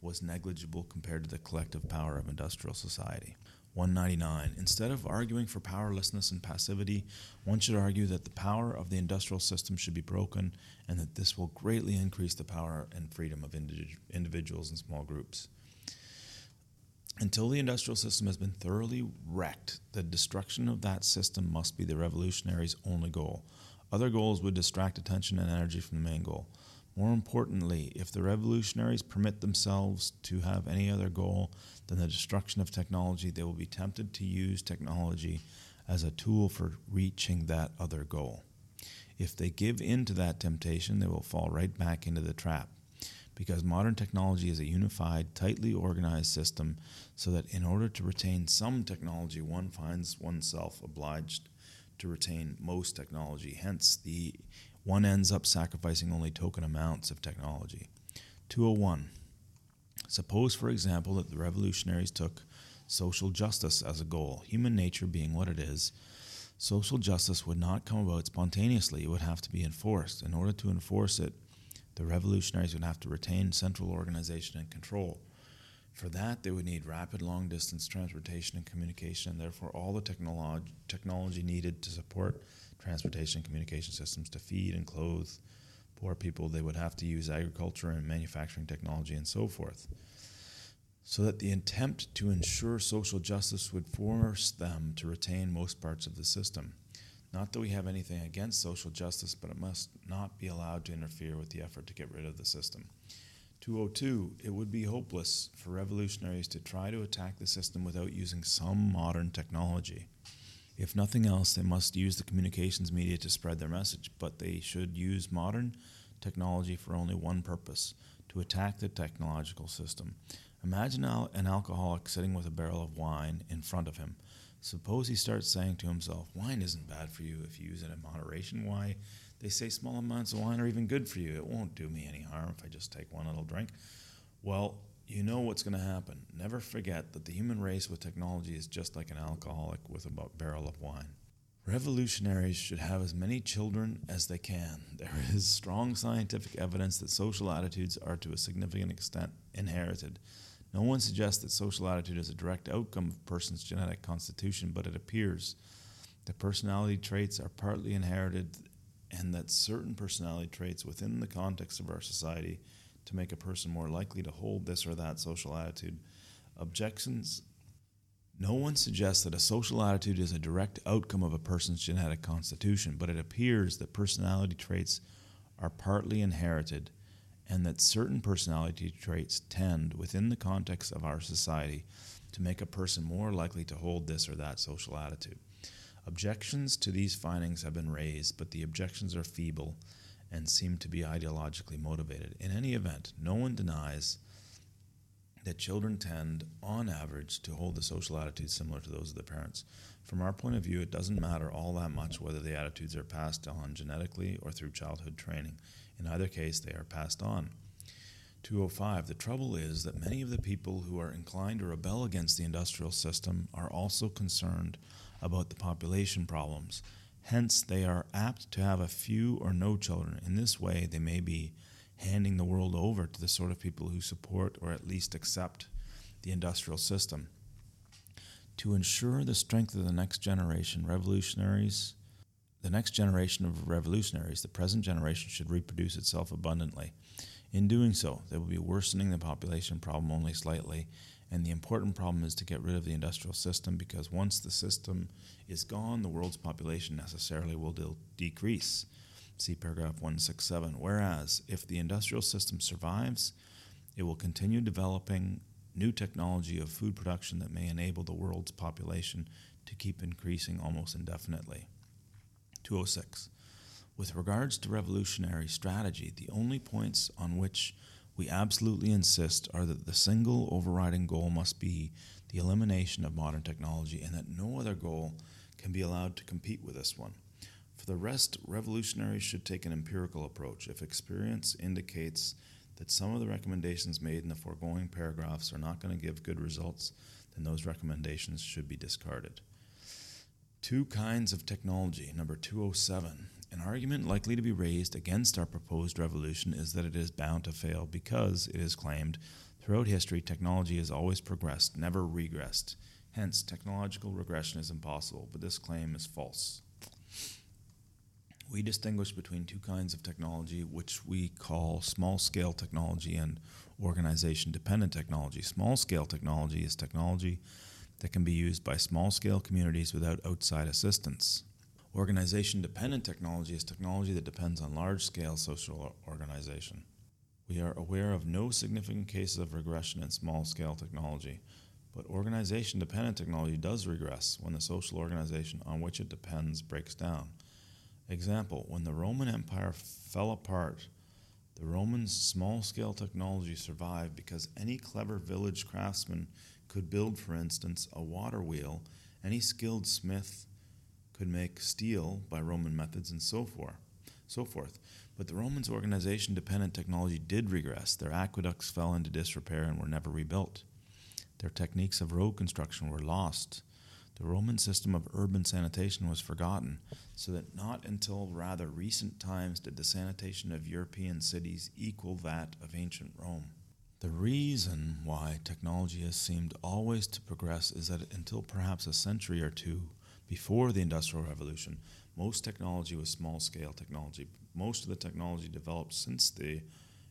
Speaker 1: was negligible compared to the collective power of industrial society. 199. Instead of arguing for powerlessness and passivity, one should argue that the power of the industrial system should be broken and that this will greatly increase the power and freedom of individuals and small groups. Until the industrial system has been thoroughly wrecked, the destruction of that system must be the revolutionaries' only goal. Other goals would distract attention and energy from the main goal. More importantly, if the revolutionaries permit themselves to have any other goal than the destruction of technology, they will be tempted to use technology as a tool for reaching that other goal. If they give in to that temptation, they will fall right back into the trap. Because modern technology is a unified, tightly organized system, so that in order to retain some technology, one finds oneself obliged to retain most technology. Hence, the one ends up sacrificing only token amounts of technology. 201. Suppose, for example, that the revolutionaries took social justice as a goal, human nature being what it is. Social justice would not come about spontaneously, it would have to be enforced. In order to enforce it, the revolutionaries would have to retain central organization and control. For that, they would need rapid long distance transportation and communication, and therefore all the technolo- technology needed to support transportation and communication systems to feed and clothe poor people. They would have to use agriculture and manufacturing technology and so forth. So that the attempt to ensure social justice would force them to retain most parts of the system. Not that we have anything against social justice, but it must not be allowed to interfere with the effort to get rid of the system. 202, it would be hopeless for revolutionaries to try to attack the system without using some modern technology. If nothing else, they must use the communications media to spread their message, but they should use modern technology for only one purpose to attack the technological system. Imagine an alcoholic sitting with a barrel of wine in front of him. Suppose he starts saying to himself, Wine isn't bad for you if you use it in moderation. Why? They say small amounts of wine are even good for you. It won't do me any harm if I just take one little drink. Well, you know what's going to happen. Never forget that the human race with technology is just like an alcoholic with a barrel of wine. Revolutionaries should have as many children as they can. [LAUGHS] There is strong scientific evidence that social attitudes are to a significant extent inherited. No one suggests that social attitude is a direct outcome of a person's genetic constitution, but it appears that personality traits are partly inherited and that certain personality traits within the context of our society to make a person more likely to hold this or that social attitude. Objections no one suggests that a social attitude is a direct outcome of a person's genetic constitution, but it appears that personality traits are partly inherited and that certain personality traits tend, within the context of our society, to make a person more likely to hold this or that social attitude. Objections to these findings have been raised, but the objections are feeble and seem to be ideologically motivated. In any event, no one denies that children tend, on average, to hold the social attitudes similar to those of their parents. From our point of view, it doesn't matter all that much whether the attitudes are passed on genetically or through childhood training. In either case, they are passed on. 205. The trouble is that many of the people who are inclined to rebel against the industrial system are also concerned about the population problems. Hence, they are apt to have a few or no children. In this way, they may be handing the world over to the sort of people who support or at least accept the industrial system. To ensure the strength of the next generation, revolutionaries the next generation of revolutionaries, the present generation, should reproduce itself abundantly. In doing so, they will be worsening the population problem only slightly, and the important problem is to get rid of the industrial system because once the system is gone, the world's population necessarily will de- decrease. See paragraph 167. Whereas, if the industrial system survives, it will continue developing new technology of food production that may enable the world's population to keep increasing almost indefinitely. 206. With regards to revolutionary strategy, the only points on which we absolutely insist are that the single overriding goal must be the elimination of modern technology and that no other goal can be allowed to compete with this one. For the rest, revolutionaries should take an empirical approach. If experience indicates that some of the recommendations made in the foregoing paragraphs are not going to give good results, then those recommendations should be discarded. Two kinds of technology. Number 207. An argument likely to be raised against our proposed revolution is that it is bound to fail because, it is claimed, throughout history technology has always progressed, never regressed. Hence, technological regression is impossible, but this claim is false. We distinguish between two kinds of technology, which we call small scale technology and organization dependent technology. Small scale technology is technology that can be used by small scale communities without outside assistance. Organization dependent technology is technology that depends on large scale social organization. We are aware of no significant cases of regression in small scale technology, but organization dependent technology does regress when the social organization on which it depends breaks down. Example When the Roman Empire fell apart, the Romans' small scale technology survived because any clever village craftsman could build, for instance, a water wheel, any skilled smith could make steel by Roman methods, and so forth. So forth. But the Romans' organization dependent technology did regress. Their aqueducts fell into disrepair and were never rebuilt. Their techniques of road construction were lost. The Roman system of urban sanitation was forgotten, so that not until rather recent times did the sanitation of European cities equal that of ancient Rome. The reason why technology has seemed always to progress is that until perhaps a century or two before the Industrial Revolution, most technology was small scale technology. Most of the technology developed since the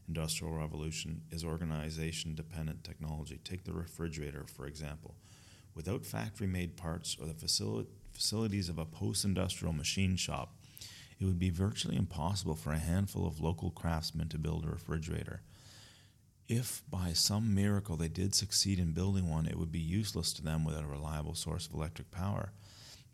Speaker 1: Industrial Revolution is organization dependent technology. Take the refrigerator, for example. Without factory made parts or the facil- facilities of a post industrial machine shop, it would be virtually impossible for a handful of local craftsmen to build a refrigerator. If by some miracle they did succeed in building one, it would be useless to them without a reliable source of electric power.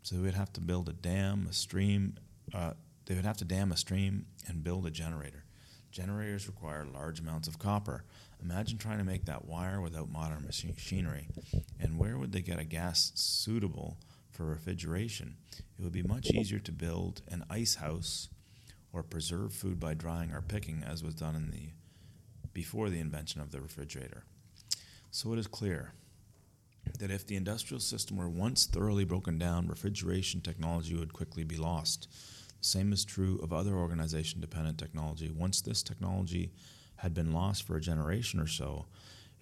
Speaker 1: So would have to build a dam, a stream. Uh, they would have to dam a stream and build a generator. Generators require large amounts of copper. Imagine trying to make that wire without modern machinery. And where would they get a gas suitable for refrigeration? It would be much easier to build an ice house or preserve food by drying or picking, as was done in the before the invention of the refrigerator. So it is clear that if the industrial system were once thoroughly broken down, refrigeration technology would quickly be lost. The same is true of other organization dependent technology. Once this technology had been lost for a generation or so,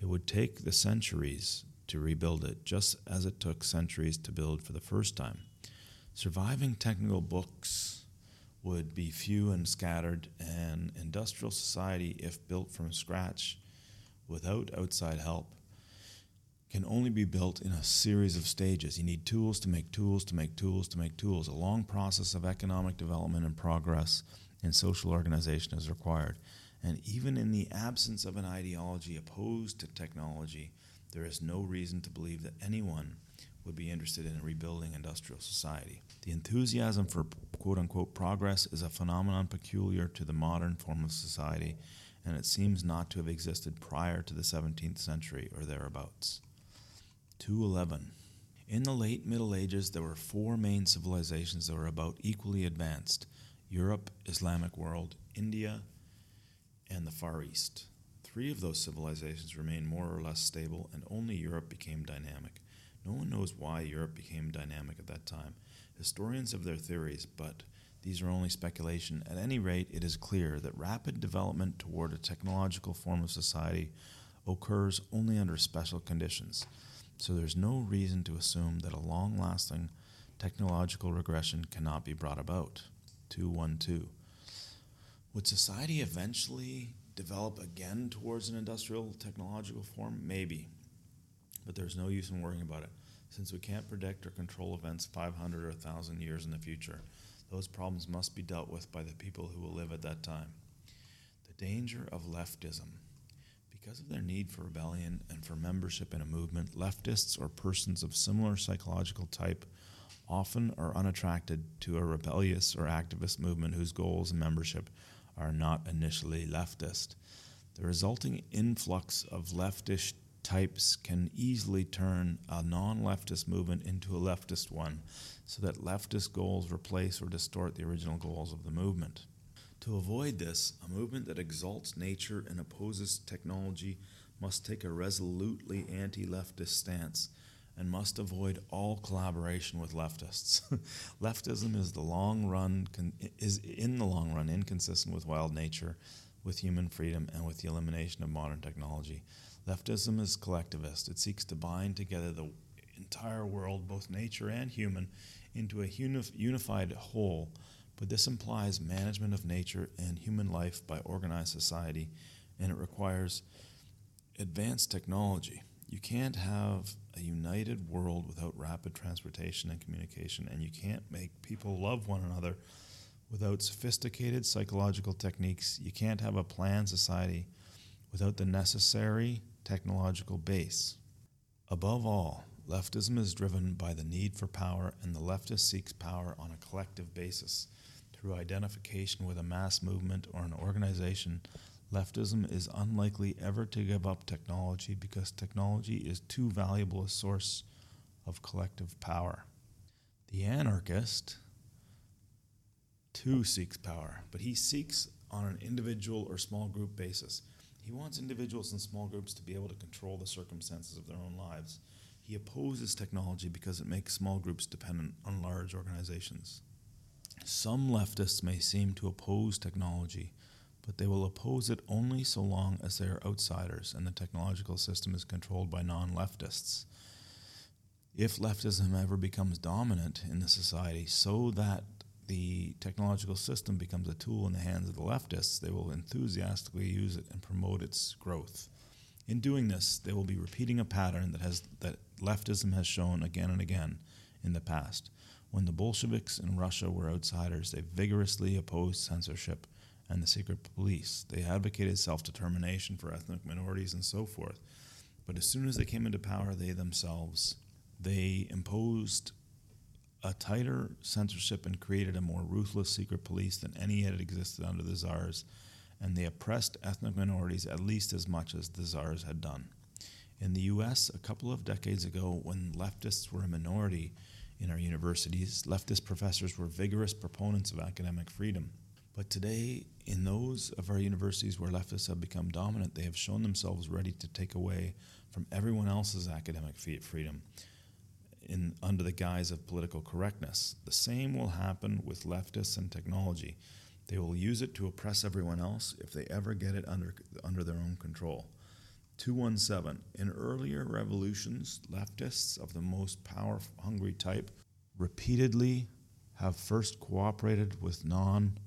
Speaker 1: it would take the centuries to rebuild it, just as it took centuries to build for the first time. Surviving technical books would be few and scattered, and industrial society, if built from scratch without outside help, can only be built in a series of stages. You need tools to make tools to make tools to make tools. A long process of economic development and progress and social organization is required. And even in the absence of an ideology opposed to technology, there is no reason to believe that anyone would be interested in rebuilding industrial society. The enthusiasm for quote unquote progress is a phenomenon peculiar to the modern form of society, and it seems not to have existed prior to the 17th century or thereabouts. 211. In the late Middle Ages, there were four main civilizations that were about equally advanced Europe, Islamic world, India, and the Far East. Three of those civilizations remained more or less stable, and only Europe became dynamic. No one knows why Europe became dynamic at that time. Historians have their theories, but these are only speculation. At any rate, it is clear that rapid development toward a technological form of society occurs only under special conditions. So there's no reason to assume that a long lasting technological regression cannot be brought about. 212. Would society eventually develop again towards an industrial technological form? Maybe. But there's no use in worrying about it since we can't predict or control events 500 or 1,000 years in the future. Those problems must be dealt with by the people who will live at that time. The danger of leftism. Because of their need for rebellion and for membership in a movement, leftists or persons of similar psychological type often are unattracted to a rebellious or activist movement whose goals and membership are not initially leftist. The resulting influx of leftish types can easily turn a non leftist movement into a leftist one, so that leftist goals replace or distort the original goals of the movement. To avoid this, a movement that exalts nature and opposes technology must take a resolutely anti leftist stance. and must avoid all collaboration with leftists. [LAUGHS] Leftism is the long run con- is in the long run inconsistent with wild nature, with human freedom, and with the elimination of modern technology. Leftism is collectivist. It seeks to bind together the entire world, both nature and human, into a unif- unified whole. But this implies management of nature and human life by organized society, and it requires advanced technology. You can't have a united world without rapid transportation and communication, and you can't make people love one another without sophisticated psychological techniques. You can't have a planned society without the necessary technological base. Above all, leftism is driven by the need for power, and the leftist seeks power on a collective basis through identification with a mass movement or an organization Leftism is unlikely ever to give up technology because technology is too valuable a source of collective power. The anarchist, too, seeks power, but he seeks on an individual or small group basis. He wants individuals and small groups to be able to control the circumstances of their own lives. He opposes technology because it makes small groups dependent on large organizations. Some leftists may seem to oppose technology but they will oppose it only so long as they are outsiders and the technological system is controlled by non leftists. If leftism ever becomes dominant in the society so that the technological system becomes a tool in the hands of the leftists, they will enthusiastically use it and promote its growth. In doing this, they will be repeating a pattern that has that leftism has shown again and again in the past. When the Bolsheviks in Russia were outsiders, they vigorously opposed censorship and the secret police. They advocated self determination for ethnic minorities and so forth. But as soon as they came into power, they themselves they imposed a tighter censorship and created a more ruthless secret police than any had existed under the czars, and they oppressed ethnic minorities at least as much as the czars had done. In the US, a couple of decades ago, when leftists were a minority in our universities, leftist professors were vigorous proponents of academic freedom. But today, in those of our universities where leftists have become dominant, they have shown themselves ready to take away from everyone else's academic freedom in, under the guise of political correctness. The same will happen with leftists and technology. They will use it to oppress everyone else if they ever get it under, under their own control. 217. In earlier revolutions, leftists of the most power hungry type repeatedly have first cooperated with non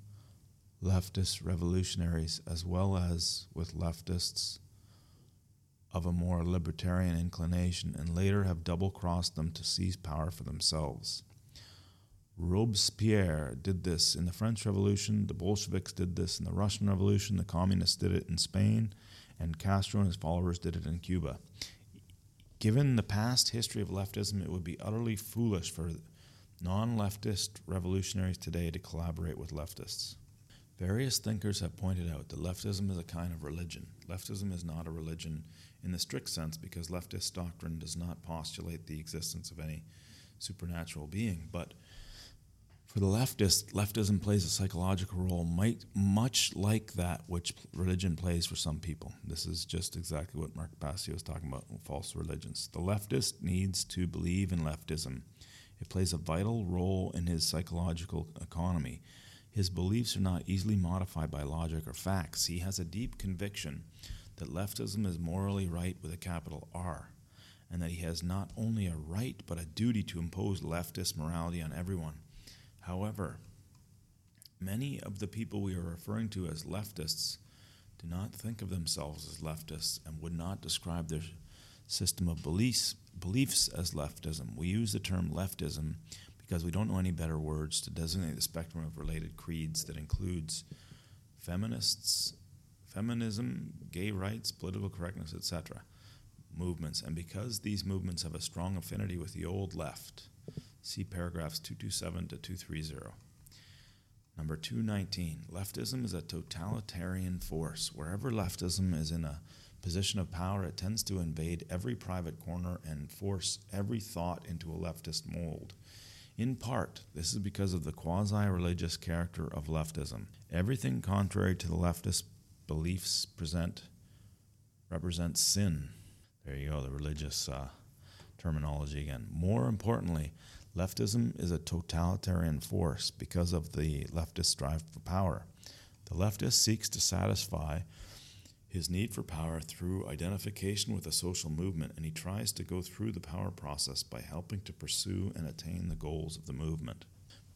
Speaker 1: leftist revolutionaries as well as with leftists of a more libertarian inclination and later have double crossed them to seize power for themselves. Robespierre did this in the French Revolution, the Bolsheviks did this in the Russian Revolution, the Communists did it in Spain, and Castro and his followers did it in Cuba. Given the past history of leftism, it would be utterly foolish for non leftist revolutionaries today to collaborate with leftists. Various thinkers have pointed out that leftism is a kind of religion. Leftism is not a religion in the strict sense because leftist doctrine does not postulate the existence of any supernatural being. But for the leftist, leftism plays a psychological role might, much like that which religion plays for some people. This is just exactly what Mark Passio is talking about false religions. The leftist needs to believe in leftism. It plays a vital role in his psychological economy. His beliefs are not easily modified by logic or facts. He has a deep conviction that leftism is morally right with a capital R, and that he has not only a right but a duty to impose leftist morality on everyone. However, many of the people we are referring to as leftists do not think of themselves as leftists and would not describe their system of beliefs, beliefs as leftism. We use the term leftism because we don't know any better words to designate the spectrum of related creeds that includes feminists, feminism, gay rights, political correctness, etc. movements. And because these movements have a strong affinity with the old left, see paragraphs 227 to 230. Number 219, leftism is a totalitarian force. Wherever leftism is in a position of power, it tends to invade every private corner and force every thought into a leftist mold. In part, this is because of the quasi religious character of leftism. Everything contrary to the leftist beliefs present represents sin. There you go, the religious uh, terminology again. More importantly, leftism is a totalitarian force because of the leftist drive for power. The leftist seeks to satisfy his need for power through identification with a social movement, and he tries to go through the power process by helping to pursue and attain the goals of the movement.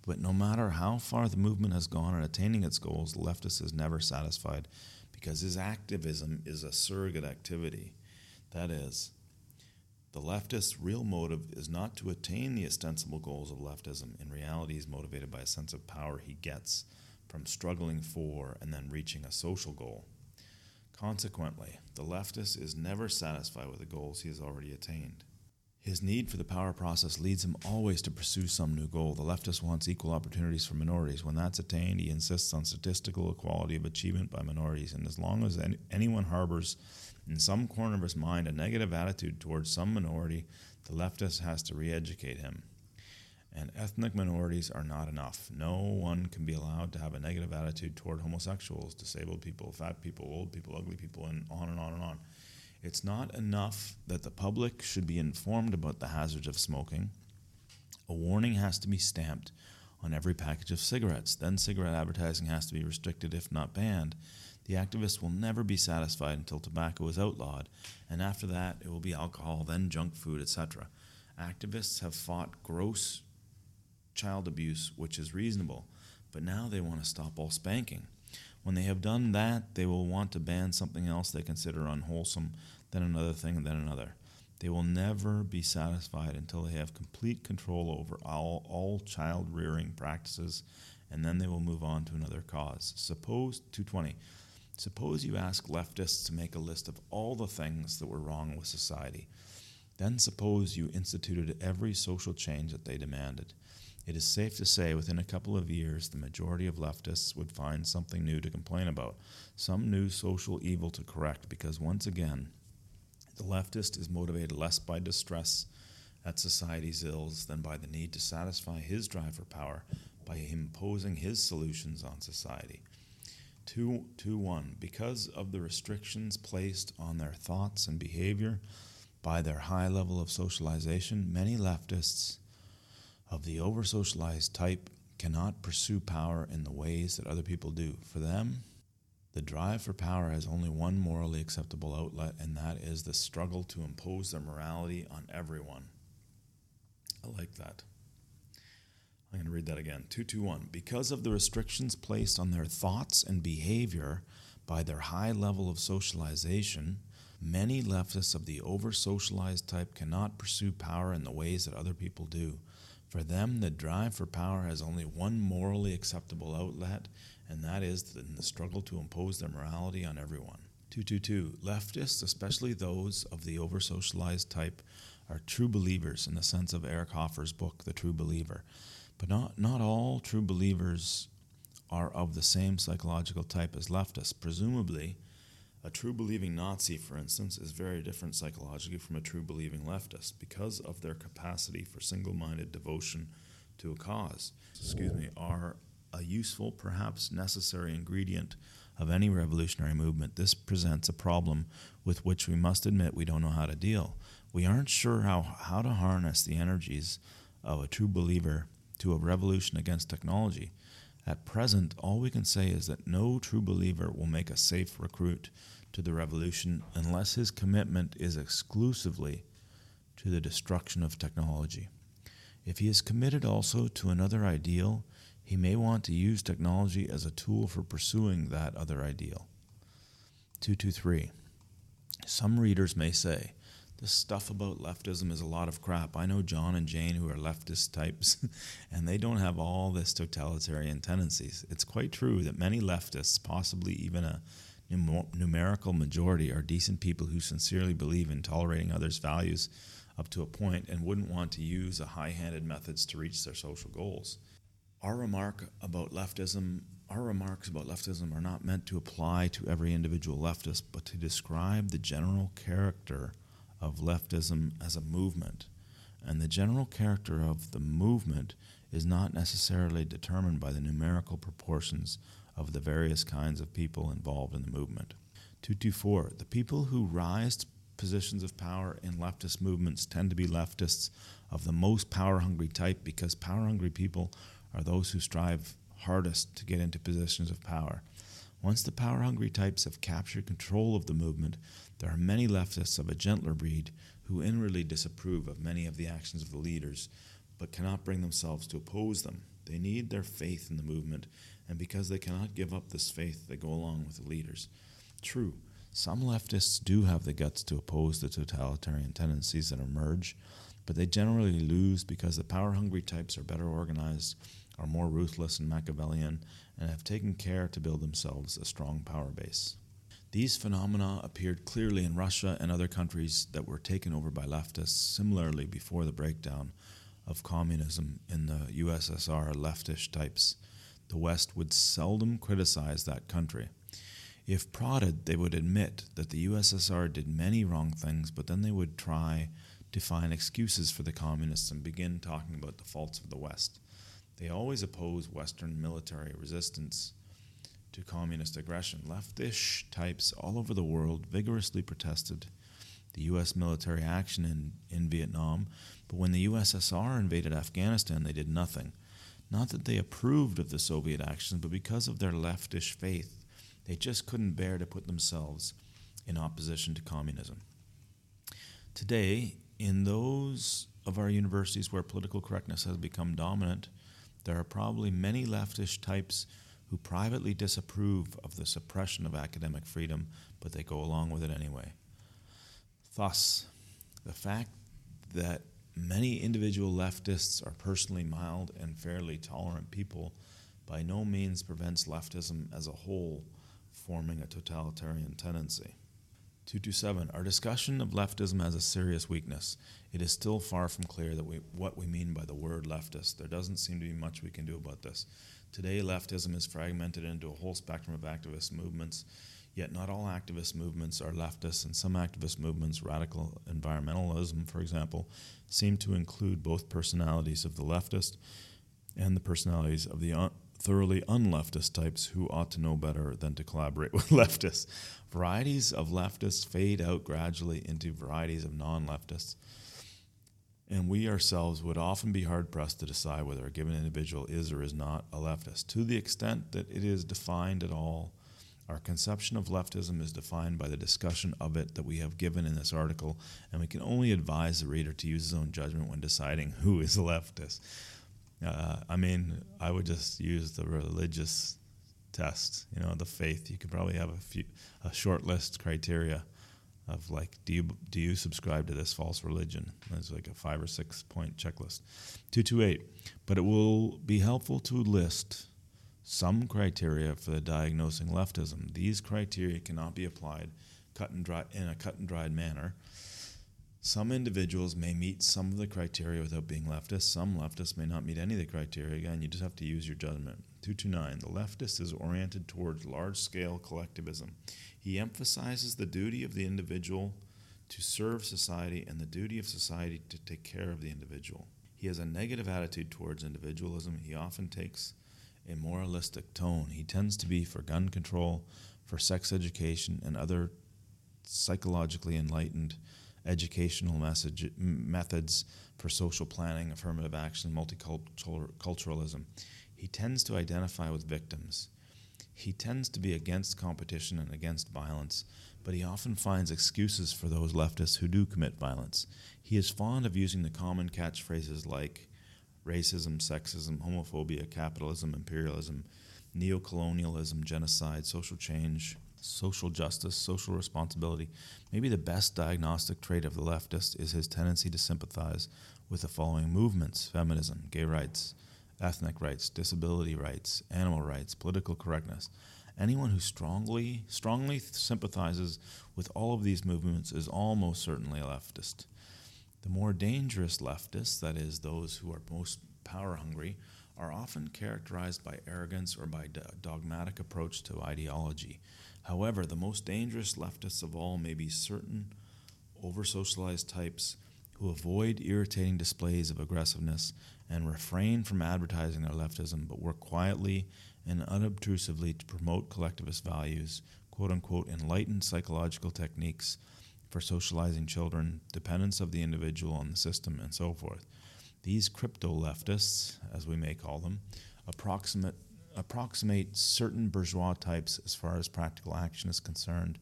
Speaker 1: But no matter how far the movement has gone in attaining its goals, the leftist is never satisfied because his activism is a surrogate activity. That is, the leftist's real motive is not to attain the ostensible goals of leftism. In reality, he's motivated by a sense of power he gets from struggling for and then reaching a social goal. Consequently, the leftist is never satisfied with the goals he has already attained. His need for the power process leads him always to pursue some new goal. The leftist wants equal opportunities for minorities. When that's attained, he insists on statistical equality of achievement by minorities. And as long as any, anyone harbors in some corner of his mind a negative attitude towards some minority, the leftist has to re educate him. And ethnic minorities are not enough. No one can be allowed to have a negative attitude toward homosexuals, disabled people, fat people, old people, ugly people, and on and on and on. It's not enough that the public should be informed about the hazards of smoking. A warning has to be stamped on every package of cigarettes. Then cigarette advertising has to be restricted, if not banned. The activists will never be satisfied until tobacco is outlawed, and after that, it will be alcohol, then junk food, etc. Activists have fought gross child abuse, which is reasonable, but now they want to stop all spanking. When they have done that, they will want to ban something else they consider unwholesome, then another thing, then another. They will never be satisfied until they have complete control over all, all child rearing practices, and then they will move on to another cause. Suppose 220. Suppose you ask leftists to make a list of all the things that were wrong with society. Then suppose you instituted every social change that they demanded. It is safe to say within a couple of years, the majority of leftists would find something new to complain about, some new social evil to correct, because once again, the leftist is motivated less by distress at society's ills than by the need to satisfy his drive for power by imposing his solutions on society. 2, 2 1. Because of the restrictions placed on their thoughts and behavior by their high level of socialization, many leftists of the over socialized type cannot pursue power in the ways that other people do. For them, the drive for power has only one morally acceptable outlet, and that is the struggle to impose their morality on everyone. I like that. I'm going to read that again. 221. Because of the restrictions placed on their thoughts and behavior by their high level of socialization, many leftists of the over socialized type cannot pursue power in the ways that other people do. For them, the drive for power has only one morally acceptable outlet, and that is in the struggle to impose their morality on everyone. 222. Leftists, especially those of the over socialized type, are true believers in the sense of Eric Hoffer's book, The True Believer. But not, not all true believers are of the same psychological type as leftists. Presumably, a true believing Nazi, for instance, is very different psychologically from a true believing leftist because of their capacity for single minded devotion to a cause. Excuse me, are a useful, perhaps necessary ingredient of any revolutionary movement. This presents a problem with which we must admit we don't know how to deal. We aren't sure how, how to harness the energies of a true believer to a revolution against technology. At present, all we can say is that no true believer will make a safe recruit to the revolution unless his commitment is exclusively to the destruction of technology. If he is committed also to another ideal, he may want to use technology as a tool for pursuing that other ideal. 223. Some readers may say, this stuff about leftism is a lot of crap. I know John and Jane who are leftist types, [LAUGHS] and they don't have all this totalitarian tendencies. It's quite true that many leftists, possibly even a numerical majority, are decent people who sincerely believe in tolerating others' values up to a point and wouldn't want to use a high-handed methods to reach their social goals. Our remark about leftism our remarks about leftism are not meant to apply to every individual leftist, but to describe the general character of leftism as a movement. And the general character of the movement is not necessarily determined by the numerical proportions of the various kinds of people involved in the movement. 224. The people who rise to positions of power in leftist movements tend to be leftists of the most power hungry type because power hungry people are those who strive hardest to get into positions of power. Once the power hungry types have captured control of the movement, there are many leftists of a gentler breed who inwardly disapprove of many of the actions of the leaders, but cannot bring themselves to oppose them. They need their faith in the movement, and because they cannot give up this faith, they go along with the leaders. True, some leftists do have the guts to oppose the totalitarian tendencies that emerge, but they generally lose because the power hungry types are better organized, are more ruthless and Machiavellian, and have taken care to build themselves a strong power base. These phenomena appeared clearly in Russia and other countries that were taken over by leftists similarly before the breakdown of communism in the USSR leftish types. The West would seldom criticize that country. If prodded, they would admit that the USSR did many wrong things, but then they would try to find excuses for the communists and begin talking about the faults of the West. They always oppose Western military resistance to communist aggression. Leftish types all over the world vigorously protested the U.S. military action in, in Vietnam, but when the USSR invaded Afghanistan, they did nothing. Not that they approved of the Soviet actions, but because of their leftish faith, they just couldn't bear to put themselves in opposition to communism. Today, in those of our universities where political correctness has become dominant, there are probably many leftish types who privately disapprove of the suppression of academic freedom, but they go along with it anyway. Thus, the fact that many individual leftists are personally mild and fairly tolerant people by no means prevents leftism as a whole forming a totalitarian tendency. 227. Our discussion of leftism has a serious weakness. It is still far from clear that we, what we mean by the word leftist. There doesn't seem to be much we can do about this. Today, leftism is fragmented into a whole spectrum of activist movements, yet not all activist movements are leftist, and some activist movements, radical environmentalism, for example, seem to include both personalities of the leftist and the personalities of the un- thoroughly unleftist types who ought to know better than to collaborate [LAUGHS] with leftists. Varieties of leftists fade out gradually into varieties of non leftists and we ourselves would often be hard pressed to decide whether a given individual is or is not a leftist. To the extent that it is defined at all, our conception of leftism is defined by the discussion of it that we have given in this article, and we can only advise the reader to use his own judgment when deciding [LAUGHS] who is a leftist. Uh, I mean, I would just use the religious test, you know, the faith. You could probably have a few, a short list criteria of like, do you do you subscribe to this false religion? There's like a five or six point checklist. Two two eight. But it will be helpful to list some criteria for diagnosing leftism. These criteria cannot be applied cut and dry in a cut and dried manner. Some individuals may meet some of the criteria without being leftist. Some leftists may not meet any of the criteria. Again, you just have to use your judgment. 229. The leftist is oriented towards large scale collectivism. He emphasizes the duty of the individual to serve society and the duty of society to take care of the individual. He has a negative attitude towards individualism. He often takes a moralistic tone. He tends to be for gun control, for sex education, and other psychologically enlightened educational message, methods for social planning, affirmative action, multiculturalism. He tends to identify with victims. He tends to be against competition and against violence, but he often finds excuses for those leftists who do commit violence. He is fond of using the common catchphrases like racism, sexism, homophobia, capitalism, imperialism, neocolonialism, genocide, social change, social justice, social responsibility. Maybe the best diagnostic trait of the leftist is his tendency to sympathize with the following movements feminism, gay rights, ethnic rights, disability rights, animal rights, political correctness. Anyone who strongly strongly sympathizes with all of these movements is almost certainly a leftist. The more dangerous leftists, that is, those who are most power hungry, are often characterized by arrogance or by dogmatic approach to ideology. However, the most dangerous leftists of all may be certain over socialized types who avoid irritating displays of aggressiveness and refrain from advertising their leftism, but work quietly and unobtrusively to promote collectivist values, quote unquote, enlightened psychological techniques for socializing children, dependence of the individual on the system, and so forth. These crypto leftists, as we may call them, approximate, approximate certain bourgeois types as far as practical action is concerned,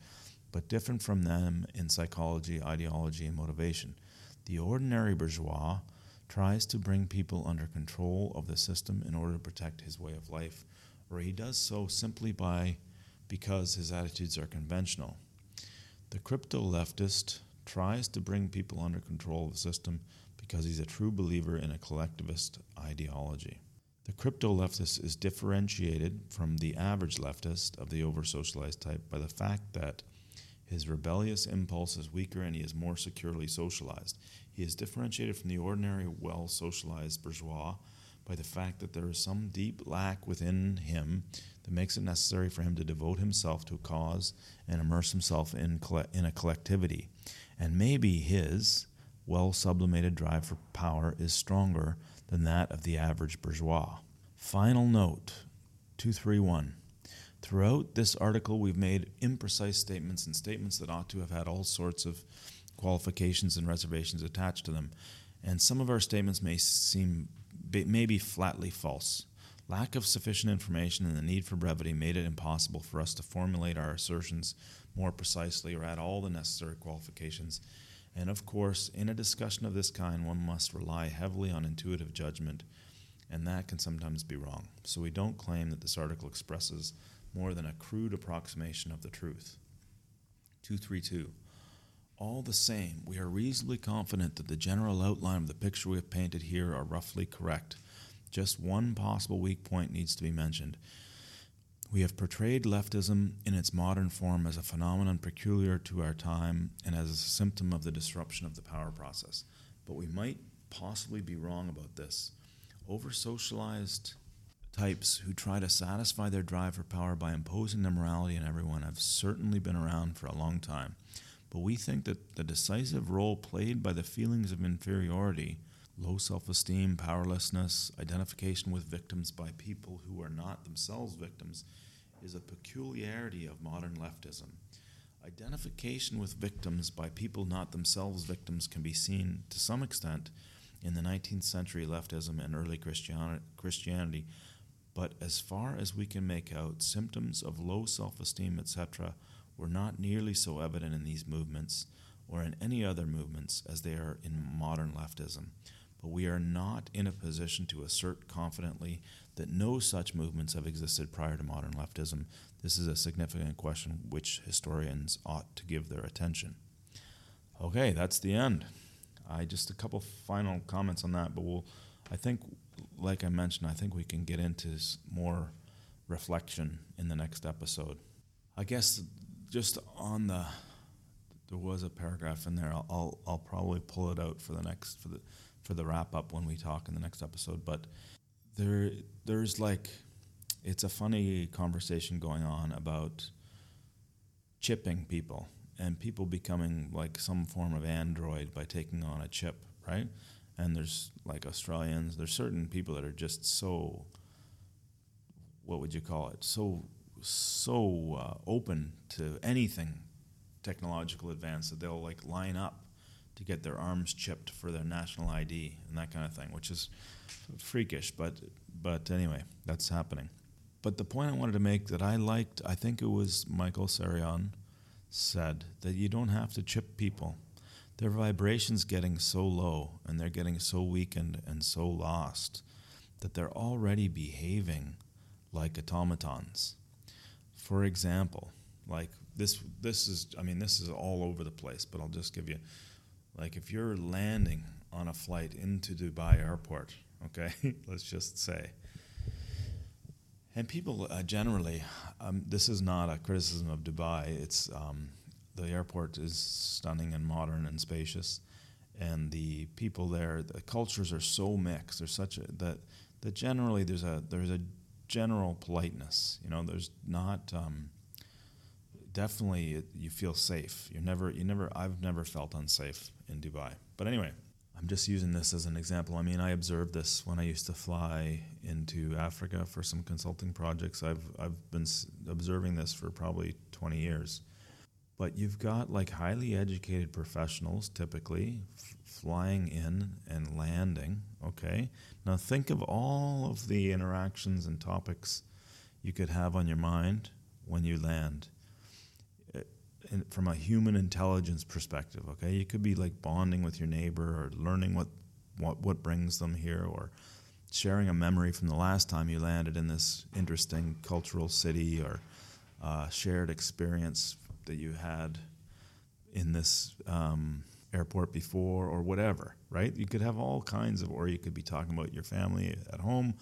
Speaker 1: but different from them in psychology, ideology, and motivation. The ordinary bourgeois tries to bring people under control of the system in order to protect his way of life, or he does so simply by because his attitudes are conventional. The crypto leftist tries to bring people under control of the system because he's a true believer in a collectivist ideology. The crypto leftist is differentiated from the average leftist of the over socialized type by the fact that his rebellious impulse is weaker and he is more securely socialized. He is differentiated from the ordinary, well socialized bourgeois by the fact that there is some deep lack within him that makes it necessary for him to devote himself to a cause and immerse himself in, in a collectivity. And maybe his well sublimated drive for power is stronger than that of the average bourgeois. Final note 231. Throughout this article, we've made imprecise statements and statements that ought to have had all sorts of qualifications and reservations attached to them. And some of our statements may seem may be flatly false. Lack of sufficient information and the need for brevity made it impossible for us to formulate our assertions more precisely or add all the necessary qualifications. And of course, in a discussion of this kind, one must rely heavily on intuitive judgment, and that can sometimes be wrong. So we don't claim that this article expresses more than a crude approximation of the truth. 232. All the same, we are reasonably confident that the general outline of the picture we have painted here are roughly correct. Just one possible weak point needs to be mentioned. We have portrayed leftism in its modern form as a phenomenon peculiar to our time and as a symptom of the disruption of the power process. But we might possibly be wrong about this. Over socialized types who try to satisfy their drive for power by imposing their morality on everyone have certainly been around for a long time. But we think that the decisive role played by the feelings of inferiority, low self esteem, powerlessness, identification with victims by people who are not themselves victims, is a peculiarity of modern leftism. Identification with victims by people not themselves victims can be seen to some extent in the 19th century leftism and early Christianity but as far as we can make out, symptoms of low self esteem, etc., were not nearly so evident in these movements or in any other movements as they are in modern leftism. But we are not in a position to assert confidently that no such movements have existed prior to modern leftism. This is a significant question which historians ought to give their attention. Okay, that's the end. I just a couple final comments on that, but we'll I think like I mentioned, I think we can get into more reflection in the next episode. I guess just on the there was a paragraph in there. I'll, I'll, I'll probably pull it out for the next for the for the wrap up when we talk in the next episode. But there there's like it's a funny conversation going on about chipping people and people becoming like some form of android by taking on a chip, right? And there's like Australians. There's certain people that are just so. What would you call it? So so uh, open to anything technological advance that they'll like line up to get their arms chipped for their national ID and that kind of thing, which is freakish. But but anyway, that's happening. But the point I wanted to make that I liked, I think it was Michael Tsarion said that you don't have to chip people their vibration's getting so low and they're getting so weakened and so lost that they're already behaving like automatons. For example, like this this is I mean this is all over the place, but I'll just give you like if you're landing on a flight into Dubai airport, [LAUGHS] okay? Let's just say and people uh, generally, um, this is not a criticism of Dubai. It's um, the airport is stunning and modern and spacious, and the people there, the cultures are so mixed. There's such a that that generally there's a there's a general politeness. You know, there's not. Um, definitely, it, you feel safe. You never, you never. I've never felt unsafe in Dubai. But anyway, I'm just using this as an example. I mean, I observed this when I used to fly into Africa for some consulting projects. I've I've been observing this for probably 20 years But you've got like highly educated professionals typically f- flying in and landing. Okay. Now think of all of the interactions and topics you could have on your mind when you land. In, from a human intelligence perspective, okay, you could be like bonding with your neighbor or learning what what what brings them here, or sharing a memory from the last time you landed in this interesting cultural city, or uh, shared experience that you had in this um, airport before, or whatever. Right? You could have all kinds of, or you could be talking about your family at home,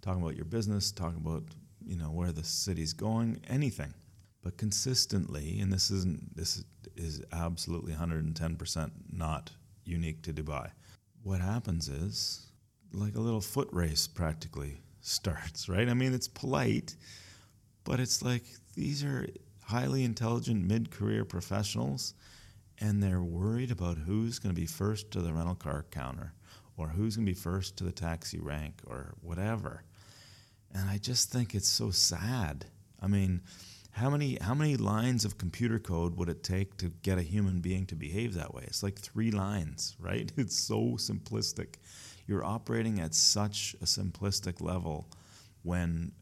Speaker 1: talking about your business, talking about you know where the city's going, anything. But consistently, and this isn't this is absolutely 110% not unique to Dubai. What happens is like a little foot race practically [LAUGHS] starts, right? I mean, it's polite, but it's like these are highly intelligent mid-career professionals and they're worried about who's going to be first to the rental car counter or who's going to be first to the taxi rank or whatever. And I just think it's so sad. I mean, how many how many lines of computer code would it take to get a human being to behave that way? It's like 3 lines, [LAUGHS] right? It's so simplistic. You're operating at such a simplistic level when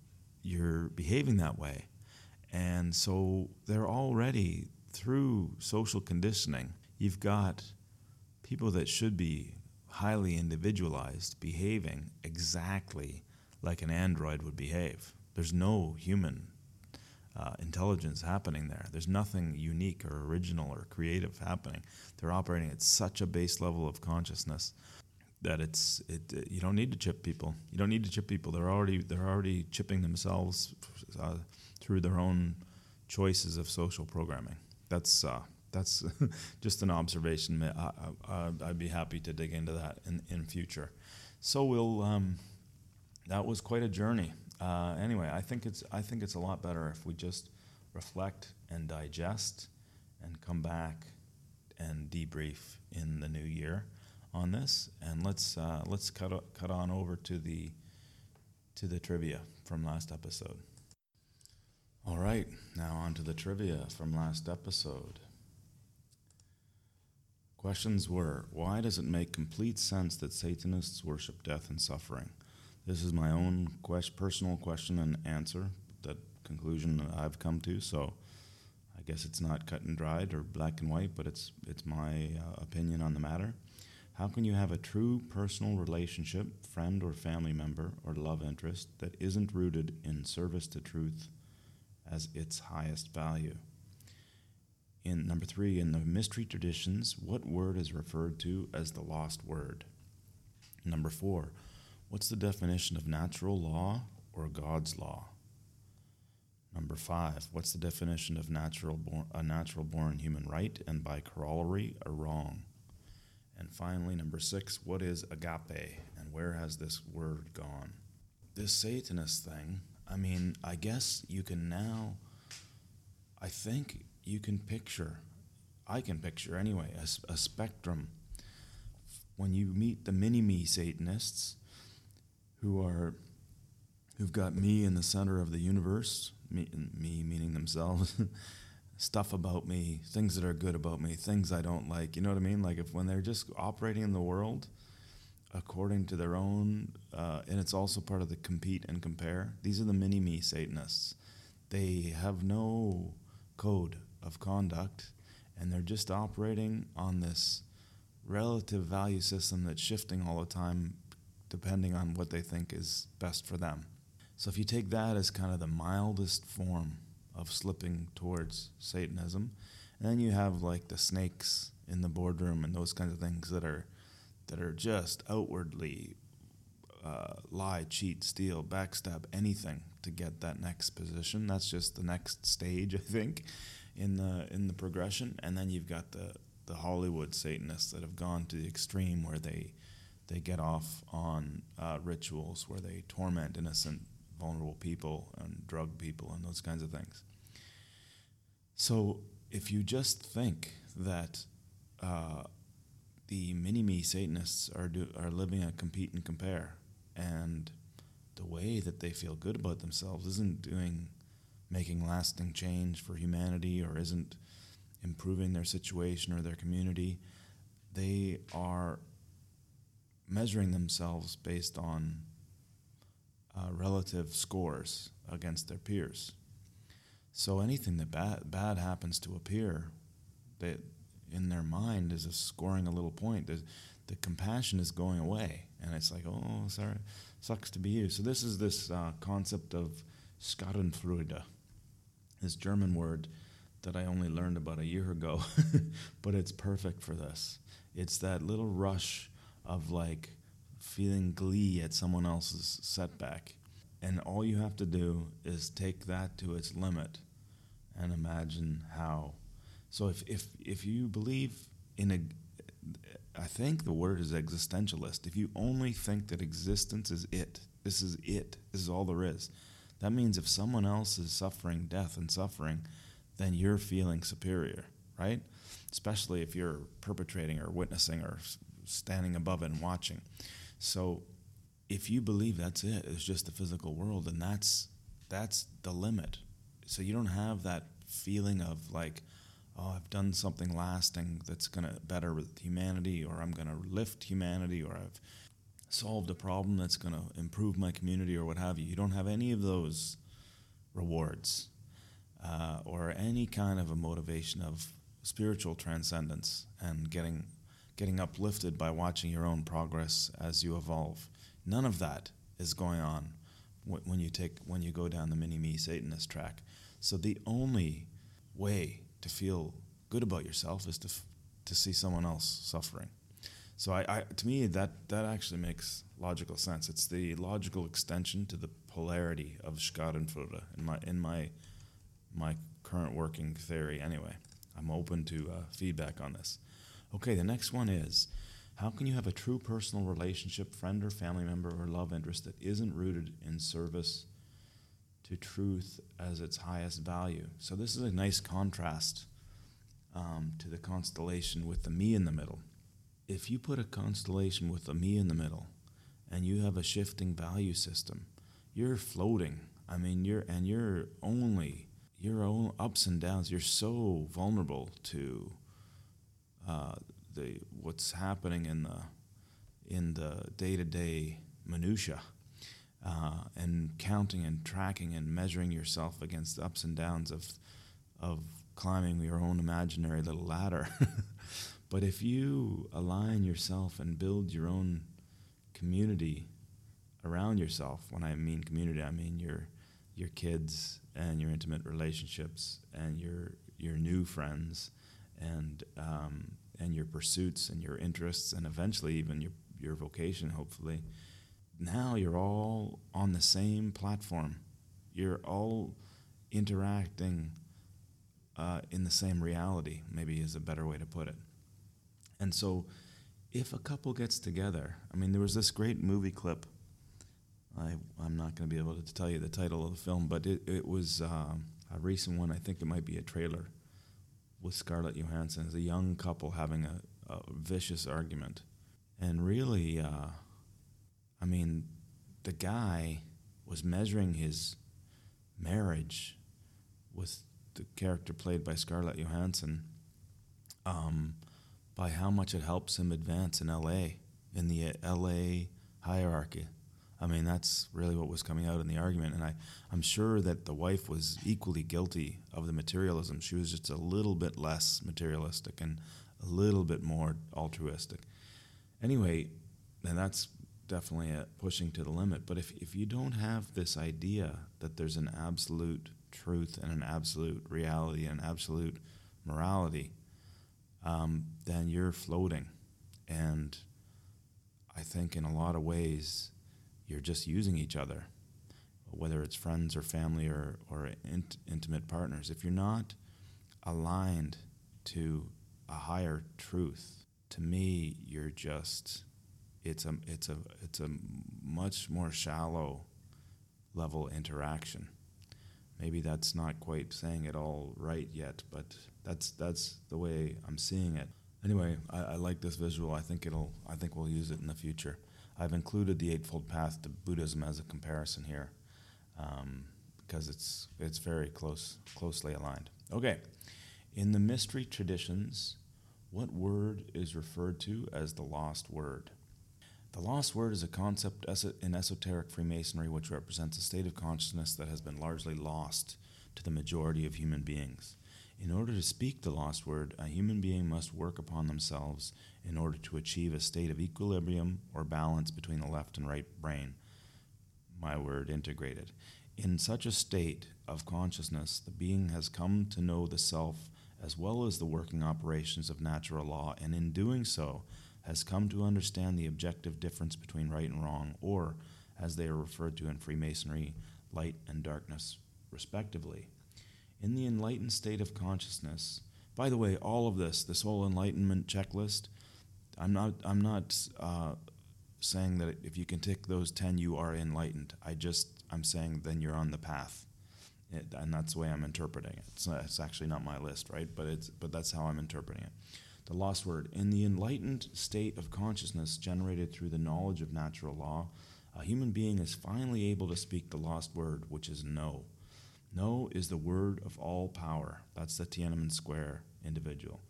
Speaker 1: you're behaving that way. And so they're already through social conditioning. You've got people that should be highly individualized behaving exactly like an android would behave. There's no human uh, intelligence happening there. There's nothing unique or original or creative happening. They're operating at such a base level of consciousness that it's it, you don't need to chip people. You don't need to chip people. They're already they're already chipping themselves uh, through their own choices of social programming. That's uh, that's [LAUGHS] just an observation. I, would be happy to dig into that in in future. So we'll. Um, that was quite a journey. Uh, anyway, I think it's I think it's a lot better if we just reflect and digest and come back and debrief in the new year on this. And let's uh, let's cut cut on over to the to the trivia from last episode. All right, now on to the trivia from last episode. Questions were Why does it make complete sense that Satanists worship death and suffering? This is my own quest, personal question and answer, that conclusion I've come to. So I guess it's not cut and dried or black and white, but it's, it's my uh, opinion on the matter. How can you have a true personal relationship, friend or family member or love interest, that isn't rooted in service to truth as its highest value? In number three, in the mystery traditions, what word is referred to as the lost word? Number four, What's the definition of natural law or God's law? Number five, what's the definition of natural a natural born human right and by corollary a wrong? And finally, number six, what is agape and where has this word gone? This Satanist thing, I mean, I guess you can now, I think you can picture, I can picture anyway, a, a spectrum. When you meet the mini me Satanists, who are who've got me in the center of the universe, me, me meaning themselves, [LAUGHS] stuff about me, things that are good about me, things I don't like. You know what I mean? Like if when they're just operating in the world according to their own, uh, and it's also part of the compete and compare. These are the mini me Satanists. They have no code of conduct, and they're just operating on this relative value system that's shifting all the time depending on what they think is best for them. So if you take that as kind of the mildest form of slipping towards Satanism, and then you have like the snakes in the boardroom and those kinds of things that are that are just outwardly uh, lie, cheat, steal, backstab, anything to get that next position. That's just the next stage, I think, in the in the progression. And then you've got the the Hollywood Satanists that have gone to the extreme where they they get off on uh, rituals where they torment innocent, vulnerable people and drug people and those kinds of things. So if you just think that uh, the mini me Satanists are do, are living a compete and compare, and the way that they feel good about themselves isn't doing making lasting change for humanity or isn't improving their situation or their community, they are measuring themselves based on uh, relative scores against their peers. So anything that bad, bad happens to a peer, they, in their mind is a scoring a little point. The, the compassion is going away, and it's like, oh, sorry, sucks to be you. So this is this uh, concept of Schadenfreude, this German word that I only learned about a year ago, [LAUGHS] but it's perfect for this. It's that little rush of like feeling glee at someone else's setback. And all you have to do is take that to its limit and imagine how. So if, if, if you believe in a, I think the word is existentialist. If you only think that existence is it, this is it, this is all there is, that means if someone else is suffering death and suffering, then you're feeling superior, right? Especially if you're perpetrating or witnessing or standing above and watching. So if you believe that's it, it's just the physical world, and that's that's the limit. So you don't have that feeling of like, oh, I've done something lasting that's gonna better humanity, or I'm gonna lift humanity, or I've solved a problem that's gonna improve my community, or what have you. You don't have any of those rewards uh, or any kind of a motivation of spiritual transcendence and getting getting uplifted by watching your own progress as you evolve. None of that is going on when you take when you go down the mini me Satanist track. So the only way to feel good about yourself is to to see someone else suffering. So I, I, to me that that actually makes logical sense. It's the logical extension to the polarity of Schadenfreude in my in my my current working theory anyway. I'm open to uh, feedback on this. Okay, the next one is how can you have a true personal relationship, friend or family member or love interest that isn't rooted in service to truth as its highest value? So, this is a nice contrast um, to the constellation with the me in the middle. If you put a constellation with the me in the middle and you have a shifting value system, you're floating. I mean, you're and you're only your own ups and downs. You're so vulnerable to uh, the what's happening in the in the day to day minutia, uh, and counting and tracking and measuring yourself against the ups and downs of of climbing your own imaginary little ladder. [LAUGHS] but if you align yourself and build your own community around yourself, when I mean community, I mean your your kids and your intimate relationships and your your new friends and um, and your pursuits and your interests and eventually even your your vocation hopefully now you're all on the same platform you're all interacting uh, in the same reality maybe is a better way to put it and so if a couple gets together i mean there was this great movie clip I, I'm not going to be able to tell you the title of the film, but it, it was um, a recent one. I think it might be a trailer with Scarlett Johansson as a young couple having a, a vicious argument. And really, uh, I mean, the guy was measuring his marriage with the character played by Scarlett Johansson um, by how much it helps him advance in LA, in the LA hierarchy I mean, that's really what was coming out in the argument. And I, I'm sure that the wife was equally guilty of the materialism. She was just a little bit less materialistic and a little bit more altruistic. Anyway, and that's definitely pushing to the limit. But if, if you don't have this idea that there's an absolute truth and an absolute reality and absolute morality, um, then you're floating. And I think in a lot of ways, you're just using each other, whether it's friends or family or, or int- intimate partners. If you're not aligned to a higher truth, to me, you're just it's a it's a it's a much more shallow level interaction. Maybe that's not quite saying it all right yet, but that's that's the way I'm seeing it. Anyway, I, I like this visual. I think it'll I think we'll use it in the future. I've included the Eightfold Path to Buddhism as a comparison here um, because it's it's very close closely aligned. Okay, In the mystery traditions, what word is referred to as the lost word? The lost word is a concept in esoteric Freemasonry which represents a state of consciousness that has been largely lost to the majority of human beings. In order to speak the lost word, a human being must work upon themselves in order to achieve a state of equilibrium or balance between the left and right brain. My word integrated. In such a state of consciousness, the being has come to know the self as well as the working operations of natural law, and in doing so, has come to understand the objective difference between right and wrong, or, as they are referred to in Freemasonry, light and darkness, respectively. In the enlightened state of consciousness, by the way, all of this, this whole enlightenment checklist, I'm not, I'm not uh, saying that if you can tick those 10, you are enlightened. I just, I'm saying then you're on the path. It, and that's the way I'm interpreting it. It's, not, it's actually not my list, right? But, it's, but that's how I'm interpreting it the lost word. In the enlightened state of consciousness generated through the knowledge of natural law, a human being is finally able to speak the lost word, which is no. No is the word of all power. That's the Tiananmen Square individual.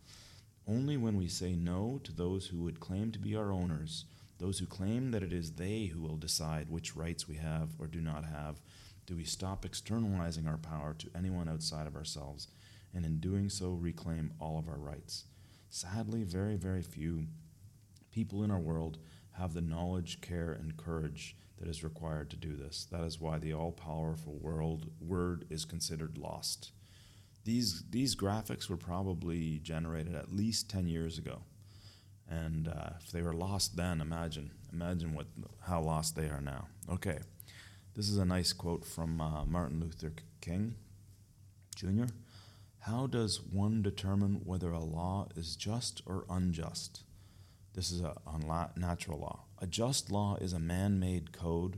Speaker 1: Only when we say no to those who would claim to be our owners, those who claim that it is they who will decide which rights we have or do not have, do we stop externalizing our power to anyone outside of ourselves, and in doing so reclaim all of our rights. Sadly, very, very few people in our world have the knowledge, care, and courage that is required to do this. That is why the all powerful world word is considered lost. These, these graphics were probably generated at least 10 years ago. And uh, if they were lost then, imagine, imagine what, how lost they are now. Okay, this is a nice quote from uh, Martin Luther King Jr. How does one determine whether a law is just or unjust? This is a, natural law. A just law is a man made code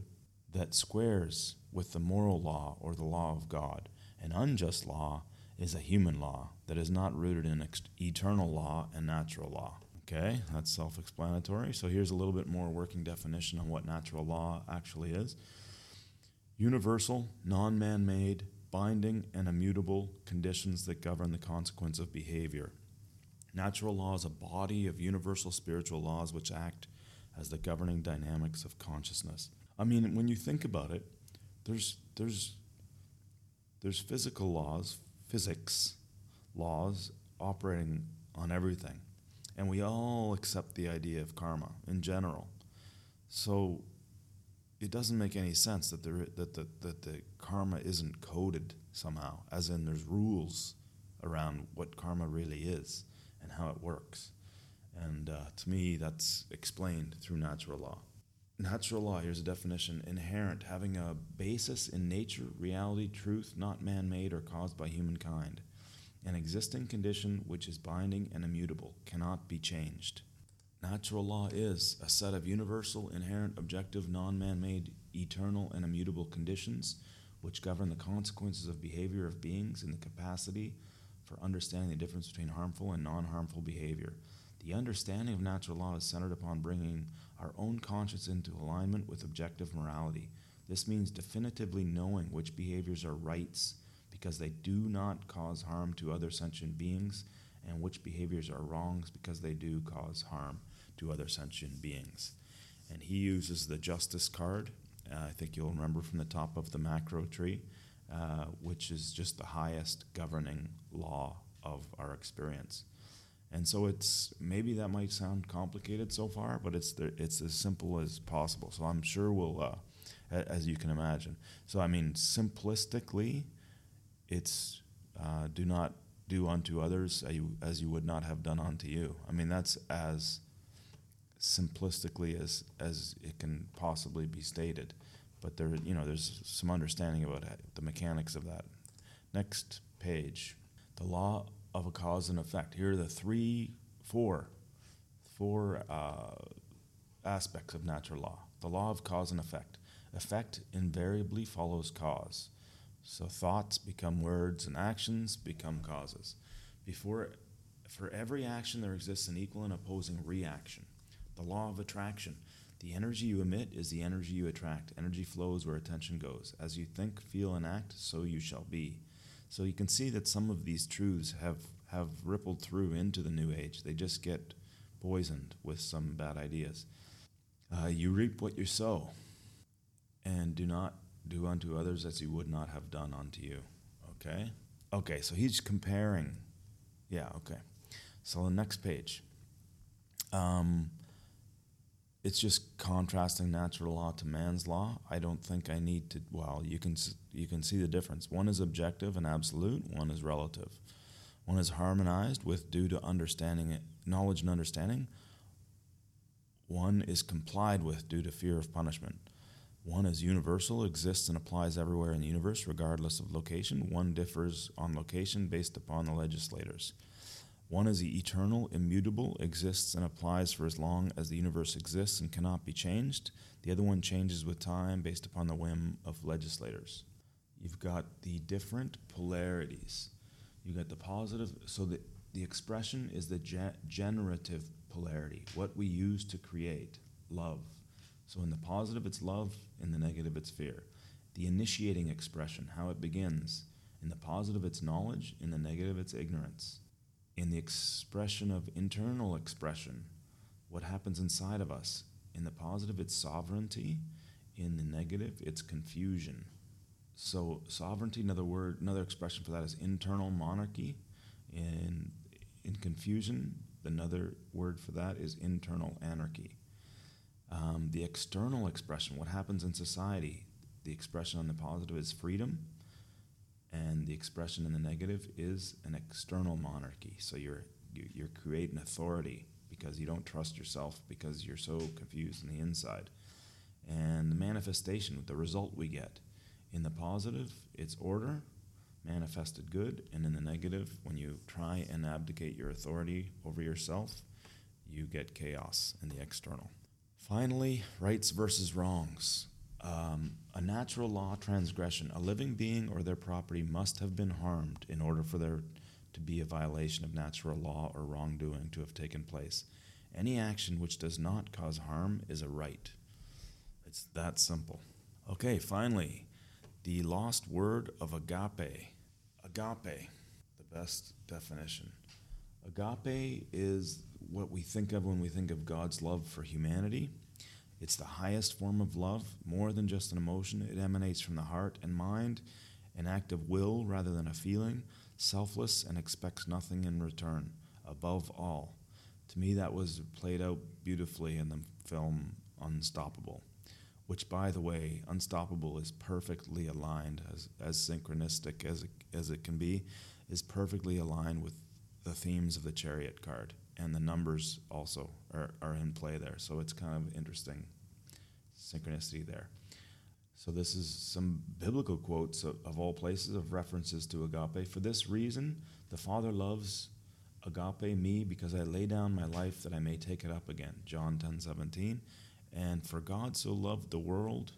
Speaker 1: that squares with the moral law or the law of God. An unjust law is a human law that is not rooted in ex- eternal law and natural law. Okay, that's self explanatory. So here's a little bit more working definition on what natural law actually is universal, non man made, binding and immutable conditions that govern the consequence of behavior. Natural law is a body of universal spiritual laws which act as the governing dynamics of consciousness. I mean, when you think about it, there's there's there's physical laws, physics laws operating on everything. And we all accept the idea of karma in general. So it doesn't make any sense that there that the that the karma isn't coded somehow, as in there's rules around what karma really is and how it works. And uh, to me, that's explained through natural law. Natural law, here's a definition inherent, having a basis in nature, reality, truth, not man made or caused by humankind. An existing condition which is binding and immutable, cannot be changed. Natural law is a set of universal, inherent, objective, non man made, eternal, and immutable conditions which govern the consequences of behavior of beings and the capacity for understanding the difference between harmful and non harmful behavior. The understanding of natural law is centered upon bringing our own conscience into alignment with objective morality. This means definitively knowing which behaviors are rights because they do not cause harm to other sentient beings, and which behaviors are wrongs because they do cause harm to other sentient beings. And he uses the justice card. Uh, I think you'll remember from the top of the macro tree, uh, which is just the highest governing law of our experience. And so it's maybe that might sound complicated so far, but it's the, it's as simple as possible. So I'm sure we'll, uh, as you can imagine. So I mean, simplistically, it's uh, do not do unto others as you would not have done unto you. I mean, that's as simplistically as as it can possibly be stated. But there, you know, there's some understanding about the mechanics of that. Next page, the law of a cause and effect. Here are the three, four, four uh, aspects of natural law. The law of cause and effect. Effect invariably follows cause. So thoughts become words and actions become causes. Before, for every action, there exists an equal and opposing reaction the law of attraction. The energy you emit is the energy you attract. Energy flows where attention goes. As you think, feel, and act, so you shall be. So you can see that some of these truths have, have rippled through into the New Age. They just get poisoned with some bad ideas. Uh, you reap what you sow, and do not do unto others as you would not have done unto you. Okay? Okay, so he's comparing. Yeah, okay. So the next page. Um, it's just contrasting natural law to man's law. I don't think I need to. Well, you can you can see the difference. One is objective and absolute. One is relative. One is harmonized with due to understanding knowledge and understanding. One is complied with due to fear of punishment. One is universal, exists and applies everywhere in the universe, regardless of location. One differs on location based upon the legislators. One is the eternal, immutable, exists and applies for as long as the universe exists and cannot be changed. The other one changes with time based upon the whim of legislators. You've got the different polarities. You got the positive, so the, the expression is the ge- generative polarity, what we use to create love. So in the positive, it's love, in the negative, it's fear. The initiating expression, how it begins. In the positive, it's knowledge, in the negative, it's ignorance. In the expression of internal expression, what happens inside of us. In the positive, it's sovereignty, in the negative, it's confusion. So sovereignty, another word, another expression for that is internal monarchy. In in confusion, another word for that is internal anarchy. Um, the external expression, what happens in society, the expression on the positive is freedom, and the expression in the negative is an external monarchy. So you're you're creating authority because you don't trust yourself because you're so confused on the inside. And the manifestation, the result we get in the positive, it's order, manifested good, and in the negative, when you try and abdicate your authority over yourself, you get chaos in the external. Finally, rights versus wrongs. Um, a natural law transgression. A living being or their property must have been harmed in order for there to be a violation of natural law or wrongdoing to have taken place. Any action which does not cause harm is a right. It's that simple. Okay, finally, the lost word of agape. Agape, the best definition. Agape is what we think of when we think of God's love for humanity. It's the highest form of love, more than just an emotion. It emanates from the heart and mind, an act of will rather than a feeling, selfless and expects nothing in return, above all. To me, that was played out beautifully in the film Unstoppable which, by the way, Unstoppable is perfectly aligned, as, as synchronistic as it, as it can be, is perfectly aligned with the themes of the Chariot card. And the numbers also are, are in play there. So it's kind of interesting synchronicity there. So this is some biblical quotes of, of all places of references to agape. For this reason, the Father loves agape me because I lay down my life that I may take it up again. John 10 17. And for God so loved the world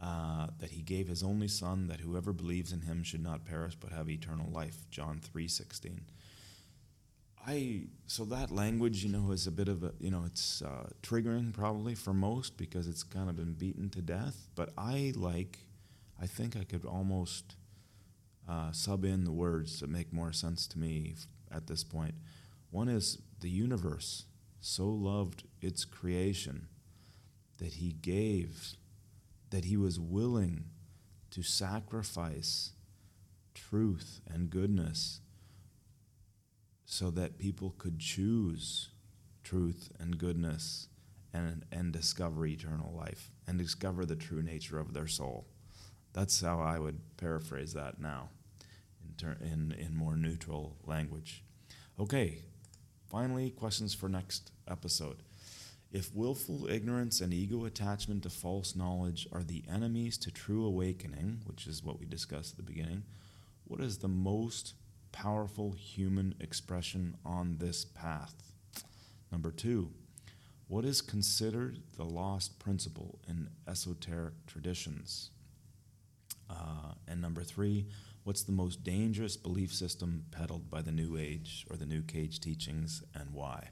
Speaker 1: uh, that he gave his only Son, that whoever believes in him should not perish but have eternal life. John three sixteen. I so that language, you know, is a bit of a you know it's uh, triggering probably for most because it's kind of been beaten to death. But I like, I think I could almost uh, sub in the words that make more sense to me at this point. One is the universe so loved its creation that he gave, that he was willing to sacrifice truth and goodness so that people could choose truth and goodness and, and discover eternal life and discover the true nature of their soul. That's how I would paraphrase that now in, ter- in, in more neutral language. Okay, finally, questions for next episode. If willful ignorance and ego attachment to false knowledge are the enemies to true awakening, which is what we discussed at the beginning, what is the most powerful human expression on this path? Number two, what is considered the lost principle in esoteric traditions? Uh, and number three, what's the most dangerous belief system peddled by the New Age or the New Cage teachings and why?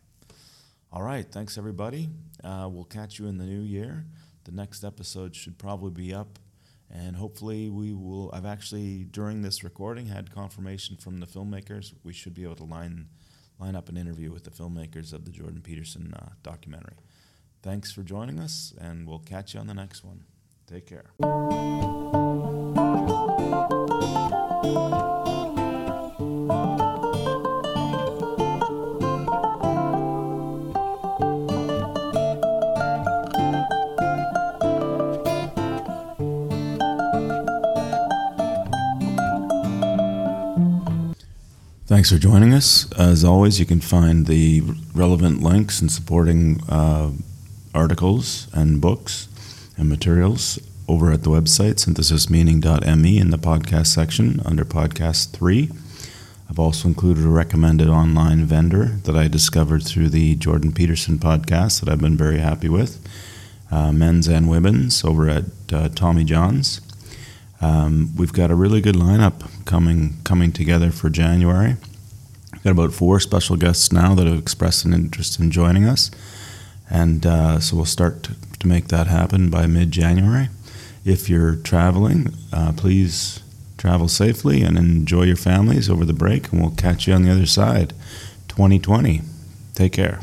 Speaker 1: All right. Thanks, everybody. Uh, we'll catch you in the new year. The next episode should probably be up
Speaker 2: And hopefully, we will. I've actually, during this recording, had confirmation from the filmmakers. We should be able to line, line up an interview with the filmmakers of the Jordan Peterson uh, documentary. Thanks for joining us, and we'll catch you on the next one. Take care. Thanks for joining us. As always, you can find the relevant links and supporting uh, articles and books and materials over at the website synthesismeaning.me in the podcast section under podcast 3. I've also included a recommended online vendor that I discovered through the Jordan Peterson podcast that I've been very happy with. Uh, men's and women's over at uh, Tommy John's. Um, we've got a really good lineup coming coming together for January. Got about four special guests now that have expressed an interest in joining us, and uh, so we'll start to, to, make that happen by mid-January. If you're traveling, uh, please travel safely and enjoy your families over the break, and we'll catch you on the other side. 2020. Take care.